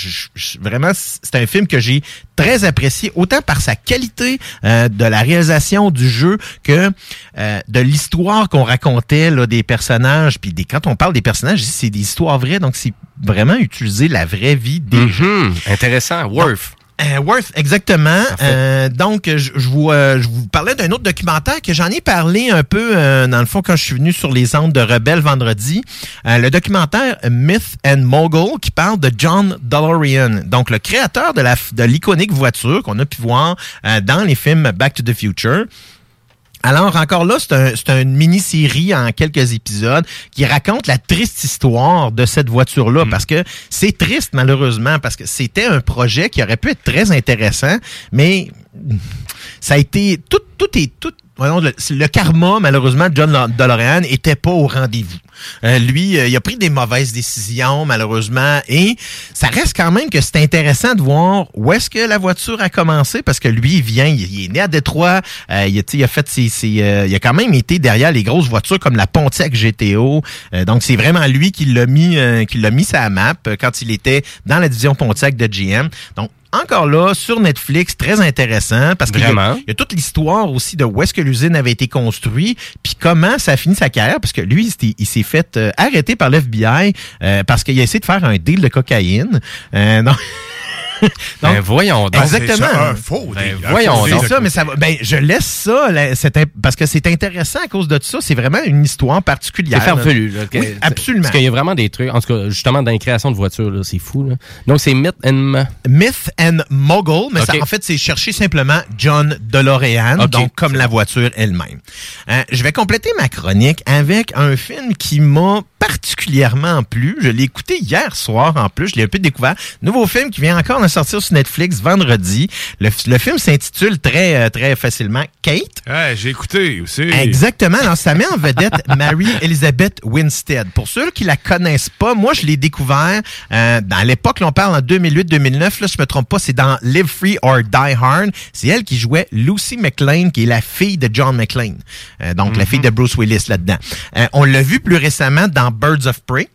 vraiment, c'est un film que j'ai très apprécié, autant par sa qualité euh, de la réalisation du jeu que euh, de l'histoire qu'on racontait là, des personnages. Puis des, quand on parle des personnages, c'est des histoires vraies, donc c'est vraiment utiliser la vraie vie des gens. Mhm. Intéressant. Worth. Euh, Worth, exactement. Euh, donc, je, je vous, euh, je vous parlais d'un autre documentaire que j'en ai parlé un peu, euh, dans le fond, quand je suis venu sur les ondes de Rebelle vendredi. Euh, le documentaire Myth and Mogul qui parle de John DeLorean, donc le créateur de la de l'iconique voiture qu'on a pu voir euh, dans les films Back to the Future. Alors, encore là, c'est un, c'est une mini-série en quelques épisodes qui raconte la triste histoire de cette voiture-là. Parce que c'est triste, malheureusement, parce que c'était un projet qui aurait pu être très intéressant, mais ça a été... Tout, tout est... Tout, le, karma, malheureusement, de John DeLorean était pas au rendez-vous. Euh, lui, euh, il a pris des mauvaises décisions, malheureusement, et ça reste quand même que c'est intéressant de voir où est-ce que la voiture a commencé, parce que lui, il vient, il, est né à Détroit, euh, il, il a fait ses, ses, euh, il a quand même été derrière les grosses voitures comme la Pontiac GTO, donc c'est vraiment lui qui l'a mis, qui l'a mis sa map quand il était dans la division Pontiac de GM. Donc encore là, sur Netflix, très intéressant parce qu'il y y a toute l'histoire aussi de où est-ce que l'usine avait été construite, puis comment ça a fini sa carrière, parce que lui, il s'est fait euh, arrêter par l'FBI euh, parce qu'il a essayé de faire un deal de cocaïne. Euh, non. Ben, voyons donc. Exactement. C'est ça, un faux Ben, voyons Un faux donc. deal. ça, mais ça va- ben, je laisse ça, là, parce que c'est intéressant à cause de ça. C'est vraiment une histoire particulière. C'est farfelu. Là, Oui, absolument. Parce qu'il y a vraiment des trucs. En tout cas, justement, dans les créations de voitures, là, c'est fou. Là. Donc, c'est Myth and... Myth and Mogul, mais ça, Ok. en fait, c'est chercher simplement John DeLorean, Ok, donc comme la voiture elle-même. Euh, je vais compléter ma chronique avec un film qui m'a particulièrement plu. Je l'ai écouté hier soir en plus, je l'ai un peu découvert. Nouveau film qui vient encore dans à sortir sur Netflix vendredi. Le, le film s'intitule très, euh, très facilement Kate. Ouais, j'ai écouté aussi. Exactement. Alors, ça met en vedette Mary Elizabeth Winstead. Pour ceux qui la connaissent pas, moi, je l'ai découvert euh, dans l'époque, là, on parle en 2008-2009, là, je me trompe pas, c'est dans Live Free or Die Hard. C'est elle qui jouait Lucy McLean, qui est la fille de John McLean. Euh, donc, la fille de Bruce Willis là-dedans. Euh, on l'a vu plus récemment dans Birds of Prey.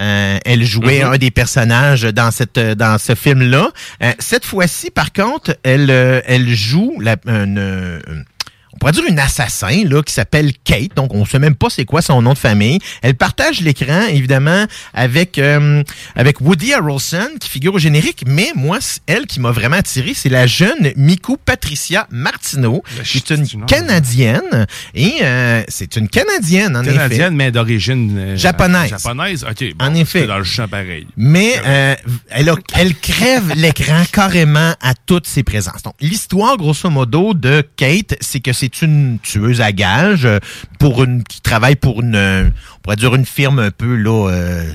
Euh, elle jouait un des personnages dans cette dans ce film-là. Euh, cette fois-ci, par contre, elle euh, elle joue la, une, on pourrait dire une assassin là qui s'appelle Kate. Donc on sait même pas c'est quoi son nom de famille. Elle partage l'écran évidemment avec euh, avec Woody Harrelson qui figure au générique, mais moi c'est elle qui m'a vraiment attiré, c'est la jeune Miku Patricia Martineau, qui est une canadienne et euh, c'est une canadienne en effet. Canadienne, mais d'origine euh, Japonaise. Japonaise, ok. bon, En effet. dans le champ pareil. Mais euh, elle, a- elle crève l'écran carrément à toutes ses présences. Donc, l'histoire, grosso modo, de Kate, c'est que c'est une tueuse à gages euh, pour une qui travaille pour une, euh, on pourrait dire une firme un peu là. euh,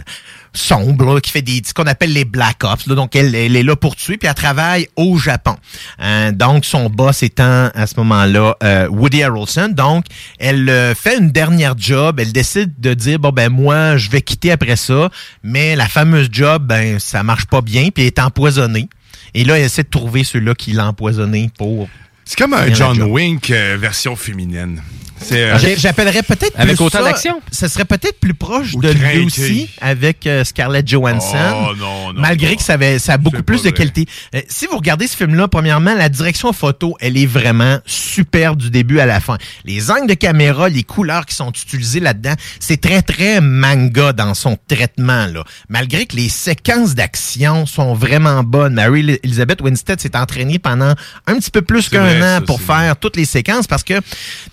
sombre, qui fait des ce qu'on appelle les Black Ops. là. donc, elle, elle est là pour tuer, puis elle travaille au Japon. Euh, donc, son boss étant à ce moment-là Woody Harrelson. Donc, elle fait une dernière job. Elle décide de dire, bon, ben moi, je vais quitter après ça. Mais la fameuse job, ben, ça marche pas bien, puis elle est empoisonnée. Et là, elle essaie de trouver ceux-là qui l'ont empoisonné pour... C'est comme un John. Wink euh, version féminine. C'est euh, J'ai- J'appellerais peut-être Avec plus autant ça- d'action? Ce serait peut-être plus proche Ou de craqué. Lucy avec euh, Scarlett Johansson. Oh, non, non, malgré que ça, avait, ça a beaucoup plus de qualité. Euh, si vous regardez ce film-là, premièrement, la direction photo, elle est vraiment super du début à la fin. Les angles de caméra, les couleurs qui sont utilisées là-dedans, c'est très, très manga dans son traitement. Là. Malgré que les séquences d'action sont vraiment bonnes. Mary Elizabeth Winstead s'est entraînée pendant un petit peu plus qu'un vrai, an ça, pour faire toutes les séquences parce que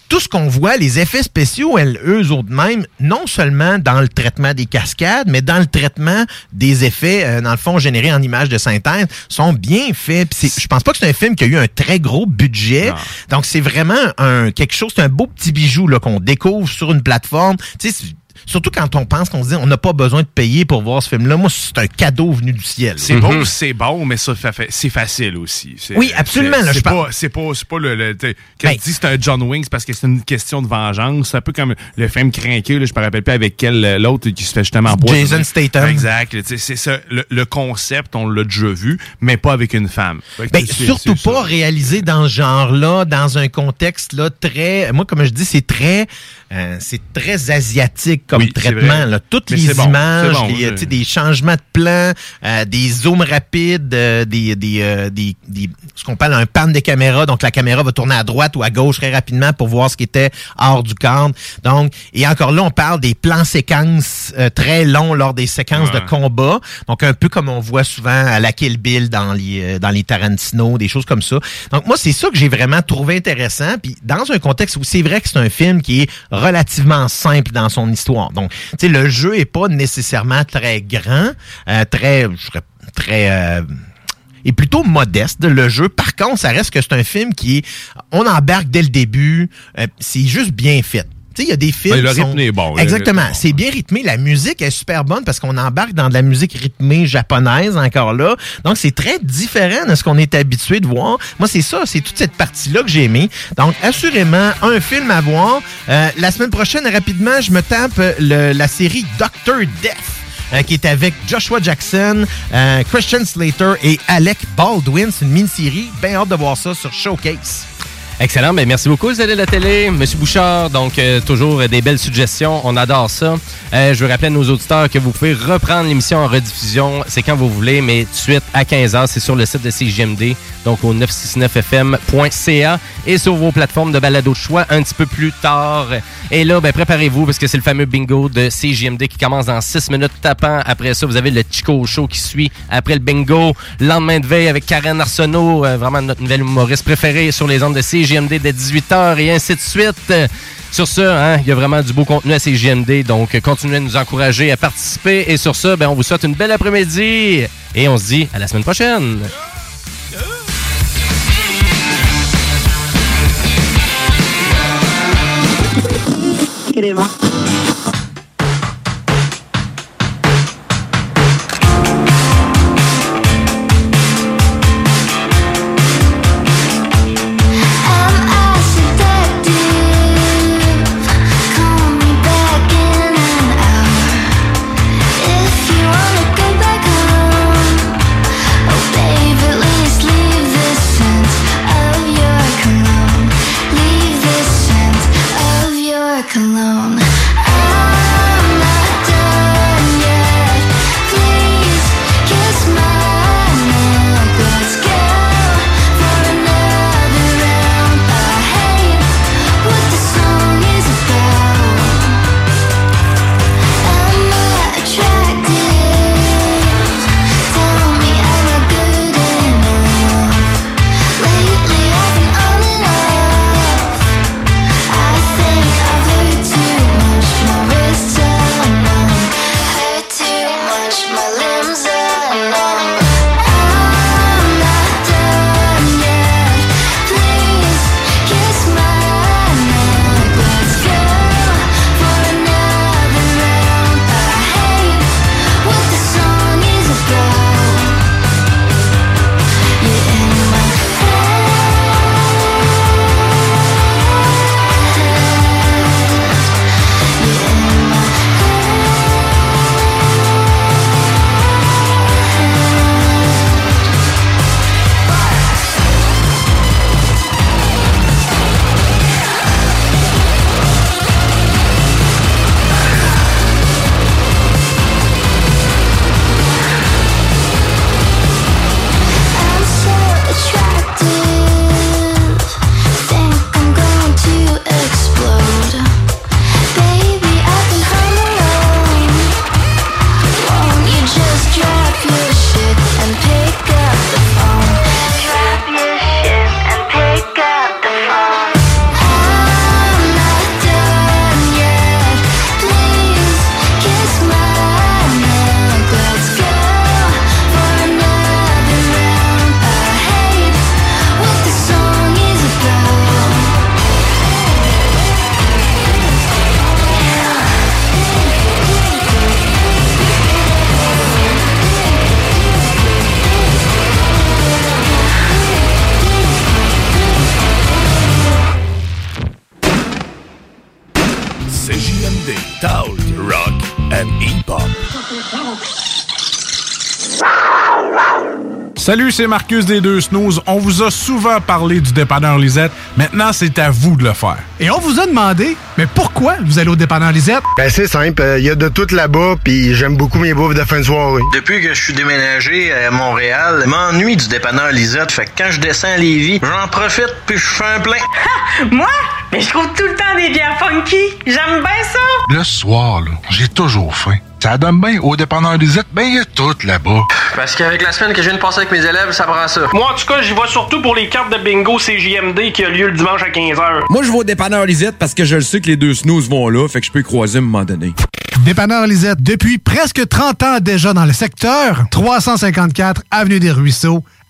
tout ce qu'on voit, les effets spéciaux, elles, eux autres mêmes, non seulement dans le traitement des cascades, mais dans le traitement des effets, euh, dans le fond, générés en images de synthèse, sont bien faits. Je pense pas que c'est un film qui a eu un très gros budget. Donc, c'est vraiment un quelque chose, c'est un beau petit bijou là qu'on découvre sur une plateforme. Tu sais, c'est- Surtout quand on pense qu'on se dit on n'a pas besoin de payer pour voir ce film-là. Moi, c'est un cadeau venu du ciel. C'est beau, c'est bon, mais ça, fait- c'est facile aussi. Oui, absolument, c'est- pas, c'est pas, c'est pas le. quand Ben- tu dis c'est un John Wings parce que c'est une question de vengeance, c'est un peu comme le film Crinqué, là, je me rappelle pas avec quel euh, l'autre qui se fait justement empoisonner. Jason Statham. Exact. C'est ça. Le, le concept, on l'a déjà vu, mais pas avec une femme. Ben, surtout ça. pas réalisé dans ce genre-là, dans un contexte là très. Moi, comme je dis, c'est très, euh, c'est très asiatique comme Oui, traitement. Là. Toutes Mais les bon, images, bon, les, je- des changements de plan, euh, des zooms rapides, euh, des, des, euh, des, des- ce qu'on parle un pan de caméra. Donc la caméra va tourner à droite ou à gauche très rapidement pour voir ce qui était hors du cadre. Donc et encore là, on parle des plans séquences euh, très longs lors des séquences Ouais. de combat. Donc un peu comme on voit souvent à la Kill Bill dans les euh, dans les Tarantino, des choses comme ça. Donc moi c'est ça que j'ai vraiment trouvé intéressant puis dans un contexte où c'est vrai que c'est un film qui est relativement simple dans son histoire. Donc tu sais le jeu est pas nécessairement très grand, euh, très très euh, est plutôt modeste le jeu. Par contre, ça reste que c'est un film qui on embarque dès le début, euh, c'est juste bien fait. Il y a des films. Ouais, le sont- rythme est bon, Exactement. C'est bien rythmé. La musique est super bonne parce qu'on embarque dans de la musique rythmée japonaise encore là. Donc, c'est très différent de ce qu'on est habitué de voir. Moi, c'est ça. C'est toute cette partie-là que j'ai aimé. Donc, assurément, un film à voir. Euh, la semaine prochaine, rapidement, je me tape euh, le- la série Doctor Death. euh, qui est avec Joshua Jackson, euh, Christian Slater et Alec Baldwin. C'est une mini-série. Bien hâte de voir ça sur Showcase. Excellent, ben merci beaucoup, Zélé la télé. Monsieur Bouchard, donc euh, toujours des belles suggestions, on adore ça. Euh, je veux rappeler à nos auditeurs que vous pouvez reprendre l'émission en rediffusion, c'est quand vous voulez, mais tout de suite à 15h, c'est sur le site de CGMD, donc au 969fm.ca et sur vos plateformes de balado de choix un petit peu plus tard. Et là, ben préparez-vous parce que c'est le fameux bingo de CGMD qui commence dans 6 minutes tapant. Après ça, vous avez le Chico Show qui suit après le bingo. Lendemain de veille avec Karen Arsenault, euh, vraiment notre nouvelle humoriste préférée sur les ondes de CGMD dès 18h et ainsi de suite. Sur ce, hein, il y a vraiment du beau contenu à CGMD, donc continuez à nous encourager à participer. Et sur ce, ben, on vous souhaite une belle après-midi et on se dit à la semaine prochaine. Salut, c'est Marcus des Deux Snooze. On vous a souvent parlé du dépanneur Lisette. Maintenant, c'est à vous de le faire. Et on vous a demandé, mais pourquoi vous allez au dépanneur Lisette? Ben c'est simple, il y a de tout là-bas, puis j'aime beaucoup mes bouffes de fin de soirée. Depuis que je suis déménagé à Montréal, je m'ennuie du dépanneur Lisette. Fait que quand je descends à Lévis, j'en profite puis je fais un plein. Moi? Mais je trouve tout le temps des bières funky. J'aime bien ça. Le soir, là, j'ai toujours faim. Ça donne bien au dépanneur Lisette, ben il y a tout là-bas. Parce qu'avec la semaine que je viens de passer avec mes élèves, ça prend ça. Moi, en tout cas, j'y vais surtout pour les cartes de bingo CJMD qui a lieu le dimanche à 15h. Moi, je vais au dépanneur Lisette parce que je le sais que les deux snooze vont là, fait que je peux y croiser à un moment donné. Dépanneur Lisette, depuis presque 30 ans déjà dans le secteur, 354 Avenue des Ruisseaux,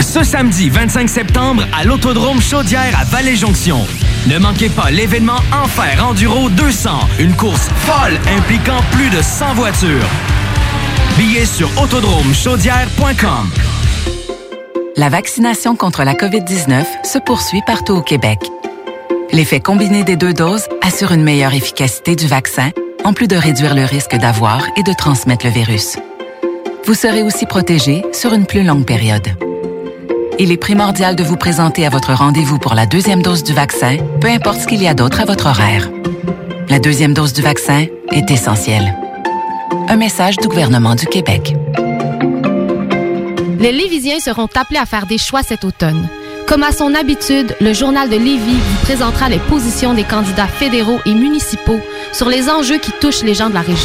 Ce samedi 25 septembre à l'Autodrome Chaudière à Vallée-Jonction. Ne manquez pas l'événement Enfer Enduro 200, une course folle impliquant plus de 100 voitures. Billets sur autodromechaudière.com. La vaccination contre la COVID-19 se poursuit partout au Québec. L'effet combiné des deux doses assure une meilleure efficacité du vaccin, en plus de réduire le risque d'avoir et de transmettre le virus. Vous serez aussi protégé sur une plus longue période. Il est primordial de vous présenter à votre rendez-vous pour la deuxième dose du vaccin, peu importe ce qu'il y a d'autre à votre horaire. La deuxième dose du vaccin est essentielle. Un message du gouvernement du Québec. Les Lévisiens seront appelés à faire des choix cet automne. Comme à son habitude, le journal de Lévis vous présentera les positions des candidats fédéraux et municipaux sur les enjeux qui touchent les gens de la région.